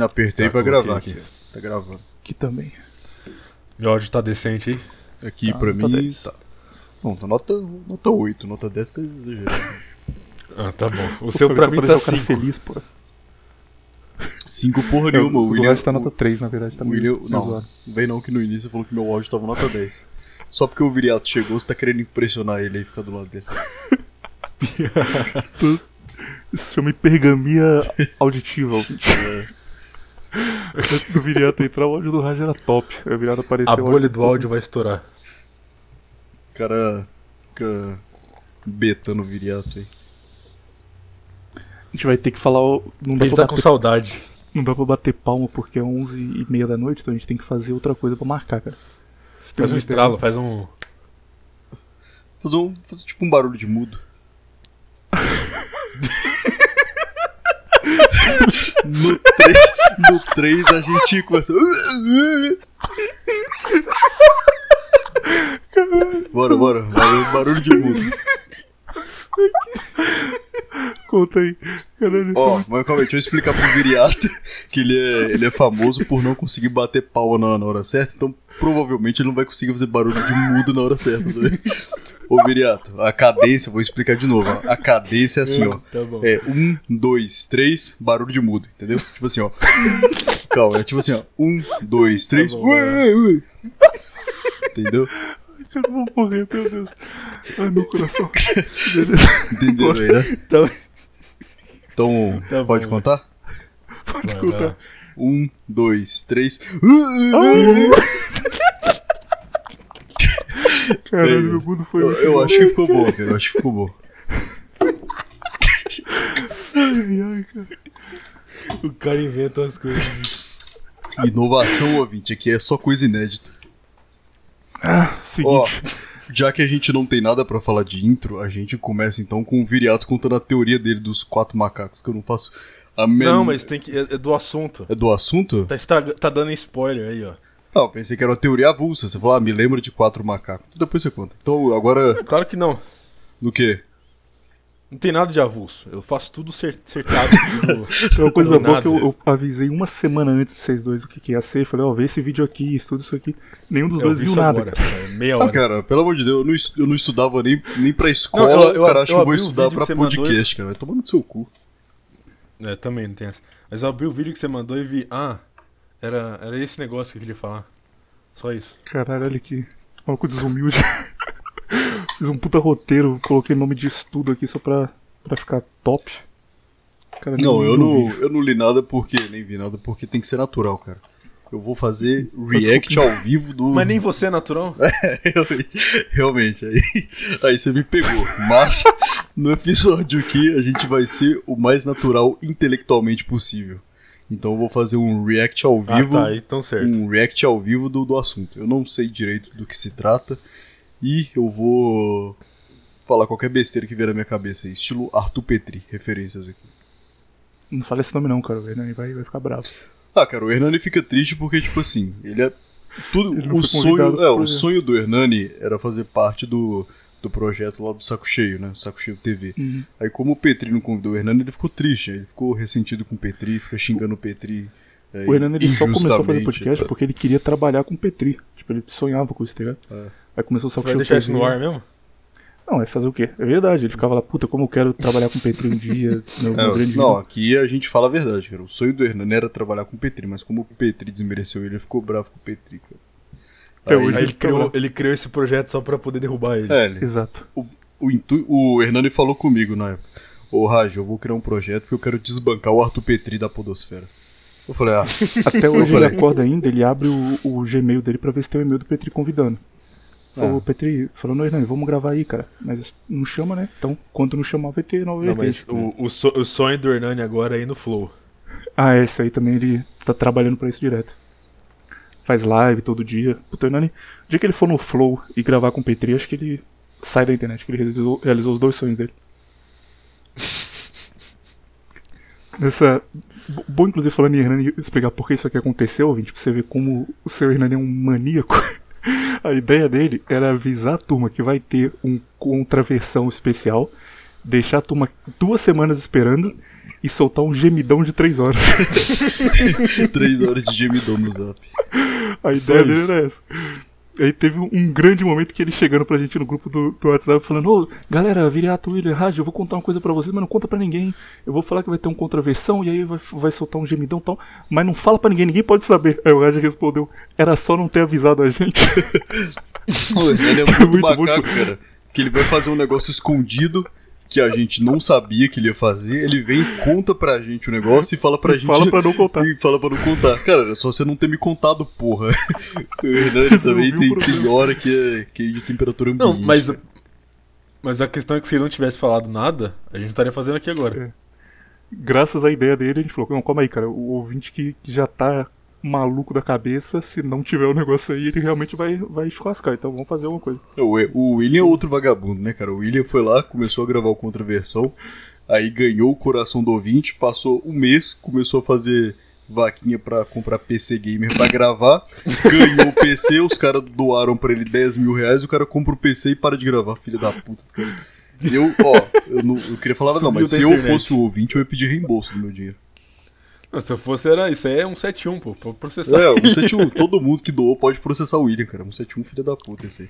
Apertei Tá, pra gravar aqui. aqui. Tá gravando. Aqui também. Meu áudio tá decente aí? Aqui Tá, pra nota mim 10. tá. Não, tá nota, nota 8, nota 10 tá exagerado. Ah, tá bom. O seu pra mim tá deixar o cara 5. feliz, pô. 5 porra É, nenhuma, o William. Tá nota 3, na verdade. Tá William não, vem não que no início falou que meu áudio tava nota 10. Só porque o Viriato chegou, você tá querendo impressionar ele aí, ficar do lado dele. Isso chama hipergamia auditiva. ouvinte. Antes do Viriato entrar, o áudio do Raj era top. O Viriato apareceu. A bolha do áudio vai estourar. O cara fica betando o Viriato aí. A gente vai ter que falar. o- Não dá, Ele tá com bater, saudade. não dá pra bater palma porque é 11 e meia da noite, então a gente tem que fazer outra coisa pra marcar, cara. Tem Faz um estralo, faz um. Fazer, um, fazer tipo um barulho de mudo. no 3, no 3 a gente começa. bora, bora. Barulho, barulho de mudo. Conta aí. Ó, mas calma aí, deixa eu explicar pro Viriato que ele é, ele é famoso por não conseguir bater palma na, na hora certa, então provavelmente ele não vai conseguir fazer barulho de mudo na hora certa. Né? Ô Viriato, a cadência, vou explicar de novo. A cadência é assim, ó. Tá bom. É um, dois, três, barulho de mudo, entendeu? Tipo assim, ó. Calma, é tipo assim, ó. Um, dois, três. bom, ué, ué, ué. Entendeu? Eu vou morrer, meu Deus. Ai, meu coração. Beleza. Entenderam aí, né? Então, Então, Tá bom, pode contar? Pode vai, contar. vai. Um, dois, três. Caralho, meu mundo foi. Eu, muito eu acho que ficou bom, cara. Eu acho que ficou bom. Ai, ai, cara. o cara inventa umas coisas. Inovação, ouvinte, aqui é só coisa inédita. Ah, Ó, seguinte. já que a gente não tem nada pra falar de intro, a gente começa então com o Viriato contando a teoria dele dos quatro macacos, que eu não faço a menor... Não, mas tem que. É, é do assunto. É do assunto? Tá, estraga- tá dando spoiler aí, ó. Não, pensei que era uma teoria avulsa. Você falou, ah, me lembra de quatro macacos. Depois você conta. Então, agora, Claro que não. do quê? Não tem nada de avulso. Eu faço tudo cer- acertado. É uma coisa boa que eu, eu avisei uma semana antes de vocês dois o que, que ia ser. Falei, ó, vê esse vídeo aqui, estuda isso aqui. Nenhum dos Eu dois vi viu nada. agora, cara. cara. Meia Ah, hora. cara, pelo amor de Deus, eu não, eu não estudava nem, nem pra escola, Não, eu- eu- cara, acho eu que eu vou estudar pra podcast, cara. Vai tomar no seu cu. É, também não tem essa. Mas eu abri o vídeo que você mandou e vi. Ah, era, era esse negócio que eu queria falar. Só isso. Caralho, olha que maluco desumilde. Fiz um puta roteiro, coloquei nome de estudo aqui só pra, pra ficar top. Cara, Não, eu não, vídeo. eu não li nada porque, nem vi nada porque tem que ser natural, cara. Eu vou fazer react ao vivo do. Mas nem você é natural? realmente, realmente, aí, aí você me pegou. Mas no episódio aqui a gente vai ser o mais natural intelectualmente possível. Então eu vou fazer um react ao Ah, vivo. tá, aí tão certo. um react ao vivo do, do assunto. Eu não sei direito do que se trata e eu vou falar qualquer besteira que vier na minha cabeça, aí, estilo Arthur Petri, referências aqui. Não fala esse nome não, cara. O Hernani vai, vai ficar bravo. Ah, cara, o Hernani fica triste porque, tipo assim, ele é. Tudo, Ele o sonho, é, o sonho do Hernani era fazer parte do, do projeto lá do Saco Cheio, né? Saco Cheio TV. Uhum. Aí, como o Petri não convidou o Hernani, ele ficou triste. Ele ficou ressentido com o Petri, fica xingando o Petri. é, O Hernani ele só começou a fazer podcast porque ele queria trabalhar com o Petri. Tipo, ele sonhava com isso, tá ligado? É. Aí começou o Você Saco vai Cheio deixar isso TV. no ar mesmo? Não, é fazer o quê? É verdade. Ele ficava lá, puta, como eu quero trabalhar com o Petri um dia. Meu, meu É, grande não, ídolo. aqui a gente fala a verdade, cara. O sonho do Hernani era trabalhar com o Petri, mas como o Petri desmereceu ele, ele ficou bravo com o Petri, cara. Até Aí- hoje. Aí ele criou, ele criou esse projeto só pra poder derrubar ele. É, ele, Exato. o, o, intu- o Hernani falou comigo na época. Ô, Raj, eu vou criar um projeto porque eu quero desbancar o Arthur Petri da podosfera. Eu falei, ah, Até hoje falei. ele acorda ainda, ele abre o, o Gmail dele pra ver se tem o e-mail do Petri convidando. Falou, Ah. Petri, falou, não, Hernani, vamos gravar aí, cara. Mas não chama, né? Então, quando não chamar, vai ter nova Não, mas o, o, so- o sonho do Hernani agora é ir no Flow. Ah, esse aí também ele tá trabalhando pra isso direto. Faz live todo dia. Puta, Hernani, o dia que ele for no Flow e gravar com o Petri, acho que ele sai da internet, que ele realizou, realizou os dois sonhos dele. Nessa. bo- Bom, inclusive, falando em Hernani, explicar por que isso aqui aconteceu, ouvinte, pra você ver como o seu Hernani é um maníaco. A ideia dele era avisar a turma que vai ter um contraversão especial, deixar a turma duas semanas esperando e soltar um gemidão de 3 horas. Três horas de gemidão no zap. A Só ideia dele isso. era essa. Aí teve um grande momento que ele chegando pra gente no grupo do, do WhatsApp falando: Ô, galera, Viriato, William, Raj, eu vou contar uma coisa pra vocês, mas não conta pra ninguém. Eu vou falar que vai ter uma contraversão e aí vai, vai soltar um gemidão e tal, mas não fala pra ninguém, ninguém pode saber. Aí o Raj respondeu: Era só não ter avisado a gente. Pô, ele é muito, muito macaco, cara. Que ele vai fazer um negócio escondido que a gente não sabia que ele ia fazer. Ele vem e conta pra gente o negócio e fala pra gente. Fala pra não contar. E fala pra não contar. Cara, é só você não ter me contado, porra. O também tem, tem hora que é, que é de temperatura ambiente. Não, mas, cara. mas a questão é que se ele não tivesse falado nada, a gente não estaria fazendo aqui agora. Graças à ideia dele, a gente falou: Não, calma aí, cara. O ouvinte que que já tá maluco da cabeça, se não tiver o negócio aí, ele realmente vai, vai churrascar. Então vamos fazer alguma coisa. O, o William é outro vagabundo, né, cara? O William foi lá, começou a gravar o Contraversão, aí ganhou o coração do ouvinte, passou um mês, começou a fazer vaquinha pra comprar PC Gamer pra gravar, ganhou o PC, os caras doaram pra ele 10 mil reais, o cara compra o PC e para de gravar, filho da puta do cara. Eu, ó, eu, não, eu queria falar, não, Sumiu mas se eu internet. fosse o ouvinte, eu ia pedir reembolso do meu dinheiro. Não, se eu fosse, era isso aí é um 71, pô, pra processar. É, 171, todo mundo que doou pode processar o William, cara. 171, filho da puta, esse aí.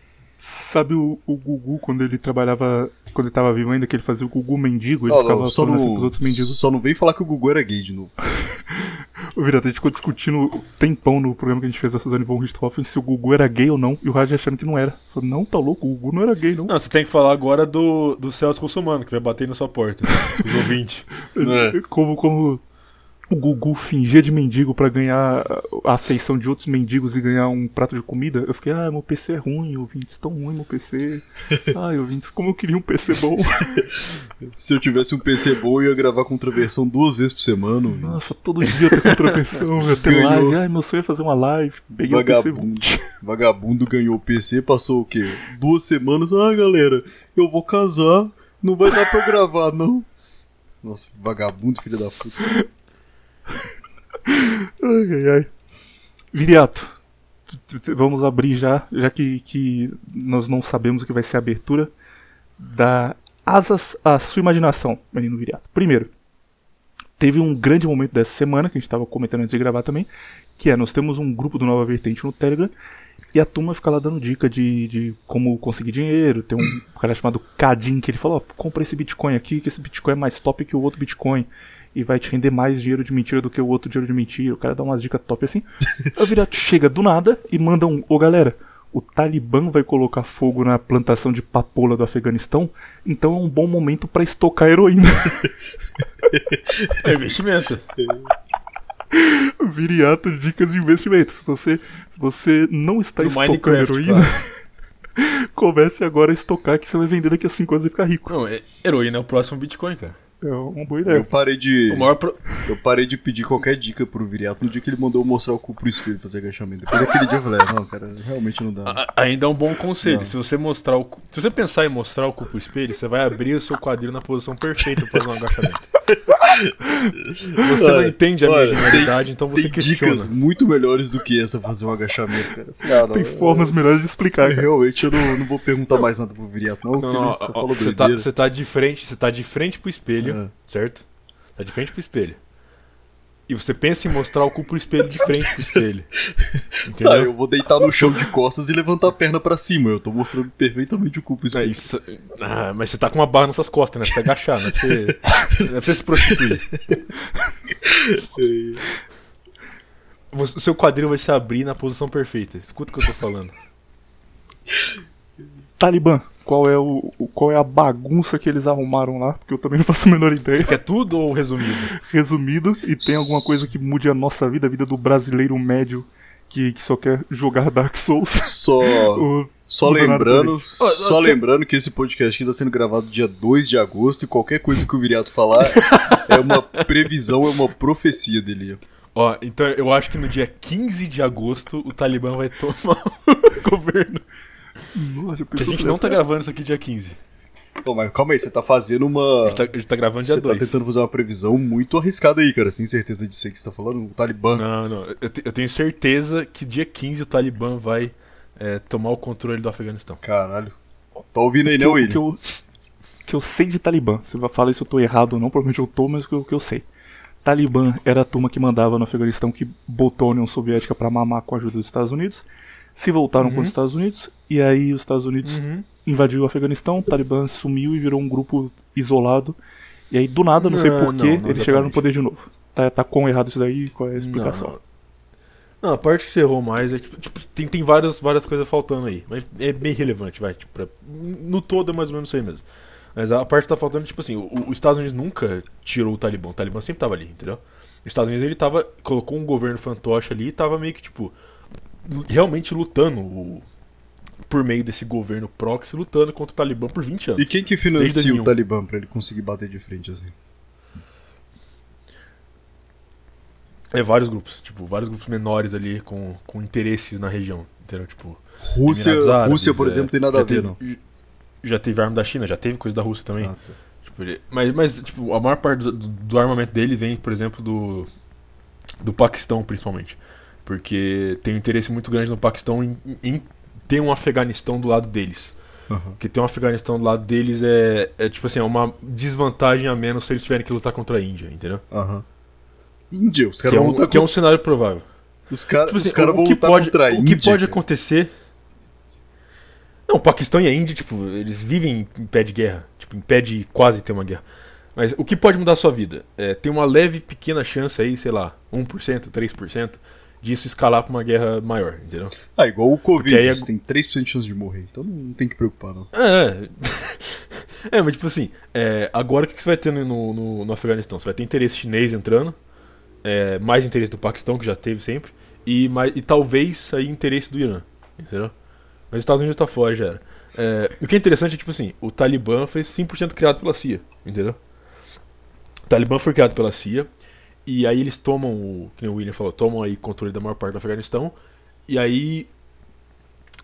Sabe o, o Gugu, quando ele trabalhava, quando ele tava vivo ainda, que ele fazia o Gugu mendigo, ele ficava só, falando assim não, pros outros mendigos. só não vem falar que o Gugu era gay de novo. O Virato, a gente ficou discutindo tempão no programa que a gente fez da Suzane von Richthofen se o Gugu era gay ou não, e o Raj achando que não era. Falou, não, tá louco, o Gugu não era gay, não. Não, você tem que falar agora do, do Celso Russomano, que vai bater na sua porta, os ouvintes. É. Como, como o Gugu fingia de mendigo pra ganhar a afeição de outros mendigos e ganhar um prato de comida, eu fiquei, ah, meu PC é ruim, ouvintes, tão ruim meu PC. Ai, ouvintes, como eu queria um PC bom. Se eu tivesse um PC bom, eu ia gravar contraversão duas vezes por semana. Nossa, todo dia tem contravenção, eu ter live. Ai, meu sonho é fazer uma live. Peguei o PC bom. Vagabundo. Vagabundo ganhou o PC, passou o quê? Duas semanas. Ah, galera, eu vou casar, não vai dar pra eu gravar, não. Nossa, vagabundo, filho da puta. Ai, ai. Viriato, vamos abrir já, já que, que nós não sabemos o que vai ser a abertura da Asas à Sua Imaginação, menino Viriato. Primeiro, teve um grande momento dessa semana, que a gente estava comentando antes de gravar também, que é, nós temos um grupo do Nova Vertente no Telegram, e a turma fica lá dando dica de, de como conseguir dinheiro. Tem um cara chamado Kadim que ele falou: ó, compra esse Bitcoin aqui, que esse Bitcoin é mais top que o outro Bitcoin. E vai te render mais dinheiro de mentira do que o outro dinheiro de mentira. O cara dá umas dicas top assim. O Virato chega do nada e manda um: Ô galera, o Talibã vai colocar fogo na plantação de papoula do Afeganistão, então é um bom momento pra estocar heroína. É investimento. Viriato, dicas de investimento. Se você, se você não está No estocando Minecraft, heroína, claro. comece agora a estocar que você vai vender daqui a 5 anos e ficar rico. Não, é, heroína é o próximo Bitcoin, cara. É uma boa Eu ideia. parei de. O maior pro... Eu parei de pedir qualquer dica pro Viriato no dia que ele mandou eu mostrar o cu pro espelho fazer agachamento. Depois daquele dia eu falei, "Ah, não, cara, realmente não dá. a- Ainda é um bom conselho. Não. Se você mostrar o cu- Se você pensar em mostrar o cu pro espelho, você vai abrir o seu quadril na posição perfeita pra fazer um agachamento. Você não entende a minha olha, genialidade, então você Tem questiona. dicas muito melhores do que essa pra fazer um agachamento, cara. Ah, não, Tem eu- formas melhores de explicar. cara. Realmente eu não, não vou perguntar mais nada pro Viriato, não, Não, porque não, ele só ó, falou ó, você tá, você tá de frente, você tá de frente pro espelho, É. certo? Tá de frente pro espelho. E você pensa em mostrar o cu pro espelho de frente pro espelho. Entendeu? Tá, eu vou deitar no chão de costas e levantar a perna pra cima. Eu tô mostrando perfeitamente o cu pro É espelho. isso. Ah, mas você tá com uma barra nas suas costas, né? Pra você agachar, não é pra você, não é pra você se prostituir. O seu quadril vai se abrir na posição perfeita. Escuta o que eu tô falando. Talibã, qual é, o, o- qual é a bagunça que eles arrumaram lá? Porque eu também não faço a menor ideia. Quer tudo ou resumido? Resumido, e tem alguma coisa que mude a nossa vida, a vida do brasileiro médio que, que só quer jogar Dark Souls. Só, Ou- só lembrando, só tem- lembrando que esse podcast aqui tá sendo gravado dia 2 de agosto e qualquer coisa que o Viriato falar é uma previsão, é uma profecia dele. Ó, então eu acho que no dia 15 de agosto o Talibã vai tomar o governo. Nossa, eu a gente não tá gravando isso aqui dia 15. Pô, mas calma aí, você tá fazendo A uma. gente tá, a gente tá gravando dia Você tá 2. tentando fazer uma previsão muito arriscada aí, cara. Você tem certeza disso aí que você tá falando? O Talibã. Não, não. Eu, te- eu tenho certeza que dia 15 o Talibã vai é, tomar o controle do Afeganistão. Caralho. Tá ouvindo aí, né, eu- William? que eu- que eu sei de Talibã. Você vai falar se eu tô errado ou não, provavelmente eu tô, mas o que eu- o que eu sei. Talibã era a turma que mandava no Afeganistão que botou a União Soviética pra mamar com a ajuda dos Estados Unidos. Se voltaram contra os Estados Unidos, e aí os Estados Unidos invadiu o Afeganistão, o Talibã sumiu e virou um grupo isolado. E aí, do nada, não, sei Não, porquê, não, não eles chegaram no exatamente. poder de novo. Tá, tá quão errado isso daí? Qual é a explicação? Não, não. Não, a parte que você errou mais é que tipo, tipo, tem, tem várias, várias coisas faltando aí. Mas é bem relevante, vai. Tipo, pra- no todo é mais ou menos isso aí mesmo. Mas a parte que tá faltando, tipo assim, os Estados Unidos nunca tirou o Talibã. O Talibã sempre tava ali, entendeu? Os Estados Unidos ele tava. colocou um governo fantoche ali e tava meio que, tipo, realmente lutando o- por meio desse governo proxy, lutando contra o Talibã por 20 anos. E quem que financia 2001. o Talibã pra ele conseguir bater de frente assim? É vários grupos, tipo, vários grupos menores ali com, com interesses na região, entendeu? Tipo, Rússia, Árabes, Rússia, por é, exemplo, tem nada a ver, teve- não. Já teve arma da China, já teve coisa da Rússia também. Ah, tá. Tipo, ele- mas, mas tipo, a maior parte do, do- do armamento dele vem, por exemplo, do, do Paquistão, principalmente. Porque tem um interesse muito grande no Paquistão em, em ter um Afeganistão do lado deles. Aham. Porque ter um Afeganistão do lado deles é, é tipo assim, é uma desvantagem a menos se eles tiverem que lutar contra a Índia, entendeu? Aham. Índia, os Que caras é, vão um, que é um contra- cenário provável. Os caras Tipo assim, o- vão o que lutar pode, contra a O Índia. que pode cara. acontecer. Não, o Paquistão e a Índia, tipo, eles vivem em pé de guerra. Tipo, em pé de quase ter uma guerra. Mas o que pode mudar a sua vida? É, tem uma leve, pequena chance aí, sei lá, 1%, 3%, disso escalar pra uma guerra maior, entendeu? Ah, igual o Covid, aí é- você tem 3% de chance de morrer. Então não tem que preocupar, não. É, é mas tipo assim, é, agora o que que você vai ter no, no, no Afeganistão? Você vai ter interesse chinês entrando, é, mais interesse do Paquistão, que já teve sempre, e, mais, e talvez aí interesse do Irã, entendeu? Mas os Estados Unidos tá fora, já era. É, o que é interessante é, tipo assim, o Talibã foi 100% criado pela CIA, entendeu? O Talibã foi criado pela CIA, e aí eles tomam, o, que o William falou, tomam aí controle da maior parte do Afeganistão, e aí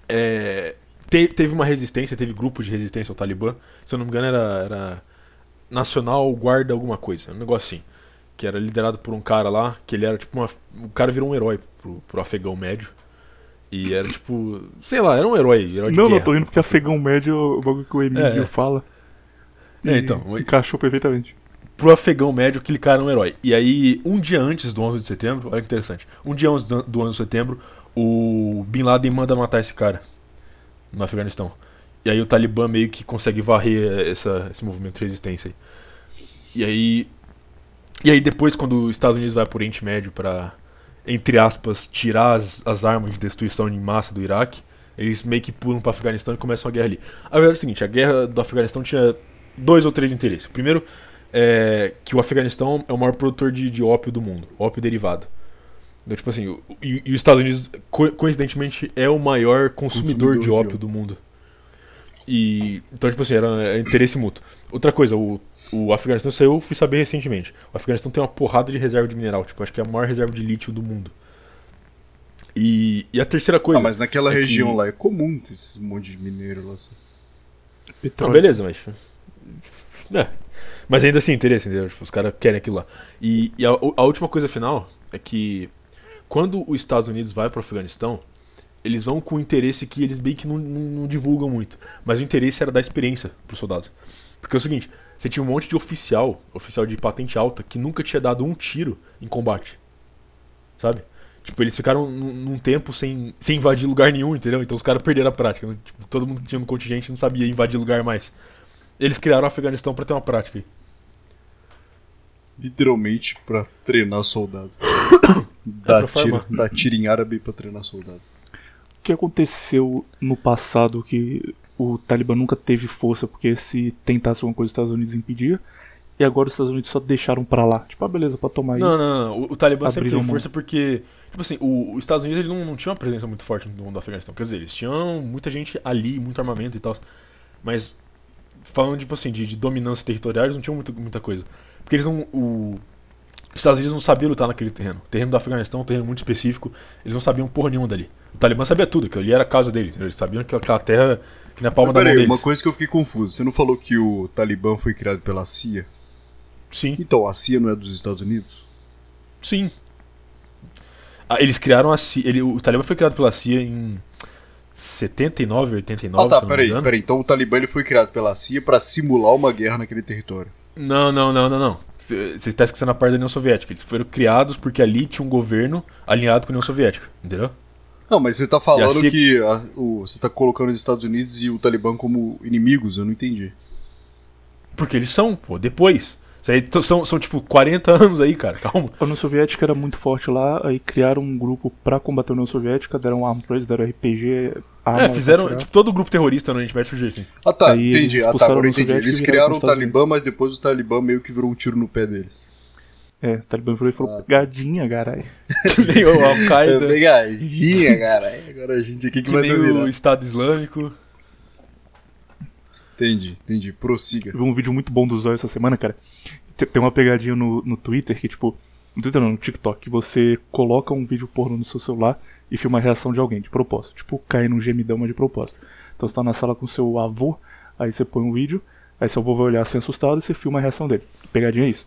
é, te- teve uma resistência, teve grupo de resistência ao Talibã. Se eu não me engano, era, era Nacional Guarda alguma coisa, um negócio assim. Que era liderado por um cara lá, que ele era tipo uma. O cara virou um herói pro, pro afegão médio. E era tipo. Sei lá, era um herói. herói Não, não, guerra. tô indo porque afegão médio é o bagulho que o Emílio É, fala. É, então, Encaixou perfeitamente. Pro afegão médio aquele cara era um herói. E aí, um dia antes do 11 de setembro, olha que interessante. Um dia antes do do 11 de setembro, o Bin Laden manda matar esse cara no Afeganistão. E aí o Talibã meio que consegue varrer essa, esse movimento de resistência aí. E aí. E aí depois, quando os Estados Unidos vai pro Oriente Médio pra, entre aspas, tirar as, as armas de destruição em massa do Iraque, eles meio que pulam pro Afeganistão e começam a guerra ali. A verdade é o seguinte, a guerra do Afeganistão tinha dois ou três interesses. Primeiro, é que o Afeganistão é o maior produtor de, de ópio do mundo, ópio derivado. Então, tipo assim, o- e, e os Estados Unidos, co- coincidentemente, é o maior consumidor, Consumidor de de ópio do mundo. E, então, tipo assim, era, era interesse mútuo. Outra coisa, o, o Afeganistão saiu, eu fui saber recentemente. O Afeganistão tem uma porrada de reserva de mineral, tipo, acho que é a maior reserva de lítio do mundo. E, e a terceira coisa. Ah, mas naquela é que- região lá é comum ter esse monte de mineiro lá. assim. Petróleo. beleza, mas. É. Mas ainda assim, interesse, entendeu? Tipo, os caras querem aquilo lá. E, e a, a última coisa final é que quando os Estados Unidos vai pro Afeganistão, eles vão com um interesse que eles bem que não, não- não divulgam muito. Mas o interesse era dar experiência pros soldados. Porque é o seguinte, você tinha um monte de oficial, oficial de patente alta, que nunca tinha dado um tiro em combate. Sabe? Tipo, eles ficaram num, tempo sem, sem invadir lugar nenhum, entendeu? Então os caras perderam a prática. Tipo, todo mundo tinha no contingente não sabia invadir lugar mais. Eles criaram o Afeganistão pra ter uma prática. Literalmente pra treinar soldado. pra Dar tiro, dar tiro em árabe pra treinar soldado. O que aconteceu no passado que o Talibã nunca teve força porque se tentasse alguma coisa os Estados Unidos impedia e agora os Estados Unidos só deixaram pra lá. Tipo, ah, beleza, pra tomar aí. Não, não, não. O, o Talibã sempre teve mão. força porque, tipo assim, o- os Estados Unidos ele não, não tinha uma presença muito forte no mundo do Afeganistão. Quer dizer, eles tinham muita gente ali, muito armamento e tal. Mas, falando, tipo assim, de, de dominância territorial, eles não tinham muito, muita coisa. Porque eles não. O, os Estados Unidos não sabiam lutar naquele terreno. O terreno do Afeganistão é um terreno muito específico. Eles não sabiam porra nenhuma dali. O Talibã sabia tudo, que ali era a casa deles. Eles sabiam que aquela terra que na palma Mas da mão peraí, deles. uma coisa que eu fiquei confuso. Você não falou que o Talibã foi criado pela CIA? Sim. Então, a CIA não é dos Estados Unidos? Sim. Ah, eles criaram a CIA. Ele, o Talibã foi criado pela CIA em 79, 89, Ah, tá, peraí, peraí. Então o Talibã ele foi criado pela CIA pra simular uma guerra naquele território. Não, não, não, não, não. Você está esquecendo a parte da União Soviética. Eles foram criados porque ali tinha um governo alinhado com a União Soviética, entendeu? Não, mas você tá falando a CIA que a- o, você tá colocando os Estados Unidos e o Talibã como inimigos, eu não entendi. Porque eles são, pô, depois. Isso aí t- são, são tipo 40 anos aí, cara, calma. A União Soviética era muito forte lá, aí criaram um grupo pra combater a União Soviética, deram arma pra eles, deram RPG, arma é, fizeram, tipo, todo grupo terrorista no Oriente Médio surgiu assim. Ah tá, Aí eles entendi. Ah tá, agora União entendi. Soviética Eles criaram o Talibã, mas depois o Talibã meio que virou um tiro no pé deles. É, o Talibã virou e falou, Ah. pegadinha, caralho. Que nem o Al-Qaeda, pegadinha, cara. Agora a gente aqui que, que vai nem o Estado Islâmico. Entendi, entendi. Prossiga. Eu vi um vídeo muito bom do Zóio essa semana, cara. Tem- uma pegadinha no, no Twitter que, tipo. No Twitter não, no TikTok, você coloca um vídeo porno no seu celular e filma a reação de alguém, de propósito. Tipo, cai num gemidão, mas de propósito. Então você tá na sala com seu avô, aí você põe um vídeo, aí seu avô vai olhar assim assustado e você filma a reação dele. Pegadinha é isso.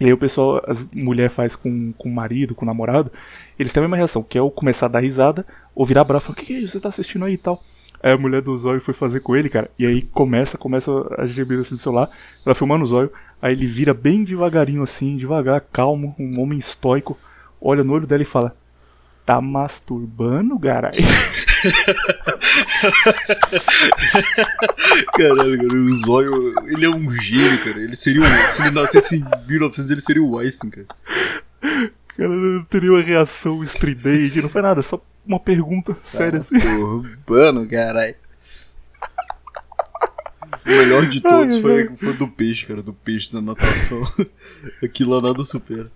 E aí o pessoal, as mulher faz com, com o marido, com o namorado, eles têm a mesma reação, que é o começar a dar risada, ou virar bravo e falar, o que, que é isso? Você tá assistindo aí e tal. Aí a mulher do zóio foi fazer com ele, cara, e aí começa, começa a gemer assim do celular, ela filmando o zóio, aí ele vira bem devagarinho assim, devagar, calmo, um homem estoico, olha no olho dela e fala, tá masturbando, caralho? Caralho, cara, o Zóio, ele é um gênio, cara. Ele seria um, se ele nascesse em 1900, ele seria o Einstein, cara. Cara, não teria uma reação estridente, não foi nada, só uma pergunta séria assim. Masturbando, caralho. O melhor de todos Ai, foi, foi do peixe, cara, do peixe na natação. Aquilo lá nada supera.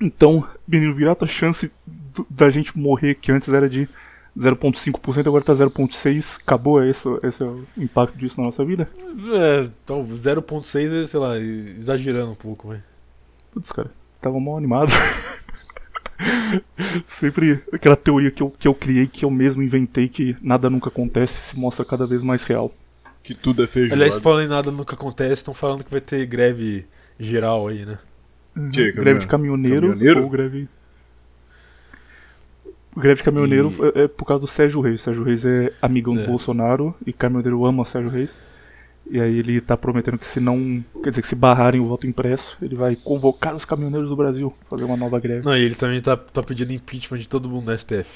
Então, menino Virato, a chance da gente morrer, que antes era de 0,5%, agora tá 0,6%, acabou esse, esse é o impacto disso na nossa vida? É, então 0.6 é, sei lá, exagerando um pouco, vai. Putz, cara, tava mal animado. Sempre aquela teoria que eu, que eu criei, que eu mesmo inventei, que nada nunca acontece, se mostra cada vez mais real. Que tudo é feijoada. Aliás, falando em nada nunca acontece, estão falando que vai ter greve geral aí, né? Que, greve de caminhoneiro, caminhoneiro? ou greve. Greve de caminhoneiro E- é, é por causa do Sérgio Reis. Sérgio Reis é amigão É. do Bolsonaro e caminhoneiro ama o Sérgio Reis. E aí ele tá prometendo que se não. Quer dizer, que se barrarem o voto impresso, ele vai convocar os caminhoneiros do Brasil fazer uma nova greve. Não, e ele também tá, tá pedindo impeachment de todo mundo no STF.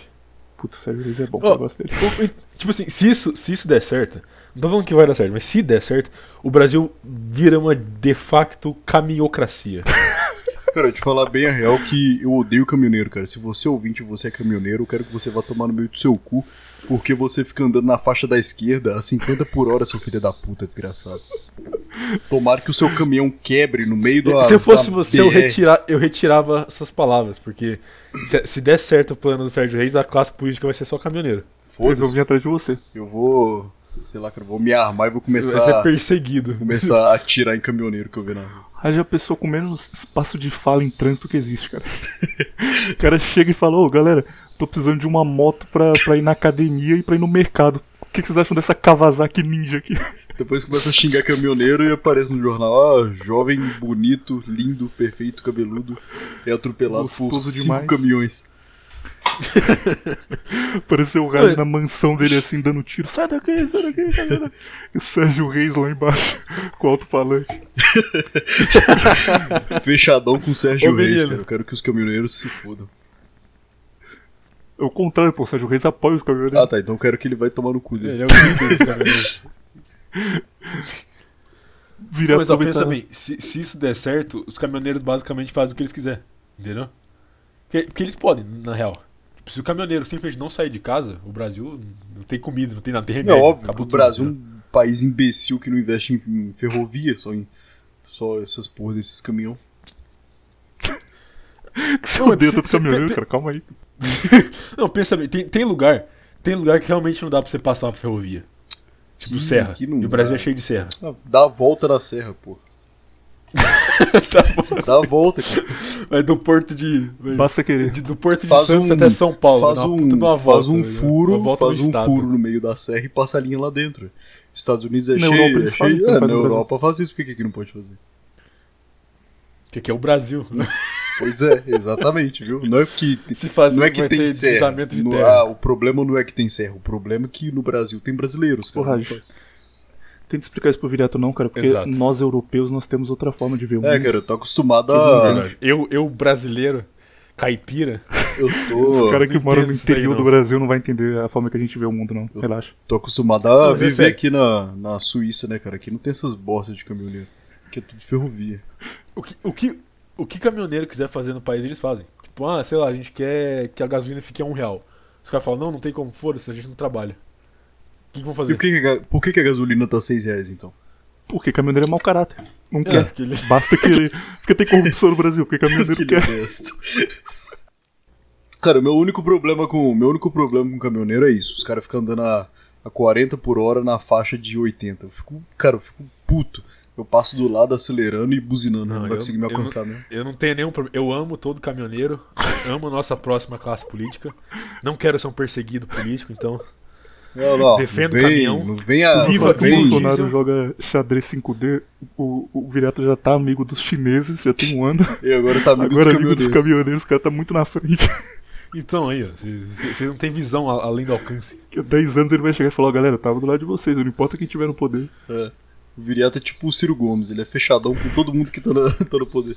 Puta, o Sérgio Reis é bom, eu gosto dele. O- e, tipo assim, se isso, se isso der certo, não tô falando que vai dar certo, mas se der certo, o Brasil vira uma de facto caminhocracia. Cara, eu te falar bem a real que eu odeio caminhoneiro, cara. Se você é ouvinte e você é caminhoneiro, eu quero que você vá tomar no meio do seu cu, porque você fica andando na faixa da esquerda a 50 por hora, seu filho da puta, desgraçado. Tomara que o seu caminhão quebre no meio do se eu fosse você, eu, retira, eu retirava essas palavras, porque se, se der certo o plano do Sérgio Reis, a classe política vai ser só caminhoneiro. Eu vim Foda-se. atrás de você. Eu vou. Sei lá, cara, eu vou me armar e vou Você vai começar, ser perseguido. começar a atirar em caminhoneiro que eu vi na rua. Haja a pessoa com menos espaço de fala em trânsito que existe, cara. o cara chega e fala, ô galera, tô precisando de uma moto pra, pra ir na academia e pra ir no mercado. O que, que vocês acham dessa Kawasaki Ninja aqui? Depois começa a xingar caminhoneiro e aparece no jornal, ah, jovem, bonito, lindo, perfeito, cabeludo, é atropelado por Gostoso cinco demais. caminhões. Apareceu o Ué. na mansão dele assim, dando tiro. Sai daqui, sai daqui, sai daqui. E o Sérgio Reis lá embaixo, com o alto-falante. Fechadão com o Sérgio Ô, Reis, cara. Eu quero que os caminhoneiros se fodam. É o contrário, pô, o Sérgio Reis apoia os caminhoneiros. Ah, tá. Então eu quero que ele vai tomar no cu dele. Ele é o líder desse caminhoneiro. Virar Mas ó, pensa bem, se, se isso der certo, os caminhoneiros basicamente fazem o que eles quiserem. Entendeu? Porque, porque eles podem, na real. Tipo, se o caminhoneiro simplesmente não sair de casa, o Brasil não tem comida, não tem nada, tem É remédio. óbvio, acabou o tudo, Brasil é entendeu? um país imbecil que não investe em, em ferrovia, só em só essas porra desses caminhões. Você Não, odeia se- tanto se- caminhoneiro, cara, calma aí. Não, pensa bem, tem, tem lugar. Tem lugar que realmente não dá pra você passar por ferrovia. Tipo Que- serra. que e o Brasil dá. é cheio de serra. Dá a volta na serra, pô. Tá bom. Dá a volta, cara. Vai do porto de. Basta querer. de- do porto de Faz Santos um- até São Paulo. faz dá uma um, de uma faz volta, um tá furo, volta faz um estado. furo no meio da serra e passa a linha lá dentro. Estados Unidos é Na cheio, Europa é cheio. É, faz na. Europa faz isso, por que aqui não pode fazer? Que aqui é o Brasil. Pois é, exatamente, viu? Não é que Se fazer, não é que tem serra. No- ah, o problema não é que tem serra, o problema é que no Brasil tem brasileiros, cara. Porra, faz. Tenta explicar isso pro Viriato não, cara, porque Exato. nós europeus nós temos outra forma de ver o É, mundo. cara, eu tô acostumado a. Verdade. Eu, eu, brasileiro, caipira, Eu Os tô, caras que moram no aí, interior não. do Brasil não vai entender a forma que a gente vê o mundo, não. Relaxa. tô acostumado a Mas é viver aqui na, na Suíça, né, cara? Aqui não tem essas bostas de caminhoneiro. Aqui é tudo ferrovia. o que, o, que, o que caminhoneiro quiser fazer no país, eles fazem. Tipo, ah, sei lá, a gente quer que a gasolina fique a um real. Os caras falam, não, não tem como, foda-se, a gente não trabalha. O que, que vão E fazer? o que que a por que, que a gasolina tá 6 reais, então? Porque caminhoneiro é mau caráter. Não É, quer. ele- Basta querer. Porque tem corrupção no Brasil, porque caminhoneiro Que quer. Cara, meu único problema com meu único problema com caminhoneiro é isso. Os caras ficam andando a, a 40 por hora na faixa de 80. Eu fico, cara, eu fico puto. Eu passo do lado acelerando e buzinando, não, Não, vai eu- conseguir me eu não- alcançar mesmo. Eu não tenho nenhum problema. Eu amo todo caminhoneiro, amo nossa próxima classe política. Não quero ser um perseguido político, então. Não, não, Defendo vem, caminhão. Não vem a Viva- que o vem, Bolsonaro diesel. joga xadrez 5D, o, o Viriato já tá amigo dos chineses, já tem um ano. E agora tá amigo dos Agora amigo dos caminhoneiros. caminhoneiros, o cara tá muito na frente. Então aí, ó. Vocês não tem visão além do alcance. Daqui a 10 anos ele vai chegar e falar, ó, galera, eu tava do lado de vocês, não importa quem tiver no poder. É. O Viriato é tipo o Ciro Gomes, ele é fechadão com todo mundo que tá, na- tá no poder.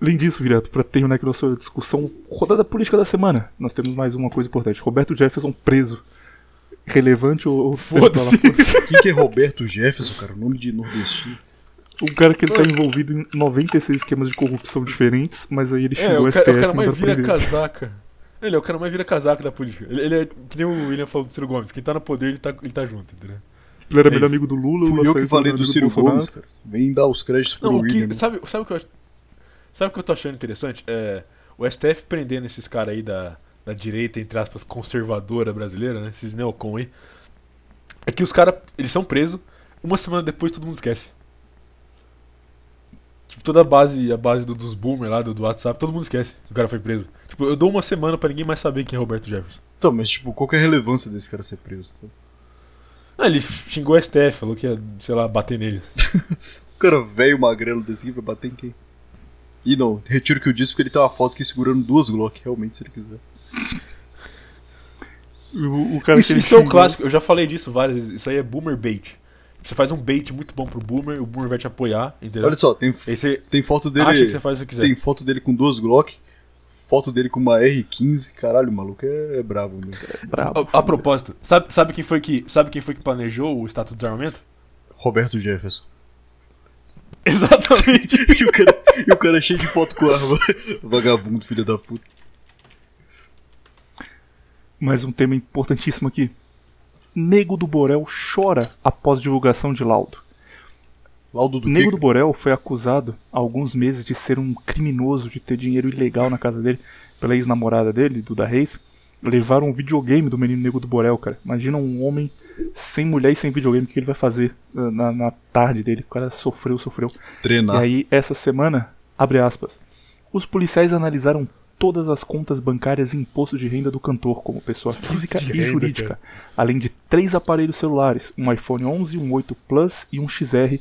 Além disso, Viriato, pra terminar aqui nossa discussão, rodada política da semana, nós temos mais uma coisa importante. Roberto Jefferson preso. Relevante ou... Foda-se. Quem que é Roberto Jefferson, cara? O nome de nordestino. Um cara que ele tá envolvido em 96 esquemas de corrupção diferentes, mas aí ele É, chegou o ao cara, STF o cara mais vira prender. casaca. Ele é o cara mais vira casaca da política. Ele, ele é que nem o William falou do Ciro Gomes. Quem tá no poder, ele tá, ele tá junto, entendeu? Ele era É melhor amigo do Lula, o Fui eu que falei do amigo Ciro Bolsonaro. Gomes, cara. Vem dar os créditos pro Não, o William. que, né? sabe, sabe o que eu acho. Sabe o que eu tô achando interessante? É, o STF prendendo esses caras aí da, da direita, entre aspas, conservadora brasileira, né? Esses neocon aí. É que os caras, eles são presos, uma semana depois todo mundo esquece. Tipo, toda a base, a base do- dos boomers lá, do, do WhatsApp, todo mundo esquece que o cara foi preso. Tipo, eu dou uma semana pra ninguém mais saber quem é Roberto Jefferson. Então, mas tipo, qual que é a relevância desse cara ser preso? Ah, ele xingou o STF, falou que ia, sei lá, bater neles. O cara velho magrelo desse aqui vai bater em quem? E não, retiro o que eu disse porque ele tem uma foto aqui segurando duas Glock, realmente, se ele quiser. O, o cara Isso, que ele isso é um clássico, eu já falei disso várias vezes. Isso aí é boomer bait. Você faz um bait muito bom pro boomer, o boomer vai te apoiar, entendeu? Olha só, tem, você tem foto dele. acha que você faz o que quiser. Tem foto dele com duas Glock, foto dele com uma R15. Caralho, o maluco é, é brabo, meu. Brabo. A, a propósito, sabe, sabe, quem foi que, sabe quem foi que planejou o Estatuto de Desarmamento? Roberto Jefferson. Exatamente. e, o cara, e o cara é cheio de foto com arma. Vagabundo, filho da puta. Mais um tema importantíssimo aqui. Nego do Borel chora após divulgação de laudo. Laudo do Nego quê? do Borel foi acusado há alguns meses de ser um criminoso, de ter dinheiro ilegal na casa dele, pela ex-namorada dele, Duda Reis. Levaram um videogame do menino Nego do Borel, cara. Imagina um homem sem mulher e sem videogame, o que ele vai fazer uh, na, na tarde dele? O cara sofreu, sofreu. Treinar. E aí, essa semana, abre aspas, os policiais analisaram todas as contas bancárias e imposto de renda do cantor, como pessoa física e renda, jurídica, além de três aparelhos celulares, um iPhone 11, um 8 Plus e um XR,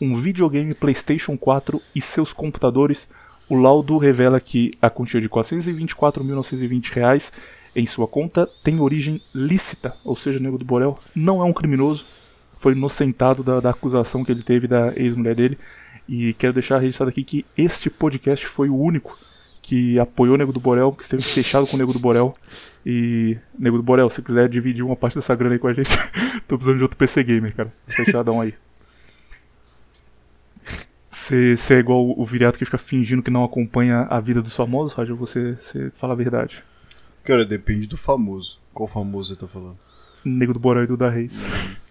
um videogame PlayStation 4 e seus computadores. O laudo revela que a quantia de 424.920 reais em sua conta tem origem lícita, ou seja, Nego do Borel não é um criminoso, foi inocentado da, da acusação que ele teve da ex-mulher dele. E quero deixar registrado aqui que este podcast foi o único que apoiou o Nego do Borel, que esteve fechado com o Nego do Borel. E, Nego do Borel, se quiser dividir uma parte dessa grana aí com a gente, tô precisando de outro PC Gamer, cara. Fechadão aí. Você é igual o Viriato que fica fingindo que não acompanha a vida dos famosos, Roger, você, você fala a verdade. Cara, depende do famoso. Qual famoso você tá falando? Nego do Borel e do da Reis.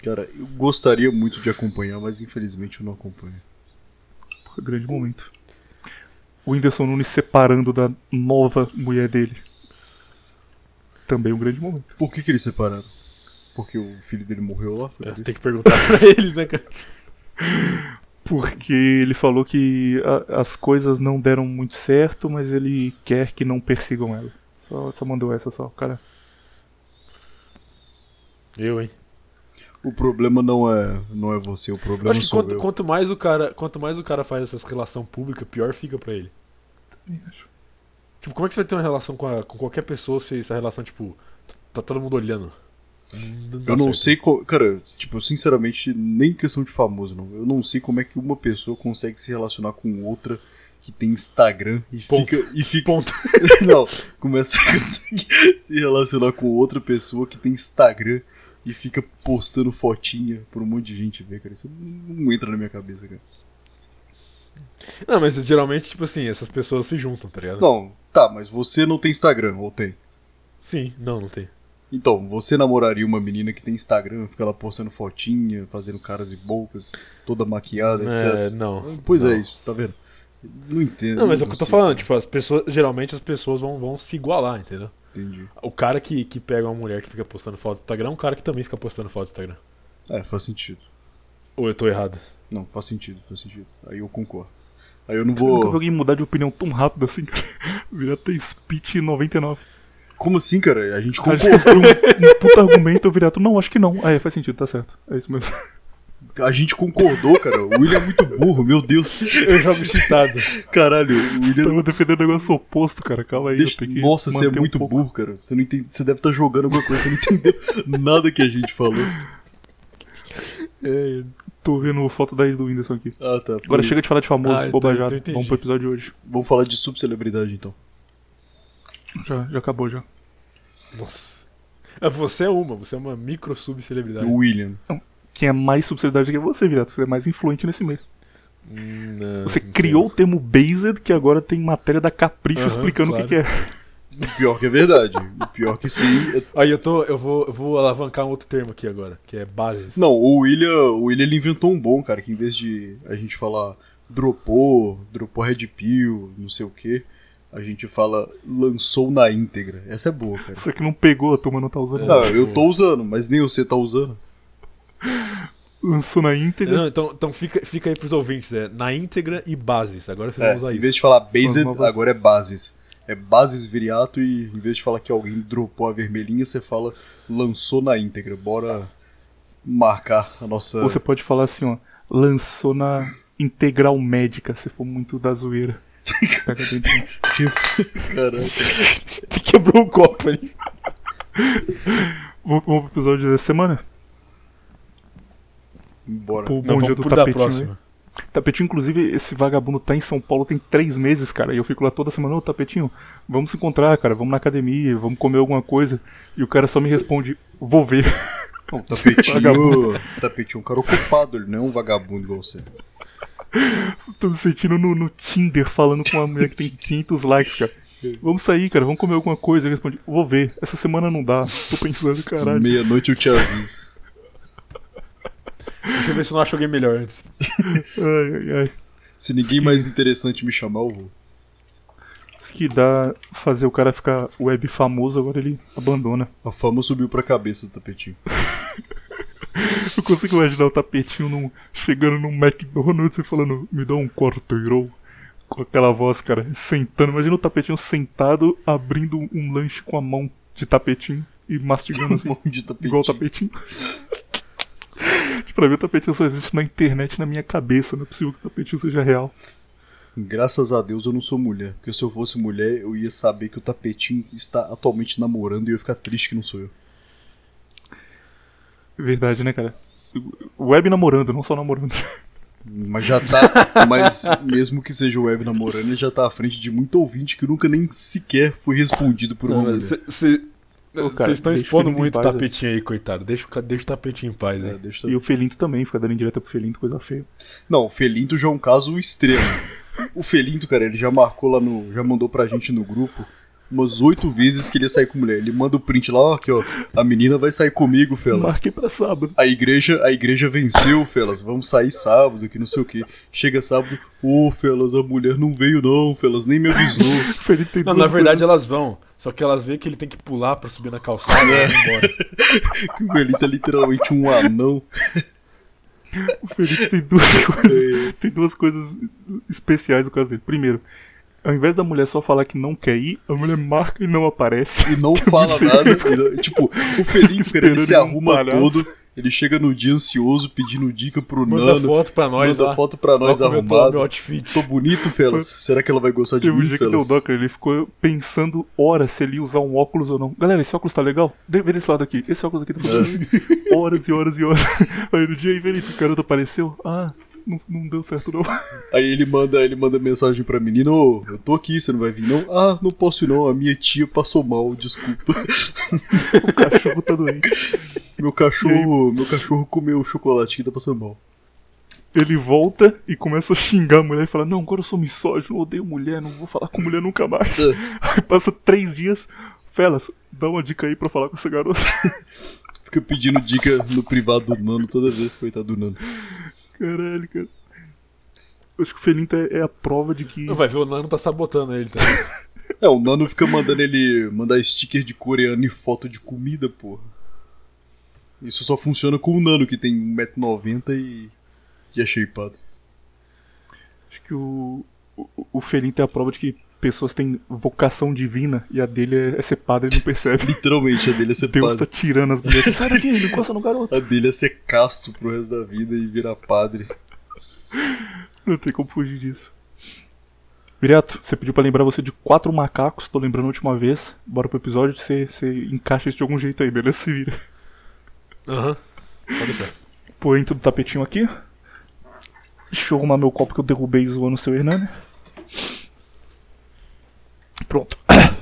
Cara, eu gostaria muito de acompanhar, mas infelizmente eu não acompanho. Um grande momento. O Whindersson Nunes separando da nova mulher dele. Também um grande momento. Por que, que eles separaram? Porque o filho dele morreu lá? É, tem que perguntar pra eles, né, cara? Porque ele falou que a- as coisas não deram muito certo, mas ele quer que não persigam ela. Só, só mandou essa só, cara. Eu, hein? O problema não é, não é você, o problema Acho que sou quanto, eu. quanto mais o cara, quanto mais o cara faz essas relação pública, pior fica pra ele. Também acho. Tipo, como é que você vai ter uma relação com, a- com qualquer pessoa se essa relação, tipo, tá todo mundo olhando? dá Eu não certo. sei, co- cara, tipo, sinceramente, nem questão de famoso, não. Eu não sei como é que uma pessoa consegue se relacionar com outra que tem Instagram e Ponto. fica e fica Ponto. não, começa a conseguir se relacionar com outra pessoa que tem Instagram e fica postando fotinha pra um monte de gente ver, cara. Isso não entra na minha cabeça, cara. Não, mas geralmente, tipo assim, essas pessoas se juntam, tá ligado? Não, tá, mas você não tem Instagram, ou tem? Sim, não, não tem. Então, você namoraria uma menina que tem Instagram, fica lá postando fotinha, fazendo caras e bocas, toda maquiada, É, etc. não. Pois não. é isso, tá vendo? Não entendo. Não, mas é o que eu tô falando, tipo, as pessoas, geralmente as pessoas vão, vão se igualar, entendeu? Entendi. O cara que, que pega uma mulher que fica postando foto no Instagram é um cara que também fica postando foto no Instagram. É, faz sentido. Ou eu tô errado? Não, faz sentido, faz sentido. Aí eu concordo. Aí eu não Eu nunca vi vou. alguém mudar de opinião tão rápido assim, cara. Virar até speech 99. Como assim, cara? A gente A concordou. um, um puta argumento, eu virato, não, acho que não. Ah, é, faz sentido, tá certo. É isso mesmo. A gente concordou, cara. O William é muito burro, meu Deus. Eu jogo cheatado. Caralho, o William. Tava defendendo o negócio oposto, cara. Calma aí, Deixa- eu Nossa, você é um muito pouco. burro, cara. Você não entende. Você deve estar jogando alguma coisa, você não entendeu nada que a gente falou. É, Tô vendo foto da ex do Whindersson aqui. Ah, tá. Agora Por- chega de falar de famoso, Ah, eu tô- bobajado. eu entendi. Vamos pro episódio de hoje. Vamos falar de subcelebridade então. Já, já acabou já. Nossa. É, Você é uma, você é uma micro subcelebridade. O William. Quem é mais subcelebridade que você, Virato. Você é mais influente nesse meio. Hum, não, Você criou o termo based, que agora tem matéria da Capricho Aham, explicando o que, claro. que é. O pior que é verdade. O pior que sim. Aí eu tô. Eu vou, eu vou alavancar um outro termo aqui agora, que é base. Não, o William, o William ele inventou um bom, cara, que em vez de a gente falar dropou, dropou Red Pill, não sei o que, a gente fala lançou na íntegra. Essa é boa, cara. Isso aqui não pegou, a turma não tá usando. É. Não, eu tô usando, mas nem você tá usando. Lançou na íntegra. Não, então então fica, fica aí pros ouvintes, é na íntegra e bases. Agora vocês É, vão usar em isso. vez de falar based, novas- agora é bases. É bases viriato e em vez de falar que alguém dropou a vermelhinha, você fala lançou na íntegra. Bora marcar a nossa. Ou você pode falar assim, ó. Lançou na integral médica, se for muito da zoeira. Caraca. Quebrou o copo ali. Vamos vamos pro episódio dessa semana? Bora. Pro Não, bom dia do da tapetinho. né? inclusive, esse vagabundo tá em São Paulo tem três meses, cara. E eu fico lá toda semana, ô Tapetinho, vamos se encontrar, cara. Vamos na academia, vamos comer alguma coisa. E o cara só me responde, vou ver. Não, tapetinho. Tapetinho um cara ocupado, ele não é um vagabundo igual você. Tô me sentindo no, no Tinder falando com uma mulher que tem 500 likes, cara. Vamos sair, cara, vamos comer alguma coisa. Ele responde, vou ver. Essa semana não dá. Tô pensando, caralho. Meia-noite eu te aviso. Deixa eu ver se eu não acho alguém melhor antes. Ai, ai, ai. Se ninguém mais interessante me chamar, eu vou. Isso que dá fazer o cara ficar web famoso, agora ele abandona. A fama subiu pra cabeça do tapetinho. Eu consigo imaginar o tapetinho num- chegando num McDonald's e falando, me dá um quarteirão. Com aquela voz, cara, sentando. Imagina o tapetinho sentado, abrindo um lanche com a mão de tapetinho e mastigando assim, de tapetinho. igual o tapetinho. Pra mim o tapetinho só existe na internet na minha cabeça. Não é possível que o tapetinho seja real. Graças a Deus eu não sou mulher. Porque se eu fosse mulher, eu ia saber que o tapetinho está atualmente namorando e eu ia ficar triste que não sou eu. Verdade, né, cara? Web namorando, não só namorando. Mas já tá. mas mesmo que seja o web namorando, ele já tá à frente de muito ouvinte que nunca nem sequer foi respondido por uma mulher. Vocês Cara, estão expondo muito o paz, tapetinho aí, coitado. Deixa, deixa o tapetinho em paz É, aí. deixa E o Felinto também, fica dando indireta pro Felinto, coisa feia. Não, o Felinto já é um caso extremo. O Felinto, cara, ele já marcou lá no. Já mandou pra gente no grupo umas oito vezes que ele ia sair com mulher. Ele manda o print lá, ó, aqui, ó. A menina vai sair comigo, Felas. Marquei pra sábado. A igreja, a igreja venceu, Felas. Vamos sair sábado, que não sei o que. Chega sábado, ô, Felas, a mulher não veio não, Felas, nem me avisou. O Felinto tem Não, duas na verdade coisas- elas vão. Só que elas veem que ele tem que pular pra subir na calçada e vai embora. que o Felinto é literalmente um anão. O Felinto tem duas coisas. tem duas coisas especiais no caso dele. Primeiro, ao invés da mulher só falar que não quer ir, a mulher marca e não aparece. E não fala nada. tipo, o ele se um arruma palhaço. todo. Ele chega no dia ansioso pedindo dica pro Manda Nano. foto pra nós manda lá. foto pra nós Olha como eu tô, arrumado. Tô bonito, Felas? Será que ela vai gostar de Teve um mim, dia que deu Felas? cara. Ele ficou pensando horas se ele ia usar um óculos ou não. Galera, esse óculos tá legal? Vê desse lado aqui. Esse óculos aqui tá funcionando. horas e horas e horas. Aí no dia aí, Felipe, o garoto apareceu. Ah, não, não deu certo não. Aí ele manda, ele manda mensagem pra menina, ô, eu tô aqui, você não vai vir não? Ah, não posso ir não, a minha tia passou mal, desculpa. o cachorro tá doente. Meu cachorro, meu cachorro comeu chocolate que tá passando mal. Ele volta e começa a xingar a mulher e fala: Não, agora eu sou misógino, odeio mulher, não vou falar com mulher nunca mais. É. Aí passa três dias. Felas, dá uma dica aí pra falar com essa garota. Fica pedindo dica no privado do Nano toda vez, coitado do Nano. Caralho, cara. Eu acho que o Felinto é, é a prova de que. Vai ver, o Nano tá sabotando ele também. É, o Nano fica mandando ele mandar sticker de coreano e foto de comida, porra. Isso só funciona com o Nano, que tem 1,90m e, e é shapeado. Acho que o, o, o Felinto é a prova de que pessoas têm vocação divina e a dele é, é ser padre e não percebe. Literalmente, a dele é ser Deus padre. tá tirando as mulheres. Sai daqui, não encosta no garoto. A dele é ser casto pro resto da vida e virar padre. Não tem como fugir disso. Viriato, você pediu pra lembrar você de quatro macacos, tô lembrando a última vez. Bora pro episódio, você, você encaixa isso de algum jeito aí, beleza? Se vira. Aham. Pode deixar. Põe do tapetinho aqui. Deixa eu arrumar meu copo que eu derrubei zoando o seu Hernani. Pronto.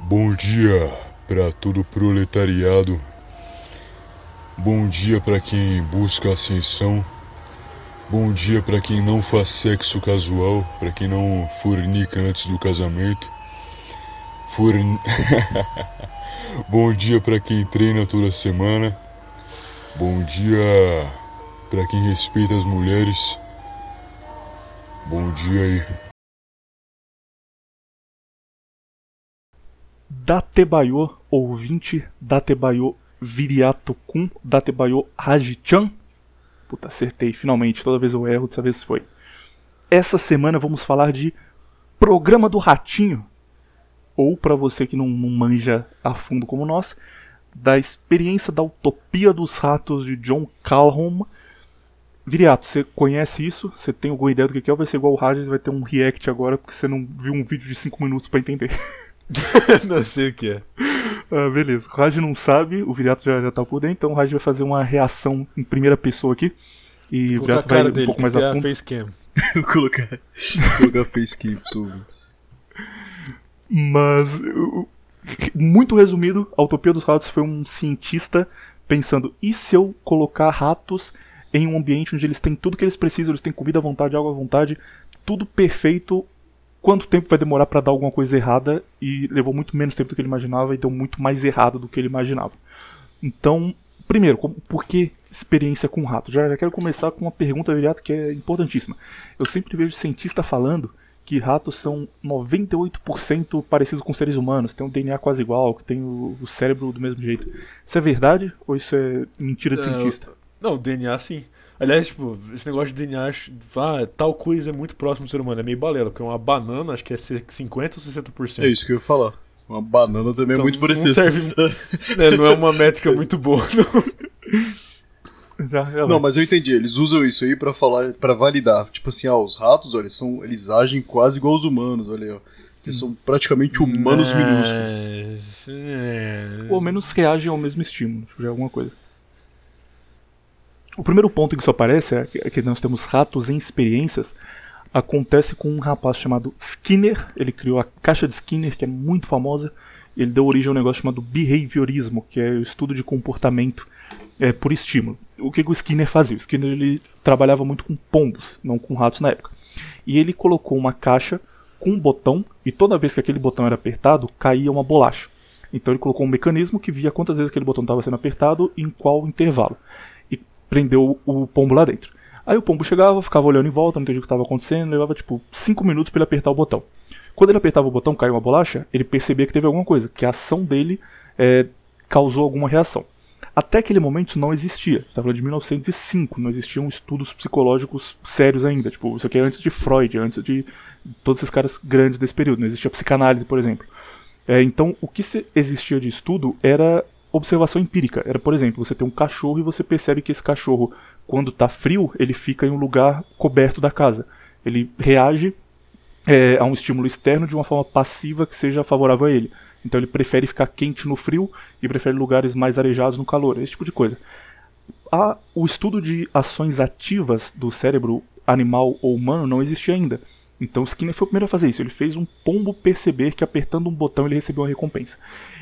Bom dia para todo proletariado. Bom dia para quem busca ascensão. Bom dia para quem não faz sexo casual, para quem não fornica antes do casamento. Forn... Bom dia para quem treina toda semana. Bom dia para quem respeita as mulheres. Bom dia aí. Datebayo, ouvinte, Datebayo Viriato Kun, Datebayo Hajichan. Puta, acertei, finalmente, toda vez eu erro, dessa vez foi. Essa semana vamos falar de Programa do Ratinho. Ou, para você que não, não manja a fundo como nós, da experiência da Utopia dos Ratos de John Calhoun. Viriato, você conhece isso? Você tem alguma ideia do que é? Ou vai ser igual o Raj, vai ter um react agora porque você não viu um vídeo de 5 minutos para entender. não sei o que é. Ah, beleza. O Raj não sabe, o Viriato já, já tá por dentro, então o Raj vai fazer uma reação em primeira pessoa aqui. E o Viriato vai cara um dele, pouco mais a fundo. facecam. Vou colocar, colocar facecam pros ouvintes. Mas, eu- muito resumido, a Utopia dos Ratos foi um cientista pensando: e se eu colocar ratos em um ambiente onde eles têm tudo que eles precisam, eles têm comida à vontade, água à vontade, tudo perfeito? Quanto tempo vai demorar para dar alguma coisa errada? E levou muito menos tempo do que ele imaginava e deu muito mais errado do que ele imaginava. Então, primeiro, por que experiência com ratos? Já, já quero começar com uma pergunta, Viriato, que é importantíssima. Eu sempre vejo cientista falando que ratos são 98% parecidos com seres humanos, tem um DNA quase igual, que tem o, o cérebro do mesmo jeito. Isso é verdade ou isso é mentira de É, cientista? Não, o DNA sim. Aliás, tipo, esse negócio de DNA, ah, tal coisa é muito próximo do ser humano, é meio balela, porque uma banana acho que é 50 ou 60%. É isso que eu ia falar. Uma banana também é Então, muito não parecida. serve, né, não é uma métrica muito boa. Não. Já, já Não, mas eu entendi. Eles usam isso aí pra falar, para validar. Tipo assim, ah, os ratos, olha, eles são, eles agem quase igual aos humanos, olha aí, ó. Eles são praticamente humanos minúsculos. É... Ou ao menos reagem ao mesmo estímulo, tipo, é alguma coisa. O primeiro ponto que isso aparece é que- é que nós temos ratos em experiências. Acontece com um rapaz chamado Skinner. Ele criou a caixa de Skinner, que é muito famosa. Ele deu origem a um negócio chamado behaviorismo, que é o estudo de comportamento é, por estímulo. O que, que o Skinner fazia? O Skinner ele trabalhava muito com pombos, não com ratos na época. E ele colocou uma caixa com um botão, e toda vez que aquele botão era apertado, caía uma bolacha. Então ele colocou um mecanismo que via quantas vezes aquele botão estava sendo apertado e em qual intervalo. Prendeu o pombo lá dentro. Aí o pombo chegava, ficava olhando em volta, não entendia o que estava acontecendo, levava tipo 5 minutos para ele apertar o botão. Quando ele apertava o botão, caiu uma bolacha, ele percebia que teve alguma coisa, que a ação dele é, causou alguma reação. Até aquele momento isso não existia. Você tá falando de 1905, não existiam estudos psicológicos sérios ainda. Tipo, isso aqui é antes de Freud, antes de todos esses caras grandes desse período. Não existia psicanálise, por exemplo. É, então, o que existia de estudo era observação empírica. Era, por exemplo, você tem um cachorro e você percebe que esse cachorro, quando está frio, ele fica em um lugar coberto da casa. Ele reage é, a um estímulo externo de uma forma passiva que seja favorável a ele. Então ele prefere ficar quente no frio e prefere lugares mais arejados no calor, esse tipo de coisa. A, o estudo de ações ativas do cérebro animal ou humano não existia ainda. Então Skinner foi o primeiro a fazer isso. Ele fez um pombo perceber que apertando um botão ele recebeu uma recompensa.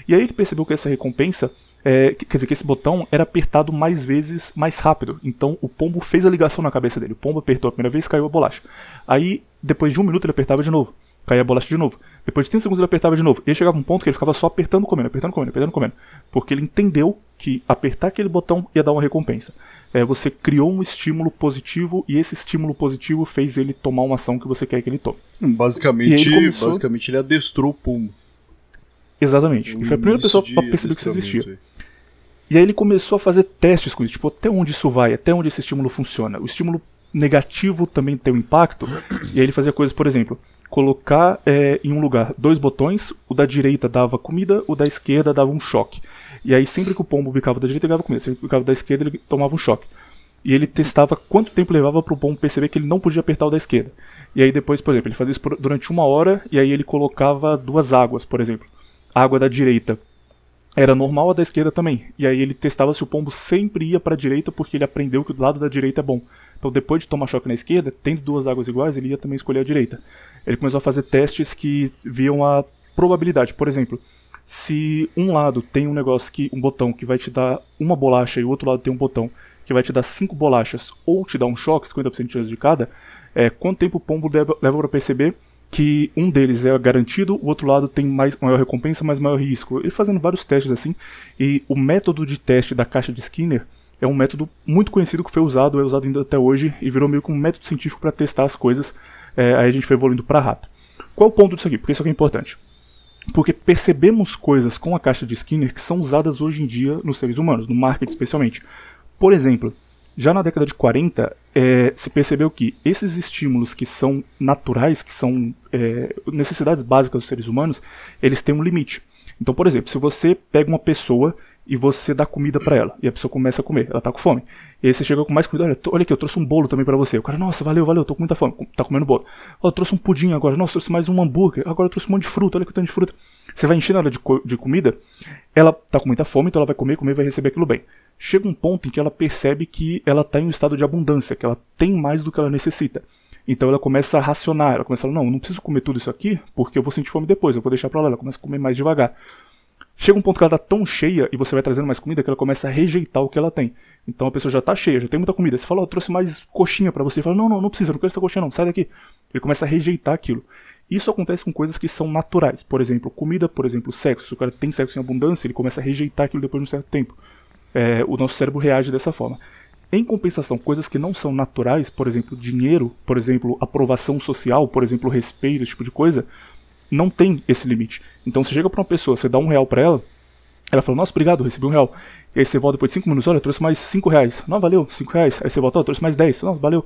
E aí ele percebeu que essa recompensa é, quer dizer que esse botão era apertado mais vezes mais rápido. Então o pombo fez a ligação na cabeça dele. O pombo apertou a primeira vez, caiu a bolacha. Aí, depois de um minuto, ele apertava de novo. Caía a bolacha de novo. Depois de 30 segundos ele apertava de novo. E aí chegava um ponto que ele ficava só apertando, comendo, apertando, comendo, apertando, comendo. Porque ele entendeu que apertar aquele botão ia dar uma recompensa. É, você criou um estímulo positivo e esse estímulo positivo fez ele tomar uma ação que você quer que ele tome. Basicamente, ele começou... basicamente ele adestrou o pombo. Exatamente. e foi a primeira pessoa a perceber que isso existia. E aí ele começou a fazer testes com isso, tipo, até onde isso vai, até onde esse estímulo funciona. O estímulo negativo também tem um impacto. E aí ele fazia coisas, por exemplo, colocar é, em um lugar dois botões, o da direita dava comida, o da esquerda dava um choque. E aí sempre que o pombo bicava da direita, ele dava comida, sempre que bicava da esquerda, ele tomava um choque. E ele testava quanto tempo levava para o pombo perceber que ele não podia apertar o da esquerda. E aí depois, por exemplo, ele fazia isso durante uma hora, e aí ele colocava duas águas, por exemplo. A água da direita era normal, a da esquerda também. E aí ele testava se o pombo sempre ia para a direita, porque ele aprendeu que o lado da direita é bom. Então depois de tomar choque na esquerda, tendo duas águas iguais, ele ia também escolher a direita. Ele começou a fazer testes que viam a probabilidade. Por exemplo, se um lado tem um negócio que um botão que vai te dar uma bolacha e o outro lado tem um botão que vai te dar cinco bolachas ou te dar um choque, 50% de chance de cada, é, quanto tempo o pombo leva, leva para perceber que um deles é garantido, o outro lado tem mais, maior recompensa, mas maior risco. Ele fazendo vários testes assim, e o método de teste da caixa de Skinner é um método muito conhecido que foi usado, é usado ainda até hoje, e virou meio que um método científico para testar as coisas. É, aí a gente foi evoluindo para rato. Qual é o ponto disso aqui? Porque isso aqui é importante. Porque percebemos coisas com a caixa de Skinner que são usadas hoje em dia nos seres humanos, no marketing especialmente. Por exemplo, já na década de 40, é, se percebeu que esses estímulos que são naturais, que são é, necessidades básicas dos seres humanos, eles têm um limite. Então, por exemplo, se você pega uma pessoa e você dá comida para ela, e a pessoa começa a comer, ela tá com fome. E aí você chega com mais comida, olha, olha aqui, eu trouxe um bolo também para você. O cara, nossa, valeu, valeu, tô com muita fome, tá comendo bolo. Eu trouxe um pudim agora, nossa, trouxe mais um hambúrguer, agora eu trouxe um monte de fruta, olha que tenho de fruta. Você vai enchendo ela de, co de comida, ela tá com muita fome, então ela vai comer, comer, vai receber aquilo bem. Chega um ponto em que ela percebe que ela tá em um estado de abundância, que ela tem mais do que ela necessita. Então ela começa a racionar, ela começa a falar, não, não preciso comer tudo isso aqui, porque eu vou sentir fome depois, eu vou deixar pra lá, ela começa a comer mais devagar. Chega um ponto que ela tá tão cheia e você vai trazendo mais comida que ela começa a rejeitar o que ela tem. Então a pessoa já tá cheia, já tem muita comida. Você fala, eu trouxe mais coxinha para você. Ele fala, não, não, não precisa, não quero essa coxinha não, sai daqui. Ele começa a rejeitar aquilo. Isso acontece com coisas que são naturais. Por exemplo, comida, por exemplo, sexo. Se o cara tem sexo em abundância, ele começa a rejeitar aquilo depois de um certo tempo. É, o nosso cérebro reage dessa forma. Em compensação, coisas que não são naturais, por exemplo, dinheiro, por exemplo, aprovação social, por exemplo, respeito, esse tipo de coisa, não tem esse limite. Então você chega pra uma pessoa, você dá um real pra ela, ela fala, nossa, obrigado, recebi um real. E aí você volta depois de cinco minutos, olha, trouxe mais cinco reais. Não, valeu, cinco reais. Aí você volta, oh, trouxe mais dez. Não, valeu.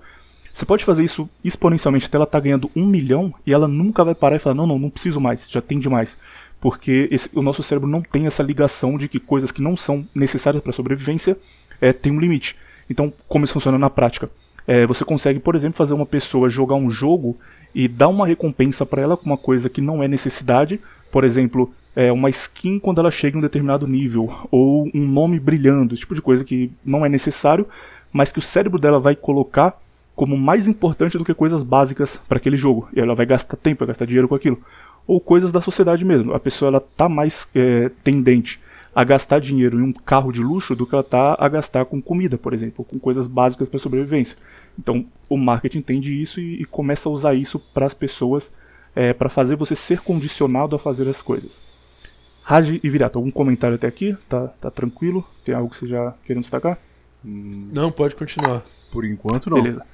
Você pode fazer isso exponencialmente até ela estar tá ganhando um milhão e ela nunca vai parar e falar, não, não, não preciso mais, já tem demais. Porque esse, o nosso cérebro não tem essa ligação de que coisas que não são necessárias para sobrevivência é, tem um limite. Então, como isso funciona na prática? É, você consegue, por exemplo, fazer uma pessoa jogar um jogo e dar uma recompensa para ela com uma coisa que não é necessidade, por exemplo, é, uma skin quando ela chega em um determinado nível, ou um nome brilhando, esse tipo de coisa que não é necessário, mas que o cérebro dela vai colocar como mais importante do que coisas básicas para aquele jogo. E ela vai gastar tempo, vai gastar dinheiro com aquilo. Ou coisas da sociedade mesmo. A pessoa ela tá mais é, tendente a gastar dinheiro em um carro de luxo do que ela tá a gastar com comida, por exemplo, com coisas básicas para sobrevivência. Então, o marketing entende isso e, e começa a usar isso para as pessoas, é, para fazer você ser condicionado a fazer as coisas. Raj e Virato, algum comentário até aqui? Tá, tá tranquilo? Tem algo que você já querendo destacar? Não, pode continuar. Por enquanto, não. Beleza.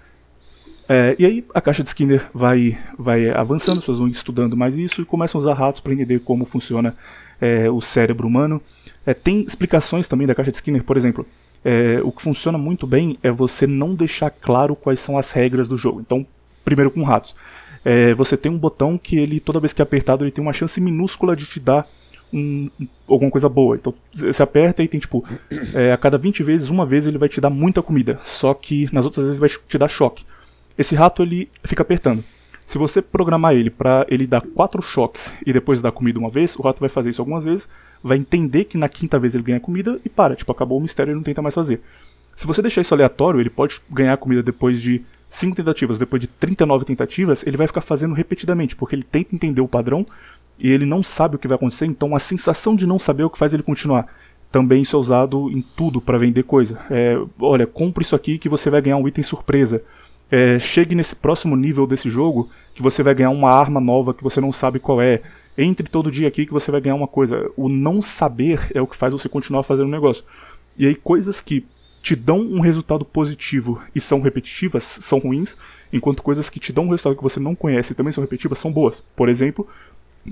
É, e aí a caixa de Skinner vai, vai avançando, as pessoas vão estudando mais isso e começam a usar ratos para entender como funciona é, o cérebro humano. É, tem explicações também da caixa de Skinner, por exemplo. É, o que funciona muito bem é você não deixar claro quais são as regras do jogo. Então, primeiro com ratos. É, você tem um botão que ele, toda vez que é apertado, ele tem uma chance minúscula de te dar um- um- alguma coisa boa. Então você aperta e tem tipo, é, a cada 20 vezes, uma vez ele vai te dar muita comida. Só que nas outras vezes vai te dar choque. Esse rato ele fica apertando. Se você programar ele pra ele dar quatro choques e depois dar comida uma vez, o rato vai fazer isso algumas vezes, vai entender que na quinta vez ele ganha comida e para. Tipo, acabou o mistério e não tenta mais fazer. Se você deixar isso aleatório, ele pode ganhar comida depois de 5 tentativas, depois de 39 tentativas, ele vai ficar fazendo repetidamente, porque ele tenta entender o padrão e ele não sabe o que vai acontecer, então a sensação de não saber é o que faz ele continuar. Também isso é usado em tudo para vender coisa. É, olha, compre isso aqui que você vai ganhar um item surpresa. É, chegue nesse próximo nível desse jogo que você vai ganhar uma arma nova que você não sabe qual é. Entre todo dia aqui que você vai ganhar uma coisa. O não saber é o que faz você continuar fazendo o negócio. E aí coisas que te dão um resultado positivo e são repetitivas são ruins, enquanto coisas que te dão um resultado que você não conhece e também são repetitivas são boas. Por exemplo,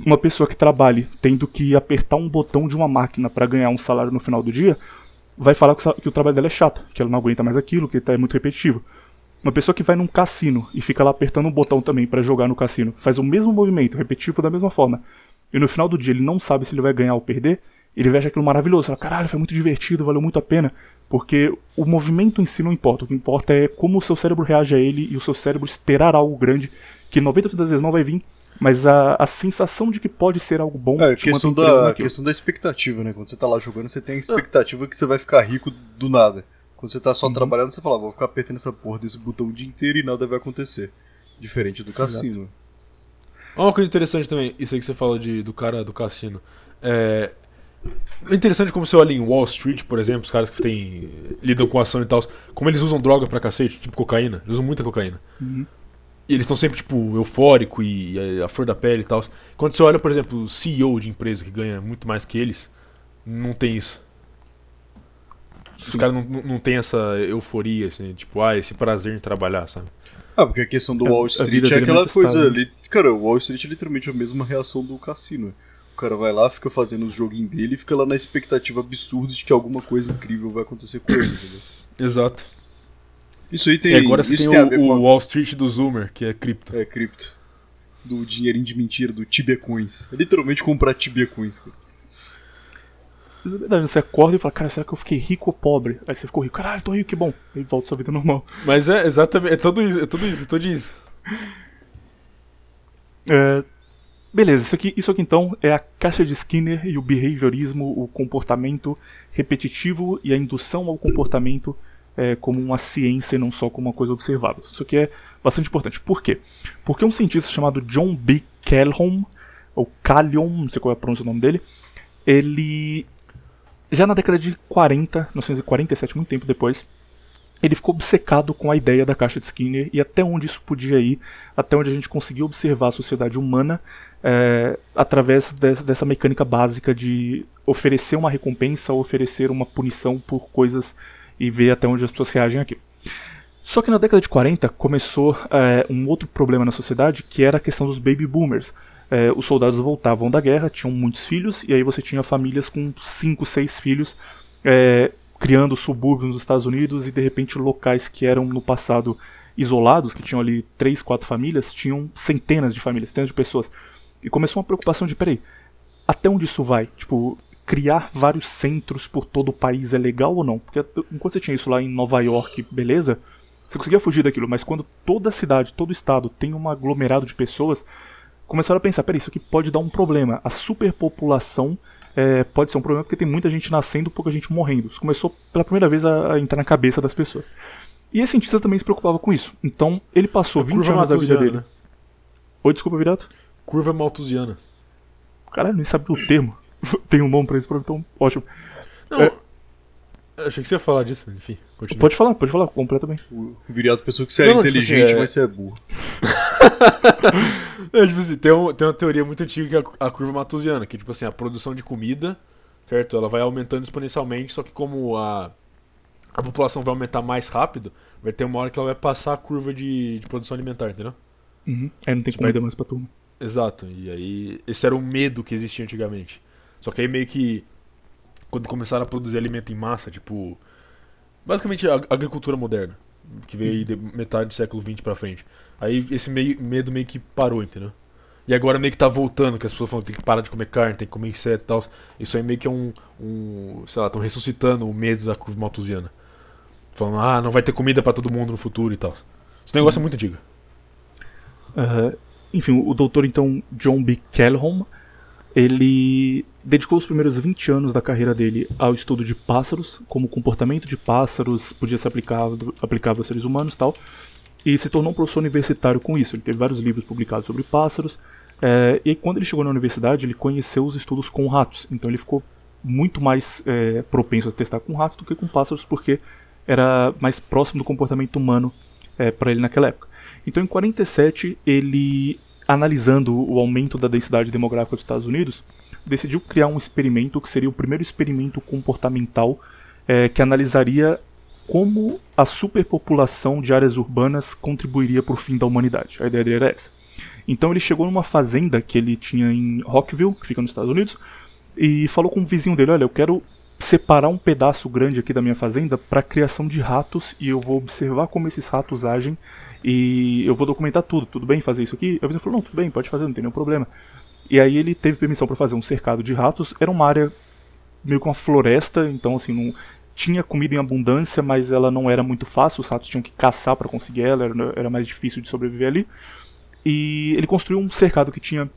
uma pessoa que trabalhe tendo que apertar um botão de uma máquina para ganhar um salário no final do dia, vai falar que o trabalho dela é chato, que ela não aguenta mais aquilo, que tá- é muito repetitivo. Uma pessoa que vai num cassino e fica lá apertando um botão também para jogar no cassino, faz o mesmo movimento, repetitivo da mesma forma, e no final do dia ele não sabe se ele vai ganhar ou perder, ele achar aquilo maravilhoso, fala, caralho, foi muito divertido, valeu muito a pena, porque o movimento em si não importa, o que importa é como o seu cérebro reage a ele e o seu cérebro esperar algo grande, que 90% das vezes não vai vir, mas a, a sensação de que pode ser algo bom É, questão da, naquilo. questão da expectativa, né? Quando você tá lá jogando, você tem a expectativa que você vai ficar rico do nada. Quando você tá só Uhum. trabalhando, você fala, "Ah, vou ficar apertando essa porra desse botão o dia inteiro e nada vai acontecer. Diferente do cassino. Ó, Uma coisa interessante também, isso aí que você fala de, do cara do cassino. É, é interessante como você olha em Wall Street, por exemplo, os caras que tem, lidam com ação e tal, como eles usam droga pra cacete, tipo cocaína. Eles usam muita cocaína. Uhum. E eles estão sempre, tipo, eufórico e a, a flor da pele e tal. Quando você olha, por exemplo, o CEO de empresa que ganha muito mais que eles, não tem isso. Os caras não, não, tem essa euforia, assim, tipo, ah, esse prazer em trabalhar, sabe? Ah, porque a questão do A- Wall Street é é aquela coisa estável. ali. Cara, o Wall Street é literalmente a mesma reação do cassino. O cara vai lá, fica fazendo os joguinhos dele e fica lá na expectativa absurda de que alguma coisa incrível vai acontecer com ele, entendeu? Exato. Isso aí tem. e agora você tem tem o, o Wall Street do Zoomer, que é cripto. É, cripto. Do dinheirinho de mentira, do Tibia Coins. É literalmente comprar Tibia Coins, cara. É verdade, você acorda e fala, cara, será que eu fiquei rico ou pobre? Aí você ficou rico, caralho, tô rico, que bom. Aí volta sua vida normal. Mas é exatamente, é tudo isso, é tudo isso, é tudo isso. É, beleza, isso aqui, isso aqui então é a caixa de Skinner e o behaviorismo, o comportamento repetitivo e a indução ao comportamento é, como uma ciência e não só como uma coisa observável. Isso aqui é bastante importante. Por quê? Porque um cientista chamado John B. Calhoun, ou Calhoun, não sei qual é a pronúncia do nome dele, ele já na década de 40, 1947, muito tempo depois, ele ficou obcecado com a ideia da caixa de Skinner e até onde isso podia ir, até onde a gente conseguiu observar a sociedade humana é, através dessa, dessa mecânica básica de oferecer uma recompensa ou oferecer uma punição por coisas e ver até onde as pessoas reagem aqui. Só que na década de 40 começou é, um outro problema na sociedade que era a questão dos baby boomers. É, os soldados voltavam da guerra, tinham muitos filhos, e aí você tinha famílias com 5, 6 filhos, é, criando subúrbios nos Estados Unidos, e de repente locais que eram no passado isolados, que tinham ali 3, 4 famílias, tinham centenas de famílias, centenas de pessoas. E começou uma preocupação de, peraí, até onde isso vai? Tipo, criar vários centros por todo o país é legal ou não? Porque enquanto você tinha isso lá em Nova York, beleza, você conseguia fugir daquilo, mas quando toda cidade, todo estado tem um aglomerado de pessoas, começaram a pensar, peraí, isso aqui pode dar um problema. A superpopulação é, pode ser um problema porque tem muita gente nascendo e pouca gente morrendo. Isso começou pela primeira vez a, a entrar na cabeça das pessoas. E esse cientista também se preocupava com isso. Então, ele passou 20 Curva anos da vida dele. né? Oi, desculpa, Virato. Curva malthusiana. Caralho, nem sabia o termo. Tem um nome pra isso, então ótimo. Não, É. achei que você ia falar disso, enfim, continua. Pode falar, pode falar, completamente. O viriato pensou que você era Não, não, tipo inteligente, assim, é- mas você é burro. É, tipo assim, tem, um- tem uma teoria muito antiga que é a, a curva malthusiana, que tipo assim, a produção de comida, certo? Ela vai aumentando exponencialmente, só que como a, a população vai aumentar mais rápido, vai ter uma hora que ela vai passar a curva de, de produção alimentar, entendeu? Uhum. Aí não tem Tipo, comida mais pra turma. Exato, e aí esse era o medo que existia antigamente. Só que aí meio que. Quando começaram a produzir alimento em massa, tipo. Basicamente a a agricultura moderna. Que veio aí de metade do século XX pra frente. Aí esse meio, medo meio que parou, entendeu? E agora meio que tá voltando, que as pessoas falam tem que parar de comer carne, tem que comer inseto e tal. Isso aí meio que é um. um sei lá, estão ressuscitando o medo da curva malthusiana. Falando, ah, não vai ter comida pra todo mundo no futuro e tal. Esse negócio é muito antigo. Enfim, o doutor então John B. Calhoun, ele dedicou os primeiros 20 anos da carreira dele ao estudo de pássaros, como o comportamento de pássaros podia ser aplicado, aplicável a seres humanos e tal, e se tornou um professor universitário com isso. Ele teve vários livros publicados sobre pássaros, é, e quando ele chegou na universidade, ele conheceu os estudos com ratos, então ele ficou muito mais é, propenso a testar com ratos do que com pássaros, porque era mais próximo do comportamento humano é, para ele naquela época. Então, em 47, ele, analisando o aumento da densidade demográfica dos Estados Unidos, decidiu criar um experimento que seria o primeiro experimento comportamental é, que analisaria como a superpopulação de áreas urbanas contribuiria para o fim da humanidade. A ideia dele era essa. Então ele chegou numa fazenda que ele tinha em Rockville, que fica nos Estados Unidos, e falou com o vizinho dele: Olha, eu quero separar um pedaço grande aqui da minha fazenda para criação de ratos e eu vou observar como esses ratos agem e eu vou documentar tudo. Tudo bem fazer isso aqui? O vizinho falou: Não, tudo bem, pode fazer, não tem nenhum problema. E aí ele teve permissão para fazer um cercado de ratos. Era uma área meio que uma floresta, então assim, não tinha comida em abundância, mas ela não era muito fácil, os ratos tinham que caçar para conseguir ela, era, era mais difícil de sobreviver ali. E ele construiu um cercado que tinha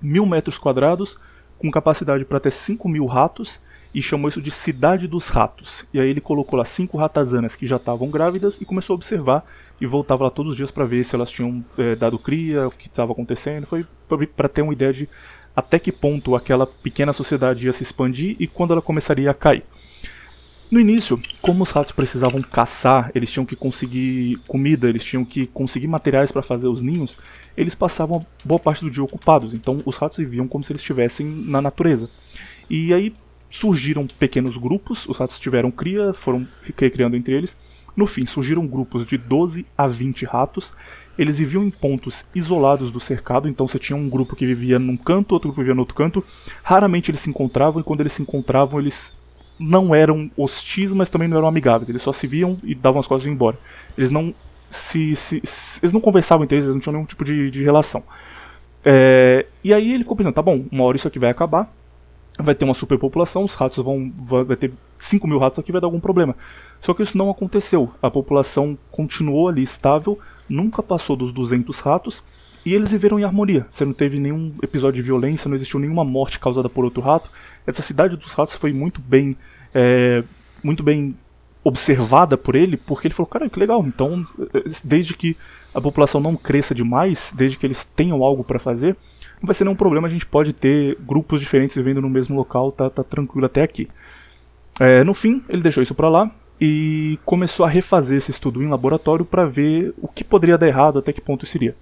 mil metros quadrados, com capacidade para até 5 mil ratos, e chamou isso de Cidade dos Ratos. E aí ele colocou lá cinco ratazanas que já estavam grávidas e começou a observar e voltava lá todos os dias para ver se elas tinham eh, dado cria, o que estava acontecendo. Foi para ter uma ideia de até que ponto aquela pequena sociedade ia se expandir e quando ela começaria a cair. No início, como os ratos precisavam caçar, eles tinham que conseguir comida, eles tinham que conseguir materiais para fazer os ninhos, eles passavam boa parte do dia ocupados. Então os ratos viviam como se eles estivessem na natureza. E aí surgiram pequenos grupos, os ratos tiveram cria, foram criando entre eles. No fim, surgiram grupos de 12 a 20 ratos. Eles viviam em pontos isolados do cercado, então você tinha um grupo que vivia num canto, outro grupo vivia no outro canto. Raramente eles se encontravam e quando eles se encontravam, eles não eram hostis, mas também não eram amigáveis. Eles só se viam e davam as costas e iam embora. Eles não se, se, se- eles não conversavam entre eles, eles não tinham nenhum tipo de, de relação. É, e aí ele ficou pensando, tá bom, uma hora isso aqui vai acabar, vai ter uma superpopulação, os ratos vão. Vai, vai ter 5 mil ratos aqui, vai dar algum problema. Só que isso não aconteceu. A população continuou ali estável, nunca passou dos 200 ratos, e eles viveram em harmonia. Você não teve nenhum episódio de violência, não existiu nenhuma morte causada por outro rato. Essa cidade dos ratos foi muito bem. é, muito bem observada por ele, porque ele falou, cara, que legal. Então, eh, desde que a população não cresça demais, desde que eles tenham algo para fazer, não vai ser nenhum problema, a gente pode ter grupos diferentes vivendo no mesmo local, tá, tá tranquilo até aqui. É, no fim, ele deixou isso pra lá e começou a refazer esse estudo em laboratório para ver o que poderia dar errado, até que ponto isso iria.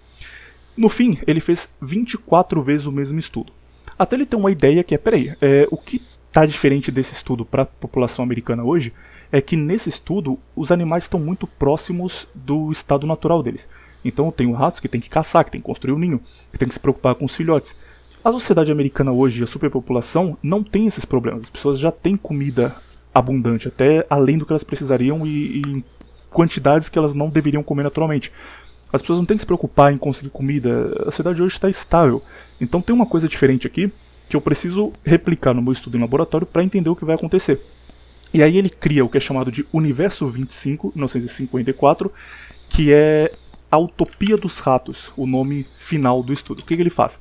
No fim, ele fez 24 vezes o mesmo estudo. Até ele ter uma ideia que é, peraí, é, o que está diferente desse estudo para a população americana hoje é que nesse estudo os animais estão muito próximos do estado natural deles. Então tem os ratos que tem que caçar, que tem que construir o ninho, que tem que se preocupar com os filhotes. A sociedade americana hoje, a superpopulação, não tem esses problemas. As pessoas já têm comida abundante, até além do que elas precisariam e, e quantidades que elas não deveriam comer naturalmente. As pessoas não têm que se preocupar em conseguir comida. A cidade hoje está estável. Então tem uma coisa diferente aqui que eu preciso replicar no meu estudo em laboratório para entender o que vai acontecer. E aí ele cria o que é chamado de Universo 25, 1954, que é a Utopia dos Ratos, o nome final do estudo. O que, que ele faz?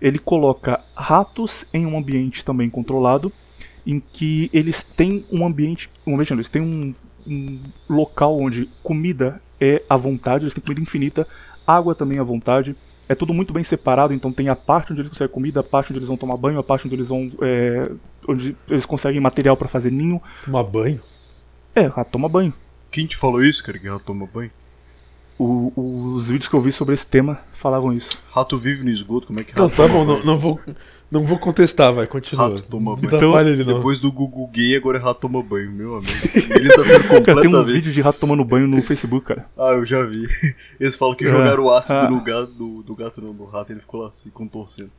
Ele coloca ratos em um ambiente também controlado, em que eles têm um ambiente, um ambiente não, eles têm um, um local onde comida é à vontade, eles têm comida infinita, água também à vontade. É tudo muito bem separado, então tem a parte onde eles conseguem comida, a parte onde eles vão tomar banho, a parte onde eles vão. é, onde eles conseguem material para fazer ninho. Tomar banho? É, rato toma banho. Quem te falou isso, cara, que rato toma banho? O- os vídeos que eu vi sobre esse tema falavam isso. Rato vive no esgoto, como é que Não, rato tá toma bom, não, não vou, não vou contestar, vai, continua. Rato toma banho. atrapalha ele não. Depois do Google gay, agora é rato toma banho, meu amigo. Ele tá ficando Cara, tem um completamente... vídeo de rato tomando banho no Facebook, cara. Ah, eu já vi. Eles falam que É. jogaram ácido Ah. no gato, do, do gato não, no rato, ele ficou lá se contorcendo.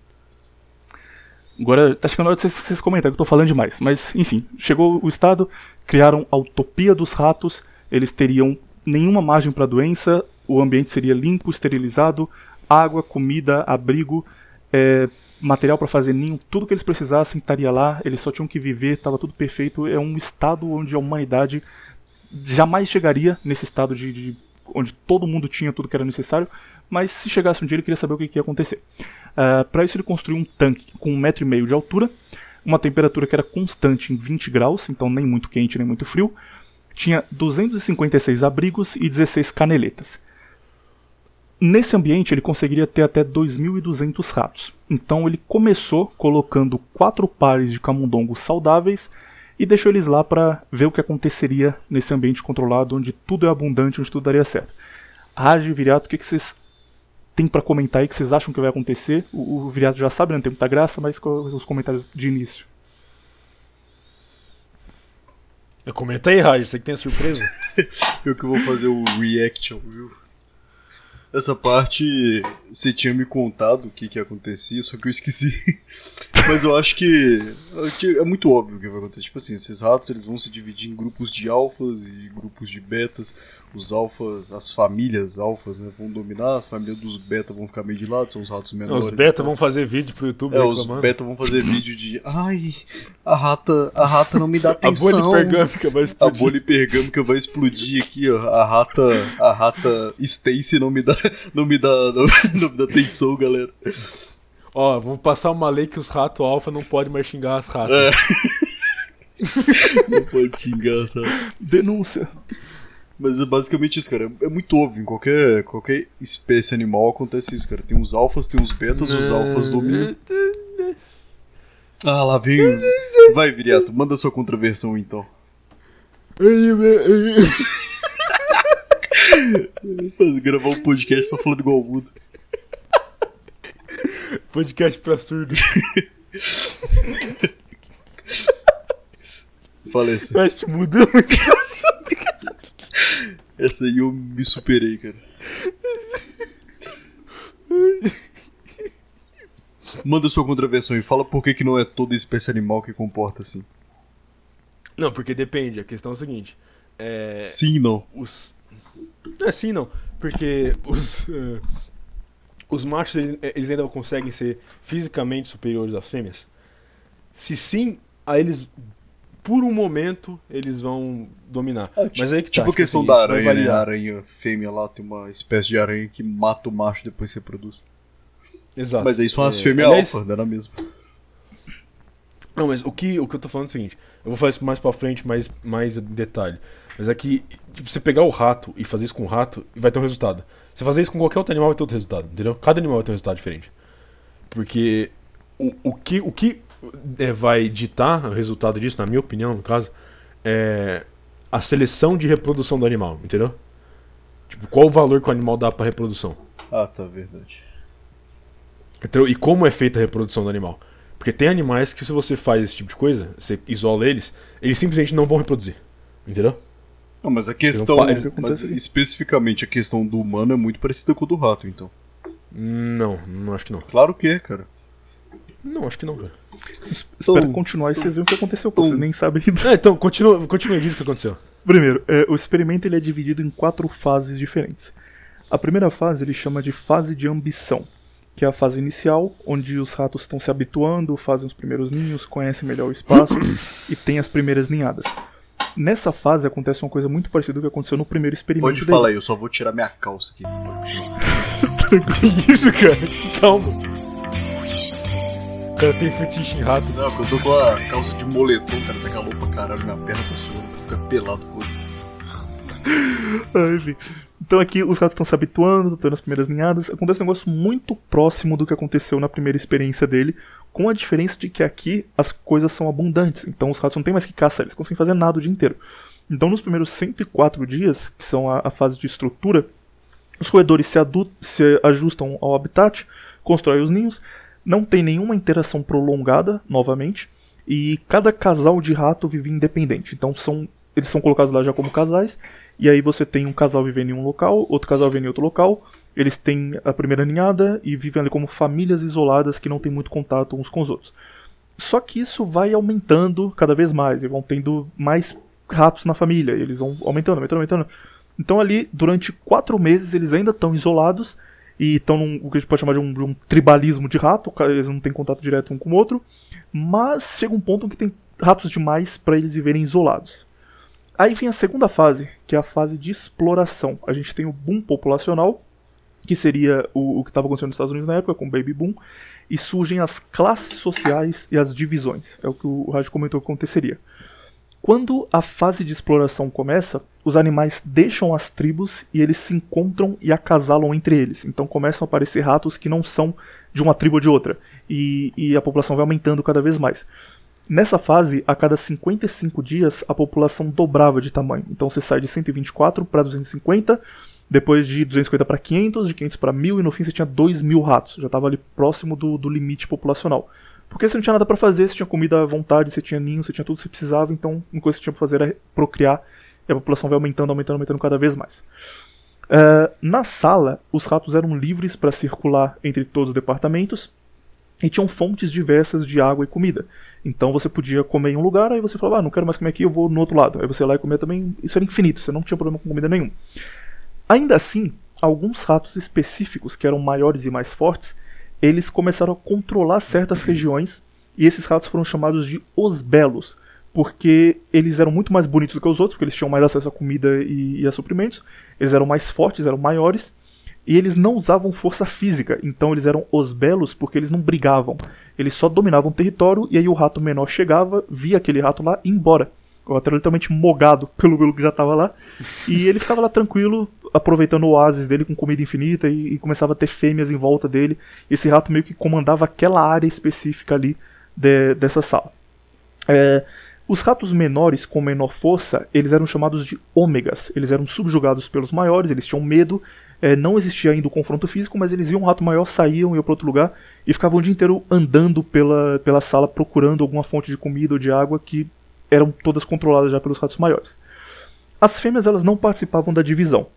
Agora tá chegando a hora de vocês, vocês comentarem que eu tô falando demais. Mas, enfim, chegou o estado, criaram a utopia dos ratos, eles teriam nenhuma margem para doença, o ambiente seria limpo, esterilizado, água, comida, abrigo, é, material para fazer ninho, tudo que eles precisassem estaria lá, eles só tinham que viver, estava tudo perfeito. É um estado onde a humanidade jamais chegaria nesse estado de, de onde todo mundo tinha tudo que era necessário, mas se chegasse um dia ele queria saber o que, que ia acontecer. Uh, para isso ele construiu um tanque com um metro e meio de altura, uma temperatura que era constante em 20 graus, então nem muito quente nem muito frio. Tinha 256 abrigos e 16 caneletas. Nesse ambiente ele conseguiria ter até 2.200 ratos. Então ele começou colocando quatro pares de camundongos saudáveis e deixou eles lá para ver o que aconteceria nesse ambiente controlado, onde tudo é abundante, onde tudo daria certo. Raj e Viriato, o que, que vocês têm para comentar aí que vocês acham que vai acontecer? O, o Viriato já sabe, né? não tem muita graça, mas os comentários de início? Comenta aí, Raj, você que tem a surpresa. Eu que vou fazer o reaction, viu? Essa parte você tinha me contado o que que acontecia, só que eu esqueci. Mas eu acho que, que, é muito óbvio o que vai acontecer. Tipo assim, esses ratos eles vão se dividir em grupos de alfas e grupos de betas. Os alfas, as famílias alfas, né, vão dominar, as famílias dos beta vão ficar meio de lado, são os ratos menores. Os beta vão fazer vídeo pro YouTube É, os beta vão fazer vídeo de ai, a rata, a rata não me dá atenção. a bolha hipergâmica vai explodir. A bolha hipergâmica vai explodir aqui, ó. A rata, a rata Stacy não me dá, não me dá, não, não me dá atenção, galera. Ó, vamos passar uma lei que os ratos alfa não podem mais xingar as ratas. É. não pode xingar, sabe? Denúncia. Mas é basicamente isso, cara. É muito óbvio. Em qualquer, qualquer espécie animal acontece isso, cara. Tem uns alfas, tem uns betas, os alfas dominam. Ah, lá vem. Vai, Viriato, manda sua contraversão então. gravar um podcast só falando igual o mudo. Podcast pra surdos. Falece. Mas mudou muito. Essa aí eu me superei, cara. Manda sua contravenção e fala por que, que não é toda espécie animal que comporta assim. Não, porque depende. A questão é o seguinte. É... Sim, não. Os... É sim, não. Porque os. Uh, os machos eles, eles, ainda conseguem ser fisicamente superiores às fêmeas? Se sim, aí eles. Por um momento, eles vão dominar. É, Mas aí que tá, tipo a questão assim, da aranha, né? A aranha fêmea lá tem uma espécie de aranha que mata o macho depois que reproduz. Exato. Mas aí são as é, fêmeas aliás... alfa, não é mesmo? Não, mas o que, o que eu tô falando é o seguinte: eu vou falar isso mais pra frente, mais, mais detalhe. Mas é que, tipo, você pegar o rato e fazer isso com o rato, vai ter um resultado. Você fazer isso com qualquer outro animal vai ter outro resultado, entendeu? Cada animal vai ter um resultado diferente. Porque o, o que, o que é, vai ditar o resultado disso, na minha opinião, no caso, é a seleção de reprodução do animal, entendeu? Tipo, qual o valor que o animal dá pra reprodução. Ah, tá, verdade. Entendeu? E como é feita a reprodução do animal. Porque tem animais que se você faz esse tipo de coisa, você isola eles, eles simplesmente não vão reproduzir. Entendeu? Não, mas a questão. Mas especificamente a questão do humano é muito parecida com a do rato, então. Não, não acho que não. Claro que é, cara. Não, acho que não, cara. Espera então, continuar e vocês veem o que aconteceu, pô. Vocês nem sabem É, então, continua, continua e diz o que aconteceu. Primeiro, é, o experimento ele é dividido em quatro fases diferentes. A primeira fase ele chama de fase de ambição que é a fase inicial, onde os ratos estão se habituando, fazem os primeiros ninhos, conhecem melhor o espaço e tem as primeiras ninhadas. Nessa fase acontece uma coisa muito parecida com o que aconteceu no primeiro experimento. Pode falar aí, eu só vou tirar minha calça aqui. que isso, cara? Calma. O cara tem fetiche em rato. Não, eu tô com a calça de moletom, cara, tá calor pra caralho, minha perna tá suando, fica pelado, foda ah, enfim. Então aqui os ratos estão se habituando, estão tendo as primeiras ninhadas. Acontece um negócio muito próximo do que aconteceu na primeira experiência dele, com a diferença de que aqui as coisas são abundantes. Então os ratos não têm mais que caçar, eles conseguem fazer nada o dia inteiro. Então nos primeiros 104 dias, que são a, a fase de estrutura, os roedores se, se ajustam ao habitat, constroem os ninhos, não tem nenhuma interação prolongada, novamente, e cada casal de rato vive independente. Então são, eles são colocados lá já como casais, e aí você tem um casal vivendo em um local, outro casal vivendo em outro local. Eles têm a primeira ninhada e vivem ali como famílias isoladas que não têm muito contato uns com os outros. Só que isso vai aumentando cada vez mais, e vão tendo mais ratos na família, eles vão aumentando, aumentando, aumentando. Então ali, durante quatro meses, eles ainda estão isolados, e estão num o que a gente pode chamar de um, de um tribalismo de rato, eles não têm contato direto um com o outro, mas chega um ponto em que tem ratos demais para eles viverem isolados. Aí vem a segunda fase, que é a fase de exploração. A gente tem o boom populacional, que seria o, o que estava acontecendo nos Estados Unidos na época, com o baby boom, e surgem as classes sociais e as divisões. É o que o Rádio comentou que aconteceria. Quando a fase de exploração começa, os animais deixam as tribos e eles se encontram e acasalam entre eles. Então começam a aparecer ratos que não são de uma tribo ou de outra. E, e a população vai aumentando cada vez mais. Nessa fase, a cada 55 dias, a população dobrava de tamanho. Então você sai de 124 para 250, depois de 250 para 500, de 500 para 1000 e no fim você tinha 2000 ratos. Já estava ali próximo do, do limite populacional. Porque você não tinha nada para fazer, você tinha comida à vontade, você tinha ninho, você tinha tudo que você precisava, então a coisa que você tinha para fazer era procriar e a população vai aumentando, aumentando, aumentando cada vez mais. Uh, na sala, os ratos eram livres para circular entre todos os departamentos e tinham fontes diversas de água e comida. Então você podia comer em um lugar, aí você falava, ah, não quero mais comer aqui, eu vou no outro lado. Aí você ia lá e comia também, isso era infinito, você não tinha problema com comida nenhum. Ainda assim, alguns ratos específicos, que eram maiores e mais fortes, eles começaram a controlar certas regiões, e esses ratos foram chamados de os belos, porque eles eram muito mais bonitos do que os outros, porque eles tinham mais acesso a comida e, e a suprimentos, eles eram mais fortes, eram maiores, e eles não usavam força física, então eles eram os belos porque eles não brigavam. Eles só dominavam o território e aí o rato menor chegava, via aquele rato lá e ia embora. O rato era literalmente mogado pelo que já estava lá. E ele ficava lá tranquilo, aproveitando o oásis dele com comida infinita e, e, começava a ter fêmeas em volta dele. Esse rato meio que comandava aquela área específica ali de, dessa sala. É, os ratos menores com menor força, eles eram chamados de ômegas. Eles eram subjugados pelos maiores, eles tinham medo é, não existia ainda o confronto físico, mas eles viam um rato maior, saíam iam para outro lugar e ficavam o dia inteiro andando pela, pela sala procurando alguma fonte de comida ou de água que eram todas controladas já pelos ratos maiores. As fêmeas elas não participavam da divisão,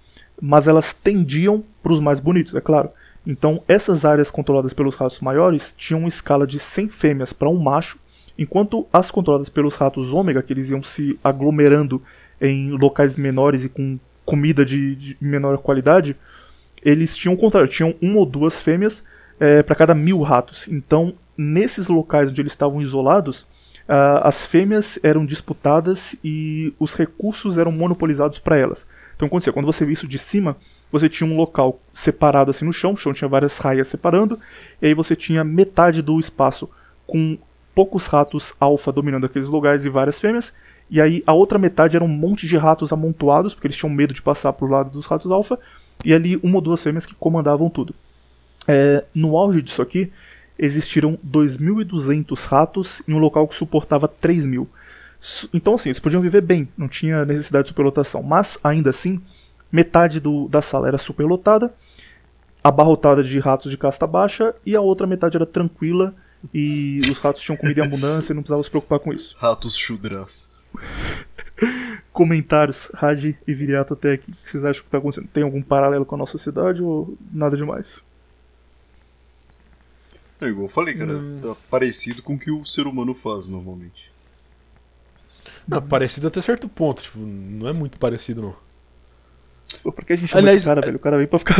mas elas tendiam para os mais bonitos, é claro. Então essas áreas controladas pelos ratos maiores tinham uma escala de 100 fêmeas para um macho, enquanto as controladas pelos ratos ômega, que eles iam se aglomerando em locais menores e com comida de, de menor qualidade, eles tinham o contrário, tinham uma ou duas fêmeas é, para cada mil ratos. Então, nesses locais onde eles estavam isolados, uh, as fêmeas eram disputadas e os recursos eram monopolizados para elas. Então, acontecia, quando você via isso de cima, você tinha um local separado assim no chão, o chão tinha várias raias separando, e aí você tinha metade do espaço com poucos ratos alfa dominando aqueles lugares e várias fêmeas, e aí a outra metade era um monte de ratos amontoados, porque eles tinham medo de passar pro lado dos ratos alfa, e ali uma ou duas fêmeas que comandavam tudo. É, no auge disso aqui, existiram 2.200 ratos em um local que suportava 3.000. Então, assim, eles podiam viver bem, não tinha necessidade de superlotação. Mas, ainda assim, metade do, da sala era superlotada, abarrotada de ratos de casta baixa, e a outra metade era tranquila, e os ratos tinham comida em abundância e não precisava se preocupar com isso. Ratos chudras. Comentários, Raji e Viriato até aqui. O que vocês acham que está acontecendo? Tem algum paralelo com a nossa cidade ou nada demais? É igual eu falei, cara. Hum. Tá parecido com o que o ser humano faz normalmente. Não, parecido até certo ponto. Tipo, não é muito parecido, não. Pô, por que a gente chama Aliás, esse cara, velho? O cara vem pra ficar.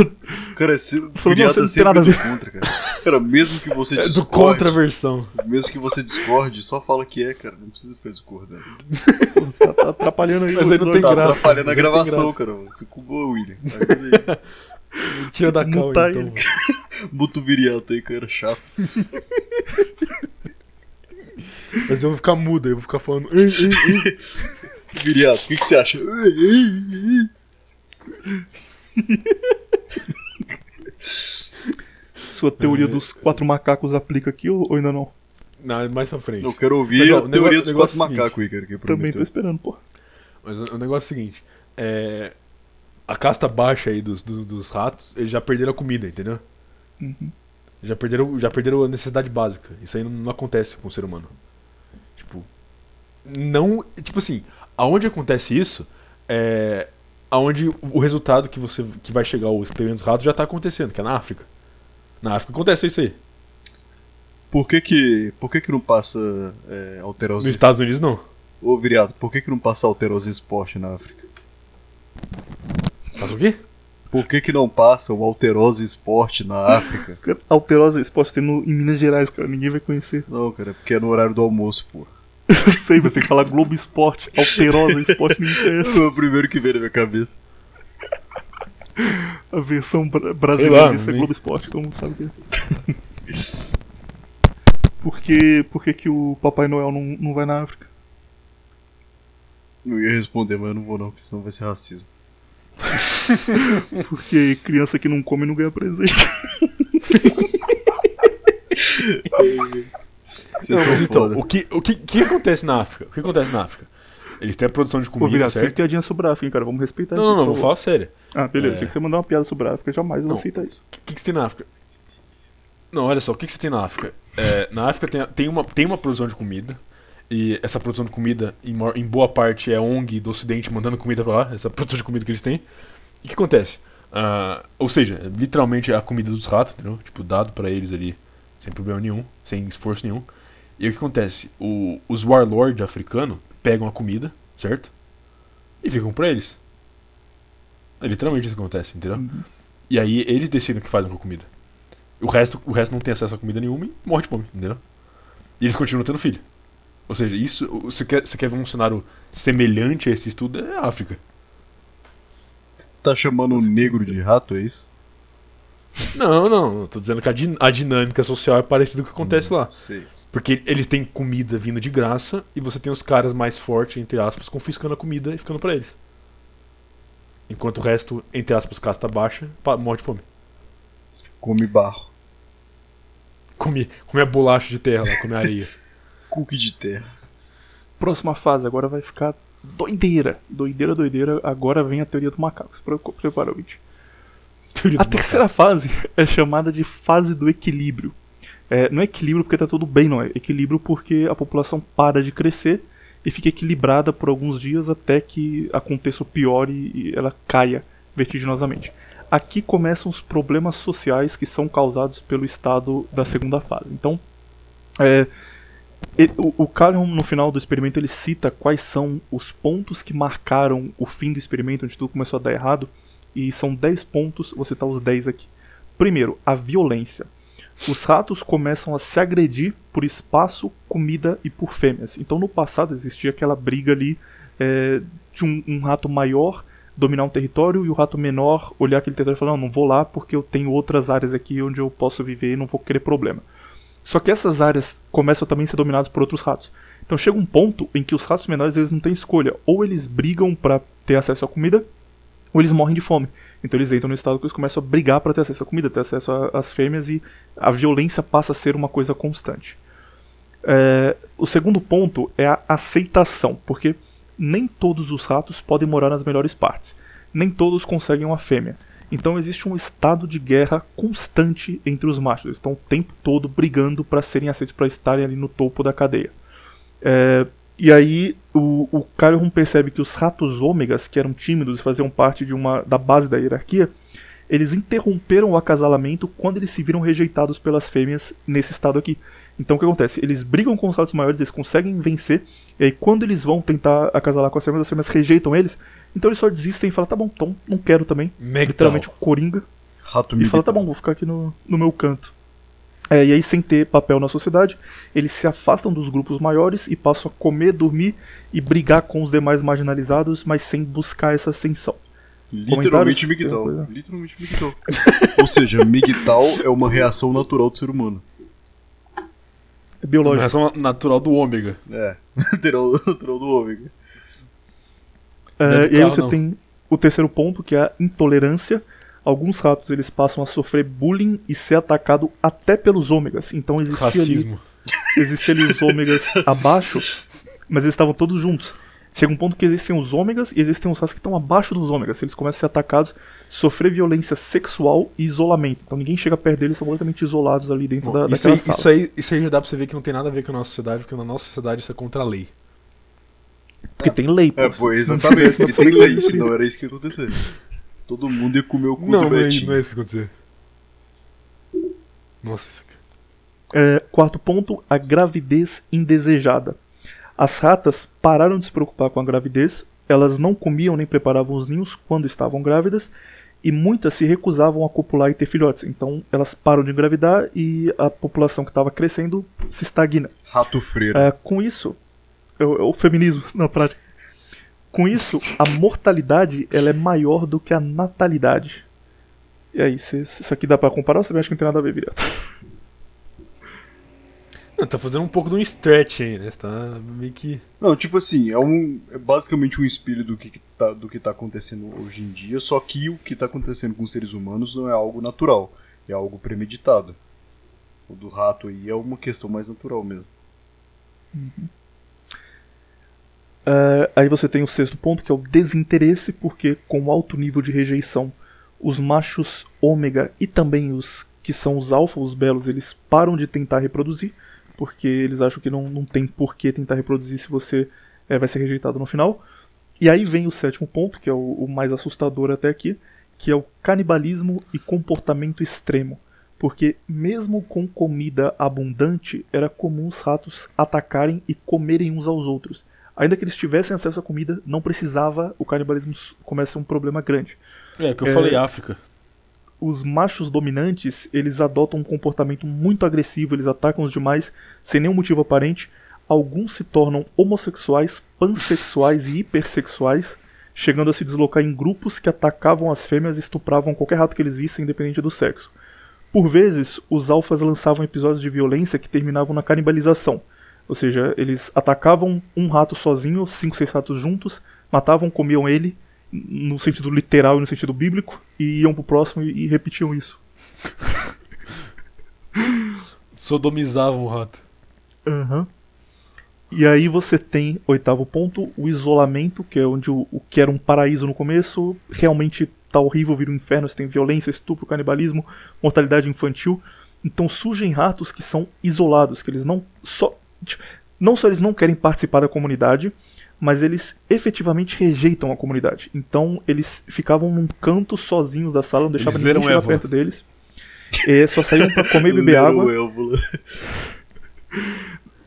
Cara, se, Viriato sempre do contra, cara. Cara, mesmo que você é discorde. do contra versão. Mesmo que você discorde, só fala que é, cara. Não precisa ficar discordando. tá, tá atrapalhando aí. Mas aí não tem tá graça. atrapalhando a gravação, cara. Tu cubou, William. Tira da cal, Mutar então. Muta o Viriato aí, cara. Chato. Mas eu vou ficar mudo, eu vou ficar falando. "Ei, ei, ei". Viriato, o que, que você acha? Sua teoria dos quatro macacos aplica aqui ou, ou ainda não? Não, é mais pra frente. Eu quero ouvir Mas, ó, a teoria negócio- dos quatro é o macacos aí, cara. Que Também tô prometeu. esperando, pô. Mas o, o negócio é o seguinte: é, a casta baixa aí dos, dos, dos ratos, eles já perderam a comida, entendeu? Uhum. Já perderam, já perderam a necessidade básica. Isso aí não, não acontece com o ser humano. Não. Tipo assim, aonde acontece isso é. Aonde o resultado que você que vai chegar o experimento dos ratos já tá acontecendo, que é na África. Na África acontece isso aí. Por que que, por que, que não passa é, Nos alterose... Estados Unidos não. Ô, Viriato, por que que não passa alterose esporte na África? Faz o quê? Por que que não passa o alterose esporte na África? Alterosa Esporte tem no, em Minas Gerais, cara. Ninguém vai conhecer. Não, cara, é porque é no horário do almoço, pô. Eu sei, você tem que falar Globo Esporte. Alterosa Esporte não interessa. É o primeiro que veio na minha cabeça. A versão bra- brasileira disso é Globo Esporte, todo mundo sabe o que é. Por que, por que, que o Papai Noel não, não vai na África? Não ia responder, mas eu não vou não, porque senão vai ser racismo. Porque criança que não come não ganha presente. Vocês Não, então, foda. o que, o que, que acontece na África? O que acontece na África? Eles têm a produção de comida, Viriato, sempre certo? piadinha sobre a África, hein, cara. Vamos respeitar Não, aqui, não, não, vou falar sério. Ah, beleza. É. Tinha que você mandar uma piada sobre a África, jamais eu Não. vou aceitar isso. O que, que, você tem na África? Não, olha só, o que, que você tem na África? É, na África tem, tem, uma, tem uma produção de comida. E essa produção de comida, em, maior- em boa parte, é ONG do Ocidente mandando comida pra lá, essa produção de comida que eles têm. E o que acontece? Ah, ou seja, é literalmente a comida dos ratos, entendeu? Tipo, dado pra eles ali, sem problema nenhum, sem esforço nenhum. E o que acontece? O, os warlords africanos pegam a comida, certo? E ficam pra eles. É literalmente isso que acontece, entendeu? Uhum. E aí eles decidem o que fazem com a comida. O resto, o resto não tem acesso a comida nenhuma e morre de fome, entendeu? E eles continuam tendo filho. Ou seja, isso, você quer, você quer ver um cenário semelhante a esse estudo, é a África. Tá chamando o negro de rato, é isso? Não, não, eu tô dizendo que a, din- a dinâmica social é parecida com o que acontece lá. Sei. Porque eles têm comida vindo de graça e você tem os caras mais fortes, entre aspas, confiscando a comida e ficando pra eles. Enquanto o resto, entre aspas, casta baixa, morre de fome. Come barro. Come, come a bolacha de terra lá, come a areia. Cookie de terra. Próxima fase, agora vai ficar doideira. Doideira, doideira. Agora vem a teoria do macaco. Se pre- prepara, ouvinte. Teoria A terceira fase é chamada de fase do equilíbrio. É, não é equilíbrio porque tá tudo bem, não é. Equilíbrio porque a população para de crescer e fica equilibrada por alguns dias até que aconteça o pior e, e ela caia vertiginosamente. Aqui começam os problemas sociais que são causados pelo estado da segunda fase. Então, é, ele- o, o no final do experimento, ele cita quais são os pontos que marcaram o fim do experimento, onde tudo começou a dar errado. E são 10 pontos, vou citar os 10 aqui. Primeiro, a violência. Os ratos começam a se agredir por espaço, comida e por fêmeas. Então, no passado, existia aquela briga ali é, de um, um rato maior dominar um território e o rato menor olhar aquele território e falar: Não, não vou lá porque eu tenho outras áreas aqui onde eu posso viver e não vou querer problema. Só que essas áreas começam também a ser dominadas por outros ratos. Então chega um ponto em que os ratos menores eles não têm escolha. Ou eles brigam para ter acesso à comida, ou eles morrem de fome. Então eles entram no estado que eles começam a brigar para ter acesso à comida, ter acesso às fêmeas e a violência passa a ser uma coisa constante. É, o segundo ponto é a aceitação, porque nem todos os ratos podem morar nas melhores partes. Nem todos conseguem uma fêmea. Então existe um estado de guerra constante entre os machos. Eles estão o tempo todo brigando para serem aceitos, para estarem ali no topo da cadeia. É, e aí o, o Calhoun percebe que os ratos ômegas, que eram tímidos e faziam parte de uma, da base da hierarquia, eles interromperam o acasalamento quando eles se viram rejeitados pelas fêmeas nesse estado aqui. Então o que acontece? Eles brigam com os ratos maiores, eles conseguem vencer, e aí quando eles vão tentar acasalar com as fêmeas, as fêmeas rejeitam eles, então eles só desistem e falam, tá bom, então não quero também. Literalmente o Coringa Rato e militar. fala, tá bom, vou ficar aqui no, no meu canto. É, e aí, sem ter papel na sociedade, eles se afastam dos grupos maiores e passam a comer, dormir e brigar com os demais marginalizados, mas sem buscar essa ascensão. Literalmente? Migtal. Literalmente Migtal. Ou seja, Migtal é uma reação natural do ser humano. É Uma biológico. reação natural do ômega. É. Natural, natural do ômega. É, e aí você não. tem o terceiro ponto, que é a intolerância. Alguns ratos eles passam a sofrer bullying e ser atacado até pelos ômegas. Então existia ali Racismo. existem ali os ômegas abaixo, mas eles estavam todos juntos. Chega um ponto que existem os ômegas e existem os ratos que estão abaixo dos ômegas. Eles começam a ser atacados, sofrer violência sexual e isolamento. Então ninguém chega perto deles, são completamente isolados ali dentro da, Bom, isso, daquela aí, sala. isso, aí, isso aí já dá pra você ver que não tem nada a ver com a nossa sociedade, porque na nossa sociedade isso é contra a lei. Porque tem lei, pô. É, pô, exatamente. Porque tem lei, senão era isso que ia acontecer. Todo mundo ia comer o cu Não, do não é, Betinho. não é isso que vai acontecer. Nossa, isso aqui. É, quarto ponto, a gravidez indesejada. As ratas pararam de se preocupar com a gravidez, elas não comiam nem preparavam os ninhos quando estavam grávidas, e muitas se recusavam a copular e ter filhotes. Então elas param de engravidar e a população que estava crescendo se estagna. Rato freiro. É, com isso, o, é o feminismo na prática. Com isso, a mortalidade ela é maior do que a natalidade. E aí, se, se isso aqui dá pra comparar ou você acha que não tem nada a ver, Viriato? Não, tá fazendo um pouco de um stretch aí, né? Você tá meio que. Não, tipo assim, é, um, é basicamente um espelho do que, que tá, do que tá acontecendo hoje em dia, só que o que tá acontecendo com os seres humanos não é algo natural, é algo premeditado. O do rato aí é uma questão mais natural mesmo. É, aí você tem o sexto ponto, que é o desinteresse, porque com alto nível de rejeição, os machos ômega e também os que são os alfa, os belos, eles param de tentar reproduzir, porque eles acham que não, não tem por que tentar reproduzir se você é, vai ser rejeitado no final. E aí vem o sétimo ponto, que é o, o mais assustador até aqui, que é o canibalismo e comportamento extremo. Porque mesmo com comida abundante, era comum os ratos atacarem e comerem uns aos outros. Ainda que eles tivessem acesso à comida, não precisava o canibalismo começar a ser um problema grande. É, que eu É. falei África. Os machos dominantes, eles adotam um comportamento muito agressivo, eles atacam os demais sem nenhum motivo aparente. Alguns se tornam homossexuais, pansexuais e hipersexuais, chegando a se deslocar em grupos que atacavam as fêmeas e estupravam qualquer rato que eles vissem, independente do sexo. Por vezes, os alfas lançavam episódios de violência que terminavam na canibalização. Ou seja, eles atacavam um rato sozinho, cinco, seis ratos juntos, matavam, comiam ele, no sentido literal e no sentido bíblico, e iam pro próximo e, e repetiam isso. Sodomizavam o rato. Aham. E aí você tem, oitavo ponto, o isolamento, que é onde o, o que era um paraíso no começo, realmente tá horrível, vira um inferno, você tem violência, estupro, canibalismo, mortalidade infantil. Então surgem ratos que são isolados, que eles não só tipo, não só eles não querem participar da comunidade, mas eles efetivamente rejeitam a comunidade. Então eles ficavam num canto sozinhos da sala, não deixavam ninguém chegar Évola. perto deles. E só saíam pra comer e beber água.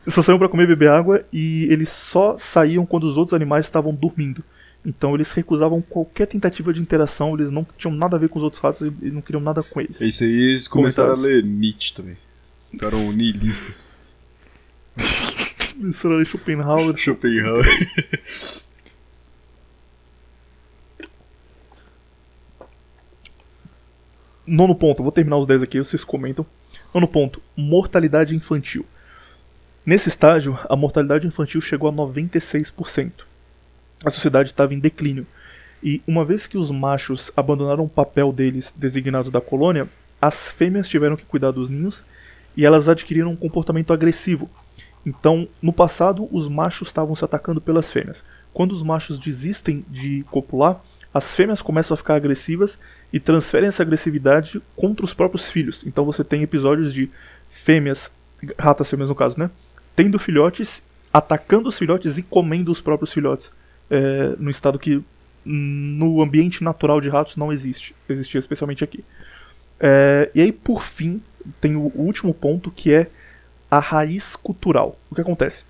Só saíam pra comer e beber água e eles só saíam quando os outros animais estavam dormindo. Então eles recusavam qualquer tentativa de interação, eles não tinham nada a ver com os outros ratos e não queriam nada com eles. É isso aí, eles começaram a ler Nietzsche também. Ficaram nihilistas. Era Schopenhauer. Schopenhauer. Nono ponto, vou terminar os 10 aqui, vocês comentam. Nono ponto, mortalidade infantil. Nesse estágio, a mortalidade infantil chegou a 96%. A sociedade estava em declínio. E uma vez que os machos abandonaram o papel deles designados da colônia, as fêmeas tiveram que cuidar dos ninhos e elas adquiriram um comportamento agressivo. Então, no passado, os machos estavam se atacando pelas fêmeas. Quando os machos desistem de copular, as fêmeas começam a ficar agressivas e transferem essa agressividade contra os próprios filhos. Então você tem episódios de fêmeas, ratas fêmeas no caso, né? Tendo filhotes, atacando os filhotes e comendo os próprios filhotes. É, no estado que no ambiente natural de ratos não existe. Existia especialmente aqui. É, e aí, por fim, tem o último ponto que é a raiz cultural. O que acontece?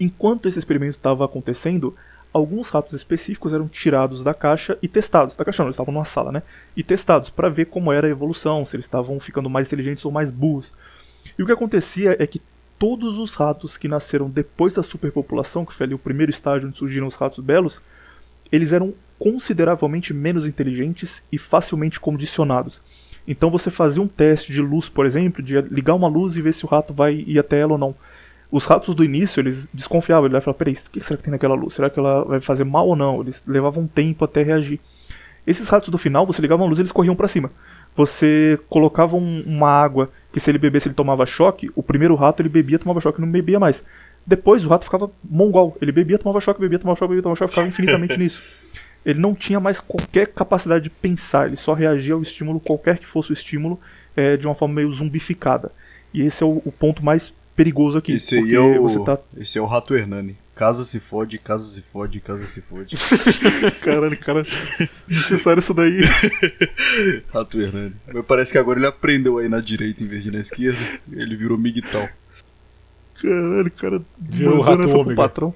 Enquanto esse experimento estava acontecendo, alguns ratos específicos eram tirados da caixa e testados. Da caixa não, eles estavam numa sala, né? E testados para ver como era a evolução, se eles estavam ficando mais inteligentes ou mais burros. E o que acontecia é que todos os ratos que nasceram depois da superpopulação, que foi ali o primeiro estágio onde surgiram os ratos belos, eles eram consideravelmente menos inteligentes e facilmente condicionados. Então você fazia um teste de luz, por exemplo, de ligar uma luz e ver se o rato vai ir até ela ou não. Os ratos do início, eles desconfiavam, eles falavam, peraí, o que será que tem naquela luz? Será que ela vai fazer mal ou não? Eles levavam um tempo até reagir. Esses ratos do final, você ligava uma luz e eles corriam pra cima. Você colocava um- uma água que se ele bebesse ele tomava choque, o primeiro rato ele bebia, tomava choque, não bebia mais. Depois o rato ficava mongol, ele bebia, tomava choque, bebia, tomava choque, bebia, tomava choque, ficava infinitamente nisso. Ele não tinha mais qualquer capacidade de pensar, ele só reagia ao estímulo, qualquer que fosse o estímulo, é, de uma forma meio zumbificada. E esse é o, o ponto mais perigoso aqui. Esse aí porque é o, você tá esse é o Rato Hernani. Casa se fode, casa se fode, casa se fode. Caralho, cara. Necessário isso daí. Rato Hernani. Mas parece que agora ele aprendeu aí na direita em vez de na esquerda. Ele virou migtal. Caralho, cara. Virou o rato ômega. patrão.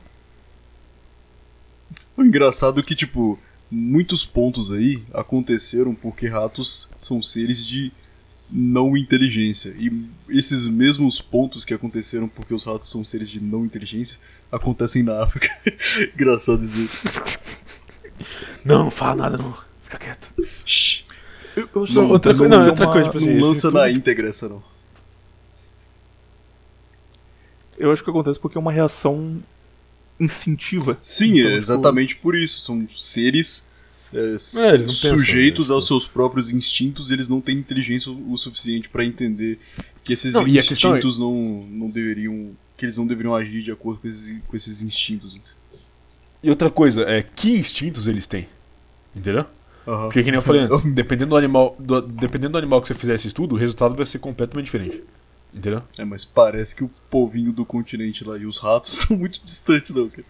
O engraçado é que, tipo, muitos pontos aí aconteceram porque ratos são seres de não inteligência. E esses mesmos pontos que aconteceram porque os ratos são seres de não inteligência acontecem na África. Engraçado dizer. Não, não fala nada, não. Fica quieto. Shh, Eu, eu Não, outra coisa- eu- não, outra coisa, tipo assim, não esse lança na íntegra essa não. Eu acho que acontece porque é uma reação instintiva. Sim, Então, é tipo, exatamente por isso. São seres é, É, não pensam, sujeitos né, aos tipo- seus próprios instintos, eles não têm inteligência o suficiente pra entender que esses Não, é- instintos não, não deveriam. que eles não deveriam agir de acordo com esses, com esses instintos. E outra coisa, é que instintos eles têm? Entendeu? Aham. Porque que nem eu falei antes, dependendo do animal, do- dependendo do animal que você fizer esse estudo, o resultado vai ser completamente diferente. Entendeu? É, mas parece que o povinho do continente lá e os ratos estão muito distantes, não, cara.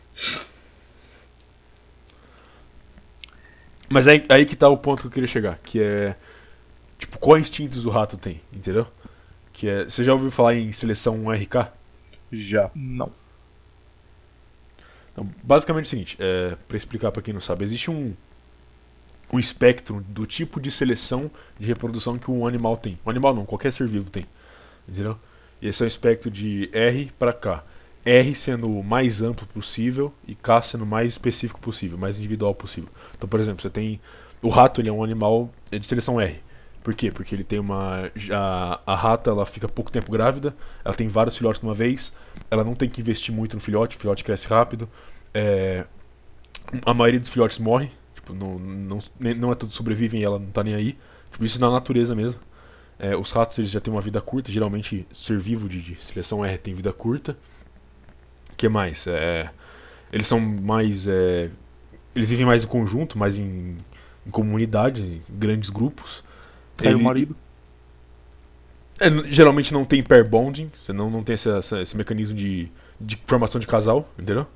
Mas aí, aí que tá o ponto que eu queria chegar, que é tipo, quais instintos o rato tem, entendeu? Que é, você já ouviu falar em seleção RK? Já. Não. Então, basicamente é o seguinte, é, para explicar pra quem não sabe, existe um um espectro do tipo de seleção de reprodução que um animal tem. Um animal não, qualquer ser vivo tem. Entendeu? E esse é um espectro de R para K. R sendo o mais amplo possível e K sendo o mais específico possível, mais individual possível. Então, por exemplo, você tem o rato, ele é um animal de seleção R. Por quê? Porque ele tem uma a, a rata, ela fica pouco tempo grávida, ela tem vários filhotes de uma vez, ela não tem que investir muito no filhote, o filhote cresce rápido. É, a maioria dos filhotes morre, tipo, não, não, não é todos sobrevivem e ela não tá nem aí. Tipo, isso na natureza mesmo. É, os ratos eles já têm uma vida curta, geralmente ser vivo de, de seleção R tem vida curta. O que mais? É, eles são mais. é, eles vivem mais em conjunto, mais em, em comunidade, em grandes grupos. O Ele- marido. é, geralmente não tem pair bonding, você não, não tem essa- essa- esse mecanismo de, de formação de casal, entendeu?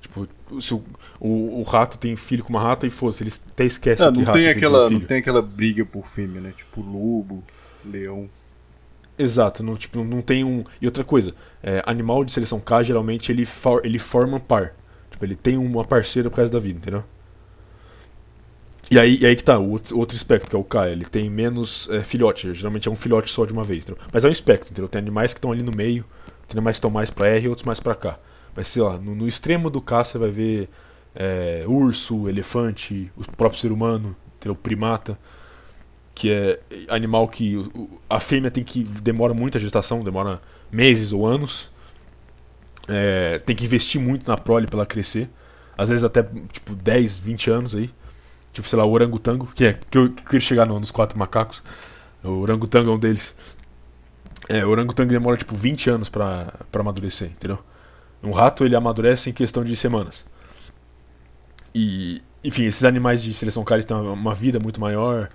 Tipo, o, se o, o, o rato tem filho com uma rata e fosse, eles até esquecem Ah, que não rato tem, aquela, filho. não tem aquela briga por fêmea, né? Tipo lobo, leão. Exato, não, tipo, não tem um. E outra coisa, é, animal de seleção K geralmente ele, for, ele forma par. Tipo, ele tem uma parceira pro resto da vida, entendeu? E aí, e aí que tá, o outro, espectro, que é o K, ele tem menos é, filhote, geralmente é um filhote só de uma vez, entendeu? Mas é um espectro, entendeu? Tem animais que estão ali no meio, tem animais que estão mais pra R e outros mais pra K. Mas sei lá, no, no extremo do K você vai ver é, urso, elefante, o próprio ser humano, entendeu? primata que é animal que a fêmea tem que demora muita gestação, demora meses ou anos. É, tem que investir muito na prole pra ela crescer. Às vezes até tipo 10, 20 anos aí. Tipo, sei lá, o orangotango, que é que eu, que eu queria chegar no, nos quatro macacos. O orangotango é um deles. É, o orangotango demora tipo 20 anos pra amadurecer, entendeu? Um rato ele amadurece em questão de semanas. E, enfim, esses animais de seleção cara têm uma- uma vida muito maior.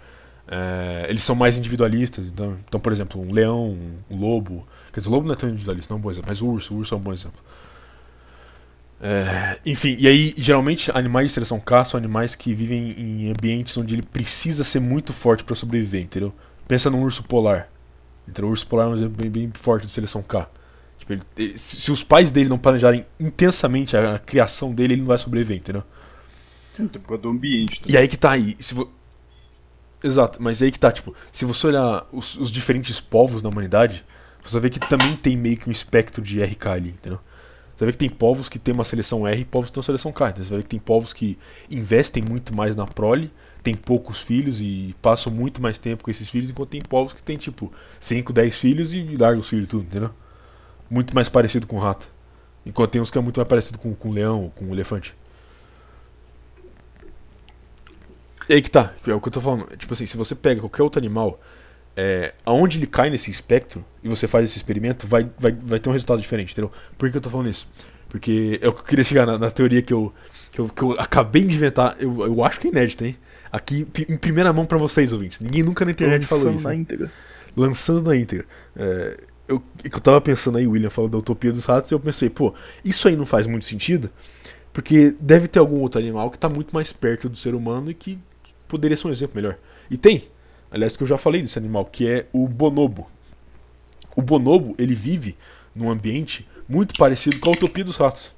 É, eles são mais individualistas. Então, então, por exemplo, um leão, um, lobo. Quer dizer, o lobo não é tão individualista, não é um bom exemplo. Mas o urso, o urso é um bom exemplo. É, enfim, e aí, geralmente, animais de seleção K são animais que vivem em ambientes onde ele precisa ser muito forte para sobreviver, entendeu? Pensa num urso polar. Então, o urso polar é um exemplo bem, bem forte de seleção K. Tipo, ele- ele- se, se os pais dele não planejarem intensamente a, a criação dele, ele não vai sobreviver, entendeu? Tem por causa do ambiente. E aí que tá aí. Se. Exato, mas aí que tá, tipo, se você olhar os, os diferentes povos da humanidade, você ver que também tem meio que um espectro de RK ali, entendeu? Você ver que tem povos que tem uma seleção R e povos que tem uma seleção K. Então você ver que tem povos que investem muito mais na prole, tem poucos filhos e passam muito mais tempo com esses filhos, enquanto tem povos que tem, tipo, 5, 10 filhos e largam os filhos tudo, entendeu? Muito mais parecido com o rato. Enquanto tem uns que é muito mais parecido com, com o leão ou com o elefante. E aí que tá, é o que eu tô falando. Tipo assim, se você pega qualquer outro animal, é, aonde ele cai nesse espectro e você faz esse experimento, vai, vai, vai ter um resultado diferente, entendeu? Por que eu tô falando isso? Porque é o que eu queria chegar na, na teoria que eu, que, eu, que eu acabei de inventar. Eu, eu acho que é inédito, hein? Aqui em primeira mão pra vocês, ouvintes. Ninguém nunca na internet falou Lançando isso. na hein? íntegra. lançando na íntegra. É, eu, é que eu tava pensando aí, o William falou da utopia dos ratos, e eu pensei, pô, isso aí não faz muito sentido, porque deve ter algum outro animal que tá muito mais perto do ser humano e que poderia ser um exemplo melhor. E tem, aliás, que eu já falei desse animal, que é o bonobo. O bonobo, ele vive num ambiente muito parecido com a utopia dos ratos.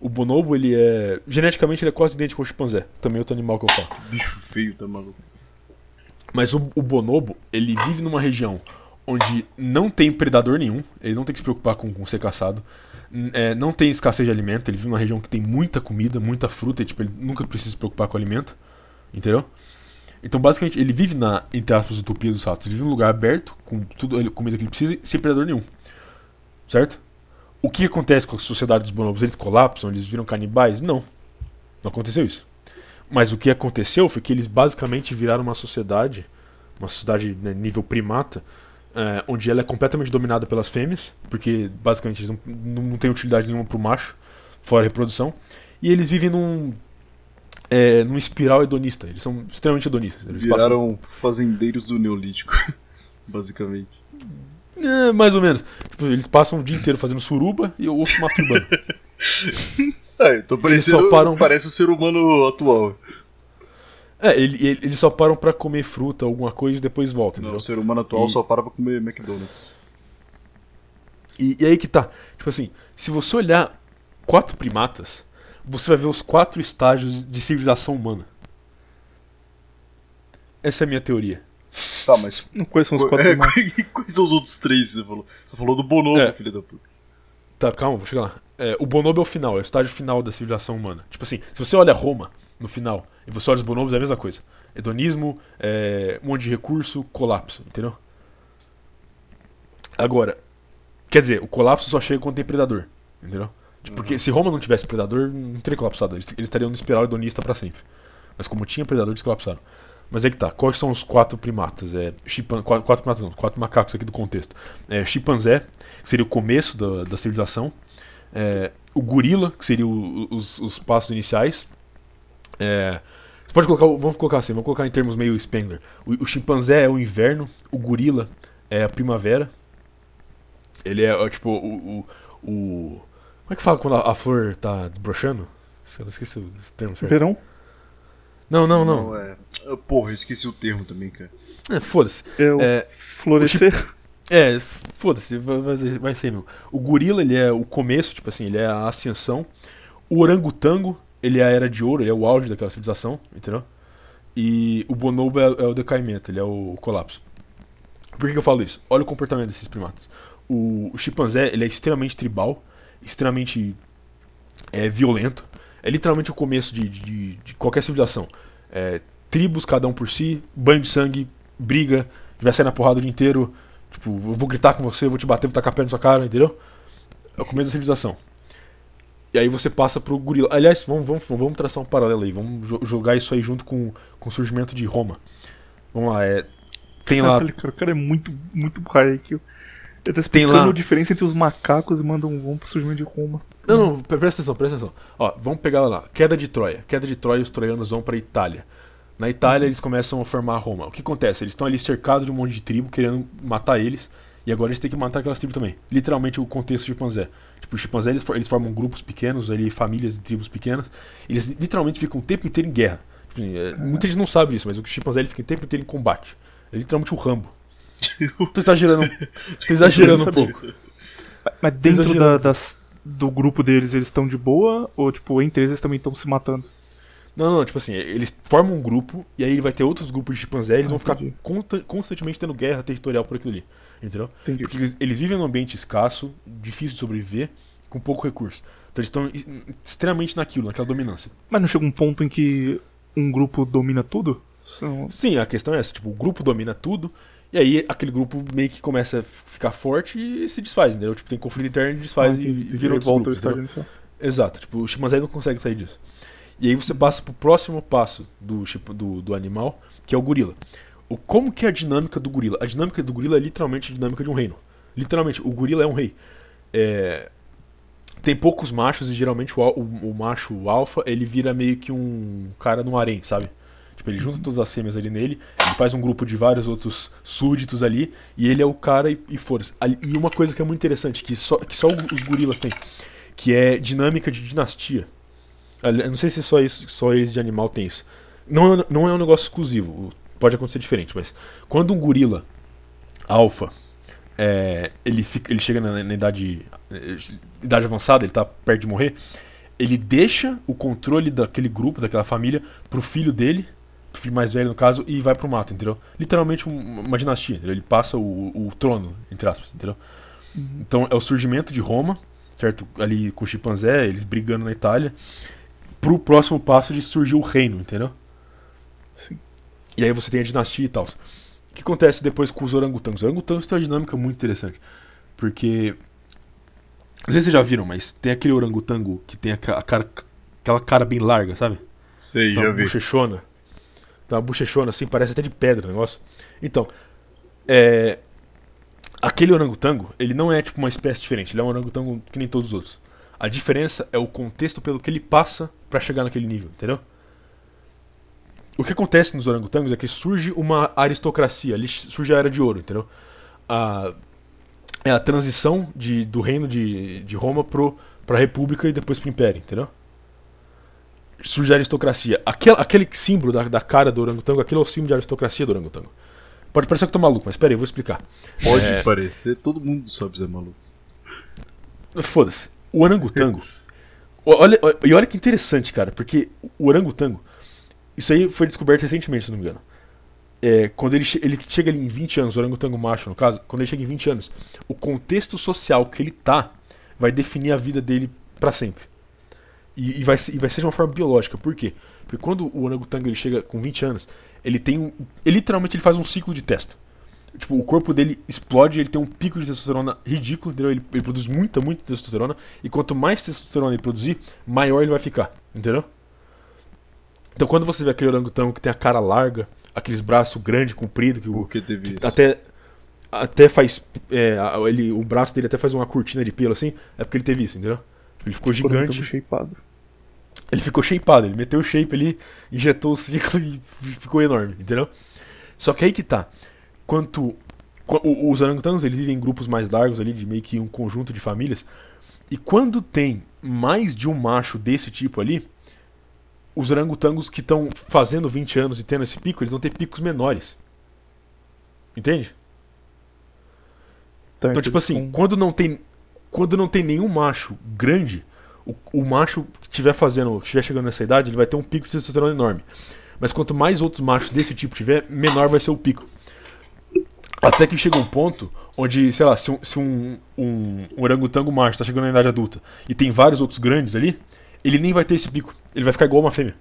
O bonobo, ele é. Geneticamente, ele é quase idêntico ao chimpanzé. Também é outro animal que eu falo. Bicho feio, tá maluco. Mas o, o bonobo, ele vive numa região onde não tem predador nenhum, ele não tem que se preocupar com, com ser caçado, é, não tem escassez de alimento, ele vive numa região que tem muita comida, muita fruta, e, tipo, ele nunca precisa se preocupar com alimento, entendeu? Então, basicamente, ele vive na, entre aspas, utopia dos ratos, ele vive num lugar aberto, com tudo a comida que ele precisa, sem predador nenhum, certo? O que acontece com a sociedade dos bonobos? Eles colapsam, eles viram canibais? Não, não aconteceu isso. Mas o que aconteceu foi que eles basicamente viraram uma sociedade, uma sociedade né, nível primata, é, onde ela é completamente dominada pelas fêmeas, porque basicamente eles não, não têm utilidade nenhuma pro macho, fora a reprodução, e eles vivem num, é, num espiral hedonista, eles são extremamente hedonistas. Eles passam- Viraram fazendeiros do Neolítico, basicamente. É, mais ou menos. Tipo, eles passam o dia inteiro fazendo suruba e o outro masturbando. É, eu tô parecendo, só param- parece o ser humano atual. É, ele- ele- eles só param pra comer fruta, alguma coisa e depois voltam, Não, entendeu? o ser humano atual E- só para pra comer McDonald's. E, e aí que tá. Tipo assim, se você olhar quatro primatas, você vai ver os quatro estágios de civilização humana. Essa é a minha teoria. Tá, mas Quais são os qu- quatro é, quais são os outros três que você falou? Você falou do bonobo, É. filho da puta. Tá, calma, vou chegar lá. É, o bonobo é o final, é o estágio final da civilização humana. Tipo assim, se você olha Roma no final e você olha os bonobos, é a mesma coisa. Hedonismo, é, um monte de recurso, colapso, entendeu? Agora, quer dizer, o colapso só chega quando tem predador, entendeu? Tipo, Porque se Roma não tivesse predador, não teria colapsado. Eles, eles estariam no espiral hedonista pra sempre. Mas como tinha predador, eles colapsaram. Mas é que tá, quais são os quatro primatas? É, chimpan... quatro, quatro primatas não, quatro macacos aqui do contexto. É, chimpanzé, que seria o começo da, da civilização. É, o gorila, que seria o- os, os passos iniciais. É, você pode colocar, vamos colocar assim, vamos colocar em termos meio Spengler. O, o chimpanzé é o inverno, o gorila é a primavera. Ele é, ó, tipo, o, o, o- Como é que fala quando a, a flor tá desbrochando? Eu esqueci o termo certo. Verão? Não, não, não. é. Ah, Porra, eu esqueci o termo também, cara. É, Foda-se. É o É, florescer? É, foda-se, vai, ser mesmo. O gorila, ele é o começo, tipo assim, ele é a ascensão. O orangotango, ele é a era de ouro, ele é o auge daquela civilização, entendeu? E o bonobo é, é o decaimento, ele é o colapso. Por que, que eu falo isso? Olha o comportamento desses primatas. O, o chimpanzé, ele é extremamente tribal, extremamente é, violento. É literalmente o começo de, de, de qualquer civilização. É, tribos, cada um por si, banho de sangue, briga, vai sair na porrada o dia inteiro. Tipo, eu vou gritar com você, vou te bater, vou tacar a pé na sua cara, entendeu? É o começo da civilização. E aí você passa pro gorila. Aliás, vamos, vamos, vamos traçar um paralelo aí. Vamos jo- jogar isso aí junto com, com o surgimento de Roma. Vamos lá, é. Tem lá. Caralho, cara, o cara é muito, muito haiku. Ele tá Tem explicando lá- a diferença entre os macacos e manda um pro surgimento de Roma. Não, não, pre- presta atenção, presta atenção. Ó, vamos pegar lá. Queda de Troia. Queda de Troia, os troianos vão pra Itália. Na Itália, eles começam a formar Roma. O que acontece? Eles estão ali cercados de um monte de tribo querendo matar eles. E agora eles têm que matar aquelas tribos também. Literalmente o contexto chimpanzé. Tipo, os chimpanzés eles, eles formam grupos pequenos, ali, famílias e tribos pequenas. Eles literalmente ficam o tempo inteiro em guerra. Tipo, assim, é, muita gente não sabe isso, mas o chimpanzé ele fica o tempo inteiro em combate. É literalmente o Rambo. Tô exagerando, tô exagerando um pouco. Mas dentro da- das, do grupo deles, eles estão de boa? Ou, tipo, entre eles, eles também estão se matando? Não, não, tipo assim, eles formam um grupo e aí vai ter outros grupos de chimpanzé e eles Ah, vão ficar conta- constantemente tendo guerra territorial por aquilo ali. Entendeu? Entendi. Porque eles, eles vivem num ambiente escasso, difícil de sobreviver, com pouco recurso. Então eles estão extremamente naquilo, naquela dominância. Mas não chega um ponto em que um grupo domina tudo? São... Sim, a questão é essa, tipo, o grupo domina tudo, e aí aquele grupo meio que começa a ficar forte e se desfaz, entendeu? Tipo, tem conflito interno, desfaz Ah, e, e vira outros volta grupos, inicial. Exato, tipo, o chimpanzé não consegue sair disso. E aí você passa pro próximo passo do, do, do animal, que é o gorila. O, como que é a dinâmica do gorila? A dinâmica do gorila é literalmente a dinâmica de um reino. Literalmente, o gorila é um rei. É, tem poucos machos e geralmente o, o, o macho o alfa, ele vira meio que um cara no harém, sabe? Tipo, ele junta todas as fêmeas ali nele, ele faz um grupo de vários outros súditos ali, e ele é o cara e, e. Ali- E uma coisa que é muito interessante, que só, que só os gorilas têm, que é dinâmica de dinastia. Eu não sei se só, isso, só eles de animal tem isso. Não, é- não é um negócio exclusivo, pode acontecer diferente, mas quando um gorila alfa é, ele, fica, ele chega na, na idade, eh, idade avançada, ele tá perto de morrer, ele deixa o controle daquele grupo, daquela família, pro filho dele, filho mais velho no caso, e vai pro mato, entendeu? Literalmente um- uma dinastia, entendeu? ele passa o, o trono, entre aspas, entendeu? Então é o surgimento de Roma, certo? Ali com o chimpanzé, eles brigando na Itália, pro próximo passo de surgir o reino, entendeu? Sim. E aí você tem a dinastia e tal. O que acontece depois com os orangotangos? Os orangotangos têm uma dinâmica muito interessante. Porque. Não sei se vocês já viram, mas tem aquele orangotango que tem a ca- a cara, aquela cara bem larga, sabe? Sei, Tem já vi. bochechona. Tem uma bochechona assim, parece até de pedra o negócio. Então, é. Aquele orangotango, ele não é tipo uma espécie diferente, ele é um orangotango que nem todos os outros. A diferença é o contexto pelo que ele passa pra chegar naquele nível, entendeu? O que acontece nos orangotangos é que surge uma aristocracia, ali surge a era de ouro, entendeu? A, é a transição de, do reino de, de Roma pro, pra república e depois pro império, entendeu? Surge a aristocracia. Aquele, aquele símbolo da, da cara do orangotango, aquele é o símbolo de aristocracia do orangotango. Pode parecer que eu tô maluco, mas peraí, eu vou explicar. Pode É. parecer, todo mundo sabe ser maluco. Foda-se. O orangotango. olha, o- e olha que interessante, cara, porque o orangotango. Isso aí foi descoberto recentemente, se não me engano. É, quando ele, che- ele chega ali em 20 anos, o orangotango macho, no caso, quando ele chega em 20 anos, o contexto social que ele tá vai definir a vida dele pra sempre. E, e vai, ser- e vai ser de uma forma biológica. Por quê? Porque quando o orangotango ele chega com 20 anos, ele tem um. Ele literalmente ele faz um ciclo de testo. Tipo, o corpo dele explode, ele tem um pico de testosterona ridículo, entendeu? Ele, ele produz muita, muita testosterona. E quanto mais testosterona ele produzir, maior ele vai ficar, entendeu? Então quando você vê aquele orangotango que tem a cara larga, aqueles braços grandes, compridos, que o, que teve isso? até até faz é, a- ele, o braço dele até faz uma cortina de pelo assim, é porque ele teve isso, entendeu? Ele ficou Orangotango gigante, shapeado. Ele ficou shapeado, ele meteu o shape ali, injetou o ciclo e ficou enorme, entendeu? Só que aí que tá. Quanto os orangotangos, eles vivem em grupos mais largos ali, de meio que um conjunto de famílias. E quando tem mais de um macho desse tipo ali, os orangotangos que estão fazendo 20 anos e tendo esse pico, eles vão ter picos menores. Entende? Tá, Então, tipo assim, são- quando não tem quando não tem nenhum macho grande, o, o macho que estiver fazendo, que estiver chegando nessa idade, ele vai ter um pico de testosterona enorme. Mas quanto mais outros machos desse tipo tiver, menor vai ser o pico. Até que chega um ponto onde, sei lá, se um, se um, um, um orangotango macho tá chegando na idade adulta e tem vários outros grandes ali, ele nem vai ter esse pico. Ele vai ficar igual uma fêmea.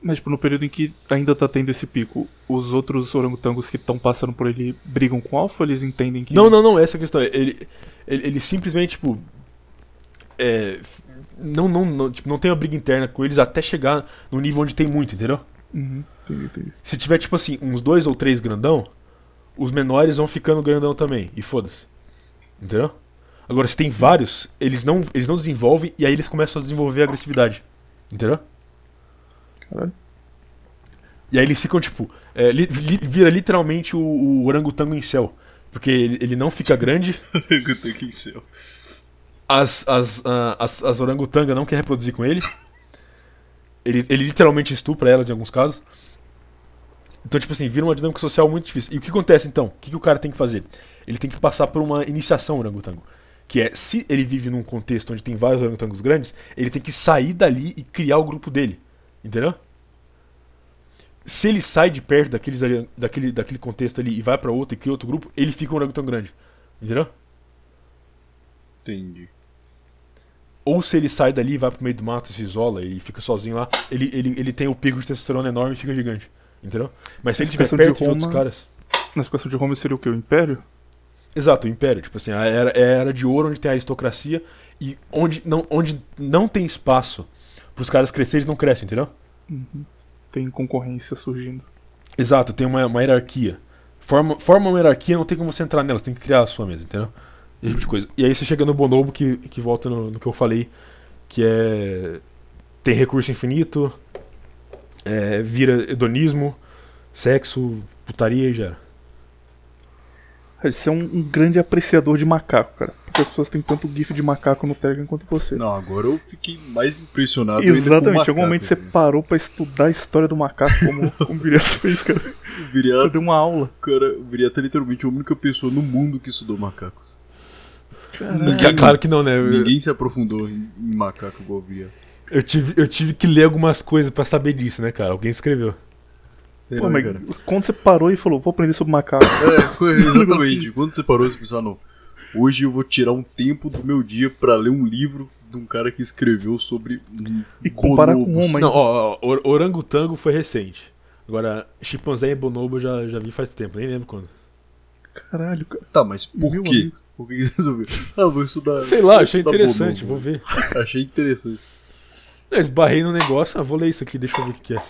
Mas, tipo, no período em que ainda tá tendo esse pico, os outros orangotangos que estão passando por ele brigam com o alfa ou eles entendem que. Não, não, não, essa é a questão. Ele, ele, ele simplesmente, tipo. É, não, não, não, tipo, não tem uma briga interna com eles até chegar no nível onde tem muito, entendeu? Uhum, entendi, entendi. Se tiver, tipo assim, uns dois ou três grandão, os menores vão ficando grandão também. E foda-se. Entendeu? Agora, se tem vários, eles não, eles não desenvolvem e aí eles começam a desenvolver agressividade. Entendeu? Caralho. E aí eles ficam, tipo, é, li- li- vira literalmente o, o orangotango em céu. Porque ele, ele não fica grande, tenho que ser. As, as, ah, as, as não querem reproduzir com ele. ele. Ele literalmente estupra elas em alguns casos. Então, tipo assim, vira uma dinâmica social muito difícil. E o que acontece então? O que, que o cara tem que fazer? Ele tem que passar por uma iniciação orangotango. Que é, se ele vive num contexto onde tem vários orangotangos grandes, ele tem que sair dali e criar o grupo dele. Entendeu? Se ele sai de perto daqueles, daquele, daquele contexto ali e vai pra outro e cria outro grupo, ele fica um orangotango grande. Entendeu? Entendi. Ou se ele sai dali vai pro meio do mato, se isola e fica sozinho lá, ele, ele, ele tem o pico de testosterona enorme e fica gigante. Entendeu? Mas se ele estiver questão de perto de, outros Roma- caras. Na situação de Roma seria o quê? O Império? Exato, o Império. Tipo assim, a era, é a era de ouro onde tem a aristocracia e onde não, onde não tem espaço pros caras crescerem, eles não crescem, entendeu? Tem concorrência surgindo. Exato, tem uma, uma hierarquia. Forma, forma uma hierarquia, não tem como você entrar nela, você tem que criar a sua mesmo, entendeu? Esse tipo de coisa. E aí você chega no bonobo que, que volta no, no que eu falei, que é. Tem recurso infinito, é, vira hedonismo, sexo, putaria e já era. Você é um, um grande apreciador de macaco, cara. Porque as pessoas têm tanto gif de macaco no Telegram quanto você. Não, agora eu fiquei mais impressionado ainda com o Exatamente, em macaco, algum momento você assim. parou pra estudar a história do macaco como, como o Viriato fez, cara. O Viriato, dei uma aula. cara, o Viriato é literalmente a única pessoa no mundo que estudou macacos. É claro que não, né? Eu, Ninguém se aprofundou em, macaco Viriato. eu tive, eu tive que ler algumas coisas pra saber disso, né, cara? Alguém escreveu. Sei Pô, lá, mas cara. quando você parou e falou, vou aprender sobre macaco. É, foi exatamente. Quando você parou, você pensou, ah, não. Hoje eu vou tirar um tempo do meu dia pra ler um livro de um cara que escreveu sobre. E comparar com uma, Não, ó, ó, or- orangotango foi recente. Agora, chimpanzé e bonobo eu já, já vi faz tempo, nem lembro quando. Caralho, cara. Tá, mas por Meu quê? amigo. Por que você resolveu? Ah, vou estudar. Sei lá, achei interessante, vou ver. Achei interessante. Eu esbarrei no negócio, ah, vou ler isso aqui, deixa eu ver o que, que é.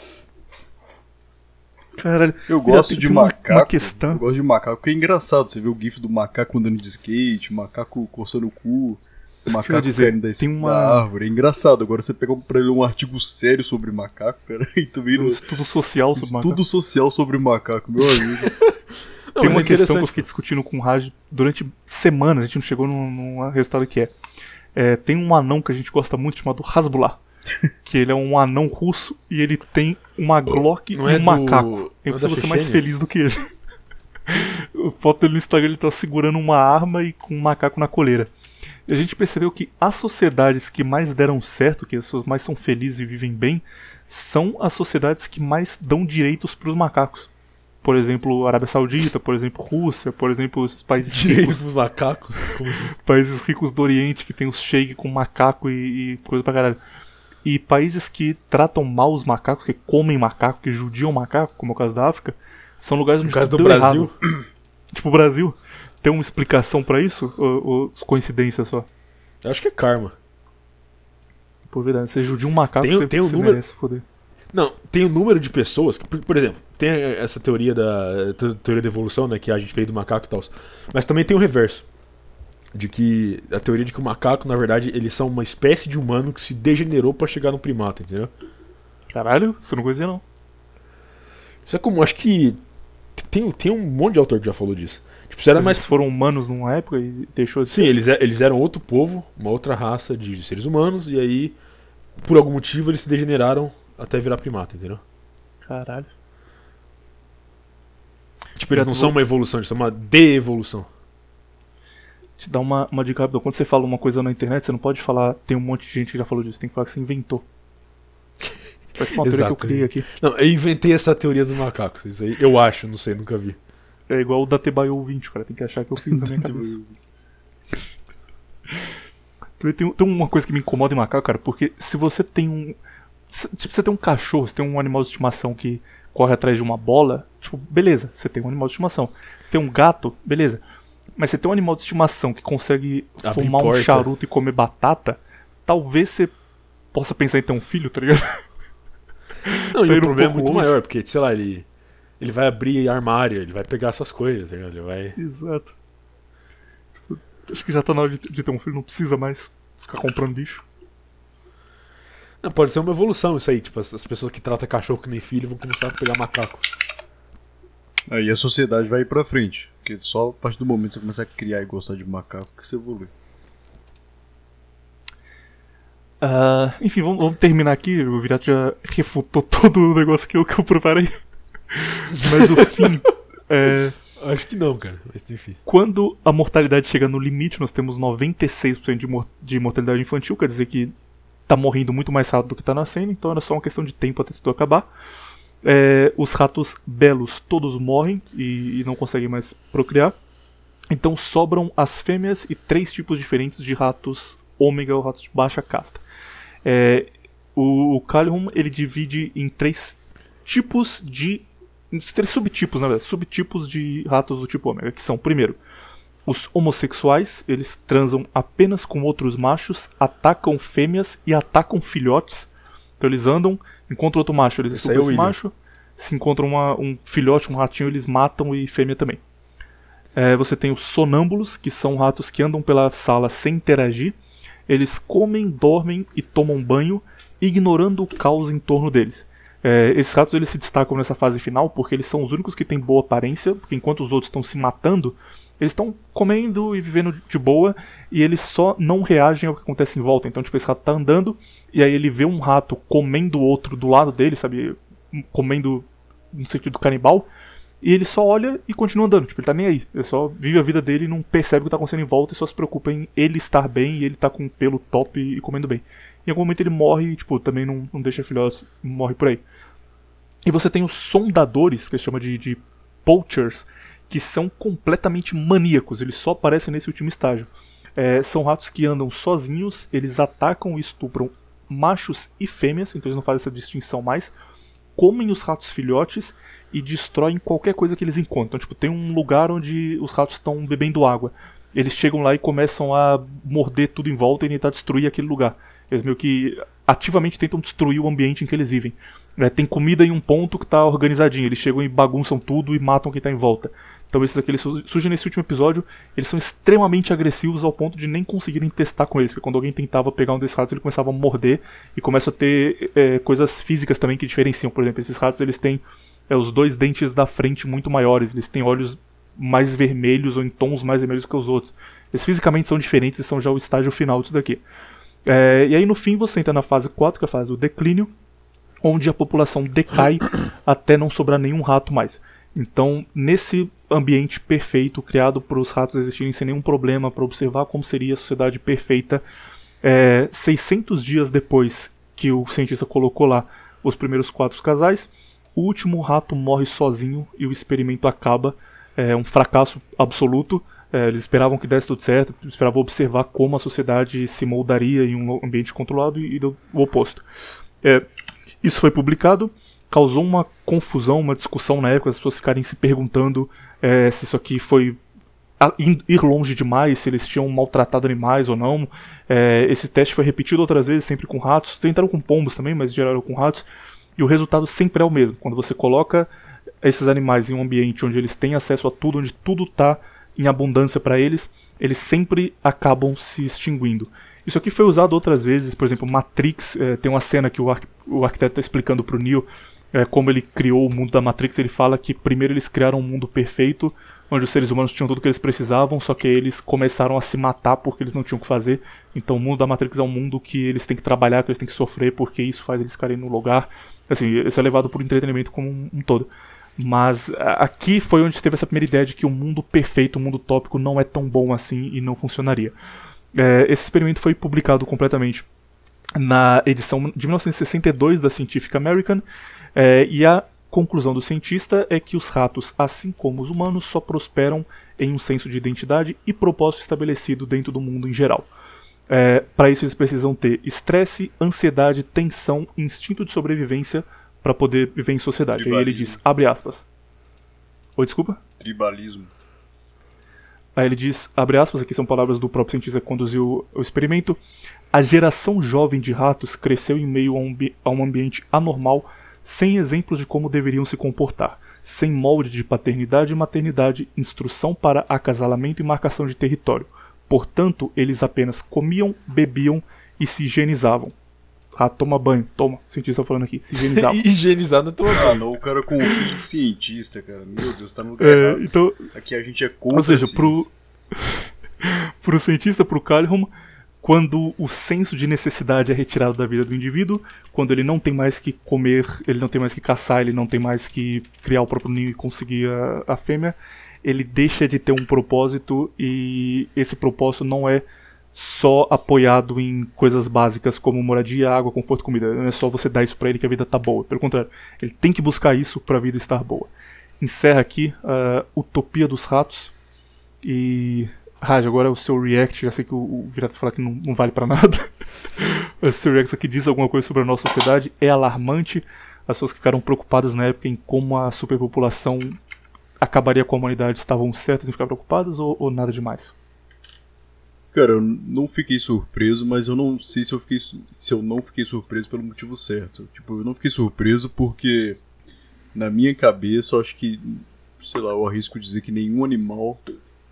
Caralho. Eu gosto de macaco. Uma questão. Eu gosto de macaco porque é engraçado. Você vê o gif do macaco andando de skate, macaco coçando o cu, ia macaco dizer, caindo da, tem da uma- árvore. É engraçado. Agora você pega pra ler um artigo sério sobre macaco, cara, e tu vira Um estudo social sobre macaco. estudo social sobre macaco, meu amigo. Não, Tem uma é questão que eu fiquei discutindo com o Raj durante semanas, a gente não chegou num, num resultado que é. É, Tem um anão que a gente gosta muito chamado Hasbullah. que ele é um anão russo e ele tem uma Glock Não e é um do- macaco. é Eu preciso ser mais feliz do que ele. A foto dele no Instagram ele tá segurando uma arma e com um macaco na coleira. E a gente percebeu que as sociedades que mais deram certo, que as pessoas mais são felizes e vivem bem, são as sociedades que mais dão direitos para os macacos. Por exemplo, Arábia Saudita, por exemplo, Rússia, por exemplo, esses países Direitos ricos, macacos. Países ricos do Oriente que tem os sheik com macaco e, e coisa pra caralho. E países que tratam mal os macacos, que comem macaco, que judiam macaco, como é o caso da África, são lugares onde No caso do deu Brasil, errado. Tipo o Brasil. Tem uma explicação pra isso? Ou, ou coincidência só? eu acho que é karma. Por verdade, você judia um macaco, Tem- você, tem um você número- merece foder. Não, tem o número de pessoas. Que, por, exemplo, tem essa teoria da te- teoria da evolução, né? Que a gente veio do macaco e tal. Mas também tem o reverso. De que. A teoria de que o macaco, na verdade, eles são uma espécie de humano que se degenerou pra chegar no primata, entendeu? Caralho, você não conhecia não. Isso é comum, acho que. Tem, tem um monte de autor que já falou disso. Tipo, isso era Mas mais. eles foram humanos numa época e deixou de Sim, eles, eles eram outro povo, uma outra raça de seres humanos, e aí, por algum motivo, eles se degeneraram até virar primata, entendeu? Caralho. Tipo, eles não são uma evolução, eles são uma de-evolução. Te dar uma, uma dica rápida. Quando você fala uma coisa na internet, você não pode falar, tem um monte de gente que já falou disso. Tem que falar que você inventou. Foi uma teoria que eu criei aqui. Não, eu inventei essa teoria dos macacos. Isso aí, eu acho, não sei, nunca vi. É igual o da Tebaio 20, cara. Tem que achar que eu fiz na minha cabeça. Também Tem, tem uma coisa que me incomoda em macaco, cara, porque se você tem um. Tipo, você tem um cachorro, você tem um animal de estimação que corre atrás de uma bola, tipo, beleza, você tem um animal de estimação. Tem um gato, beleza. Mas você tem um animal de estimação que consegue Abrir fumar um porta. charuto e comer batata, talvez você possa pensar em ter um filho, tá ligado? Não, e o um problema é muito longe. maior, porque, sei lá, ele. Ele vai abrir armário, ele vai pegar suas coisas, tá ligado? Ele vai. Exato. Tipo, Acho que já tá na hora de, de ter um filho, não precisa mais ficar comprando bicho. Não, pode ser uma evolução isso aí. Tipo, as, as pessoas que tratam cachorro que nem filho vão começar a pegar macaco. Aí a sociedade vai ir pra frente. Porque só a partir do momento que você começar a criar e gostar de macaco que você evolui. Ah, enfim, vamos, vamos terminar aqui. O Virato já refutou todo o negócio que eu, que eu preparei. Mas o fim é. Acho que não, cara. Mas enfim. Quando a mortalidade chega no limite, nós temos 96% de, mor de mortalidade infantil, quer dizer que tá morrendo muito mais rápido do que tá nascendo, então era só uma questão de tempo até tudo acabar. É, os ratos belos todos morrem e, e não conseguem mais procriar. Então sobram as fêmeas e três tipos diferentes de ratos ômega ou ratos de baixa casta. É, o, o Calium ele divide em três tipos de. em três subtipos, na verdade, subtipos de ratos do tipo ômega, que são, primeiro, os homossexuais, eles transam apenas com outros machos, atacam fêmeas e atacam filhotes. Então eles andam, encontram outro macho, eles estupram é esse macho. Se encontram uma- um filhote, um ratinho, eles matam e fêmea também. É, você tem os sonâmbulos, que são ratos que andam pela sala sem interagir. Eles comem, dormem e tomam banho, ignorando o caos em torno deles. É, esses ratos eles se destacam nessa fase final porque eles são os únicos que têm boa aparência, porque enquanto os outros estão se matando, eles estão comendo e vivendo de boa e eles só não reagem ao que acontece em volta. Então, tipo, esse rato tá andando e aí ele vê um rato comendo outro do lado dele, sabe? Comendo no sentido canibal. E ele só olha e continua andando, tipo, ele tá nem aí. Ele só vive a vida dele e não percebe o que tá acontecendo em volta e só se preocupa em ele estar bem e ele tá com o pelo top e comendo bem. Em algum momento ele morre e, tipo, também não, não deixa filhotes, morre por aí. E você tem os sondadores, que chama de, de poachers, que são completamente maníacos, eles só aparecem nesse último estágio. É, são ratos que andam sozinhos, eles atacam e estupram machos e fêmeas, então eles não fazem essa distinção mais. Comem os ratos filhotes e destroem qualquer coisa que eles encontram. Então, tipo, tem um lugar onde os ratos estão bebendo água. Eles chegam lá e começam a morder tudo em volta e tentar destruir aquele lugar. Eles meio que ativamente tentam destruir o ambiente em que eles vivem. É, tem comida em um ponto que está organizadinho. Eles chegam e bagunçam tudo e matam quem está em volta. Então esses aqui eles surgem nesse último episódio, eles são extremamente agressivos ao ponto de nem conseguirem testar com eles, porque quando alguém tentava pegar um desses ratos, ele começava a morder e começa a ter é, coisas físicas também que diferenciam. Por exemplo, esses ratos eles têm é, os dois dentes da frente muito maiores, eles têm olhos mais vermelhos ou em tons mais vermelhos que os outros. Eles fisicamente são diferentes e são já o estágio final disso daqui. É, e aí no fim você entra na fase 4, que é a fase do declínio, onde a população decai até não sobrar nenhum rato mais. Então, nesse ambiente perfeito, criado para os ratos existirem sem nenhum problema, para observar como seria a sociedade perfeita, é, 600 dias depois que o cientista colocou lá os primeiros quatro casais, o último rato morre sozinho e o experimento acaba. É um fracasso absoluto. É, eles esperavam que desse tudo certo, esperavam observar como a sociedade se moldaria em um ambiente controlado e, e deu o oposto. É, isso foi publicado, causou uma confusão, uma discussão na época, as pessoas ficarem se perguntando é, se isso aqui foi ir longe demais, se eles tinham maltratado animais ou não. É, esse teste foi repetido outras vezes, sempre com ratos. Tentaram com pombos também, mas geraram com ratos. E o resultado sempre é o mesmo. Quando você coloca esses animais em um ambiente onde eles têm acesso a tudo, onde tudo está em abundância para eles, eles sempre acabam se extinguindo. Isso aqui foi usado outras vezes, por exemplo, Matrix, é, tem uma cena que o, o arquiteto está explicando para o Neo é, como ele criou o mundo da Matrix. Ele fala que primeiro eles criaram um mundo perfeito, onde os seres humanos tinham tudo que eles precisavam, só que eles começaram a se matar porque eles não tinham o que fazer. Então o mundo da Matrix é um mundo que eles têm que trabalhar, que eles têm que sofrer, porque isso faz eles ficarem no lugar. Assim, isso é levado por entretenimento como um, um todo. Mas aqui foi onde teve essa primeira ideia de que o mundo perfeito, o mundo tópico, não é tão bom assim e não funcionaria. É, esse experimento foi publicado completamente na edição de 1962 da Scientific American, é, e a conclusão do cientista é que os ratos, assim como os humanos, só prosperam em um senso de identidade e propósito estabelecido dentro do mundo em geral. É, Para isso, eles precisam ter estresse, ansiedade, tensão, instinto de sobrevivência para poder viver em sociedade. Aí ele diz, abre aspas. Oi, desculpa? Tribalismo. Aí ele diz, abre aspas, aqui são palavras do próprio cientista que conduziu o experimento. A geração jovem de ratos cresceu em meio a um, a um ambiente anormal, sem exemplos de como deveriam se comportar, sem molde de paternidade e maternidade, instrução para acasalamento e marcação de território. Portanto, eles apenas comiam, bebiam e se higienizavam. Rato toma banho, toma, o cientista falando aqui, se higienizava. Higienizado toma banho. Ah, não, o cara com o fim de cientista, cara. Meu Deus, tá no lugar É, errado. então, Aqui a gente é contra Ou seja, pro, pro cientista, pro Calhoun, quando o senso de necessidade é retirado da vida do indivíduo, quando ele não tem mais que comer, ele não tem mais que caçar, ele não tem mais que criar o próprio ninho e conseguir a, a fêmea, ele deixa de ter um propósito e esse propósito não é só apoiado em coisas básicas como moradia, água, conforto, comida. Não é só você dar isso pra ele que a vida tá boa. Pelo contrário, ele tem que buscar isso pra vida estar boa. Encerra aqui a Utopia dos Ratos. E. Raj, agora o seu react. Já sei que o, o Virato fala que não, não vale pra nada. o seu react aqui diz alguma coisa sobre a nossa sociedade. É alarmante. As pessoas que ficaram preocupadas na época em como a superpopulação acabaria com a humanidade estavam certas em ficar preocupadas ou, ou nada demais? Cara, eu não fiquei surpreso, mas eu não sei se eu fiquei se eu não fiquei surpreso pelo motivo certo. Tipo, eu não fiquei surpreso porque na minha cabeça eu acho que, sei lá, eu arrisco dizer que nenhum animal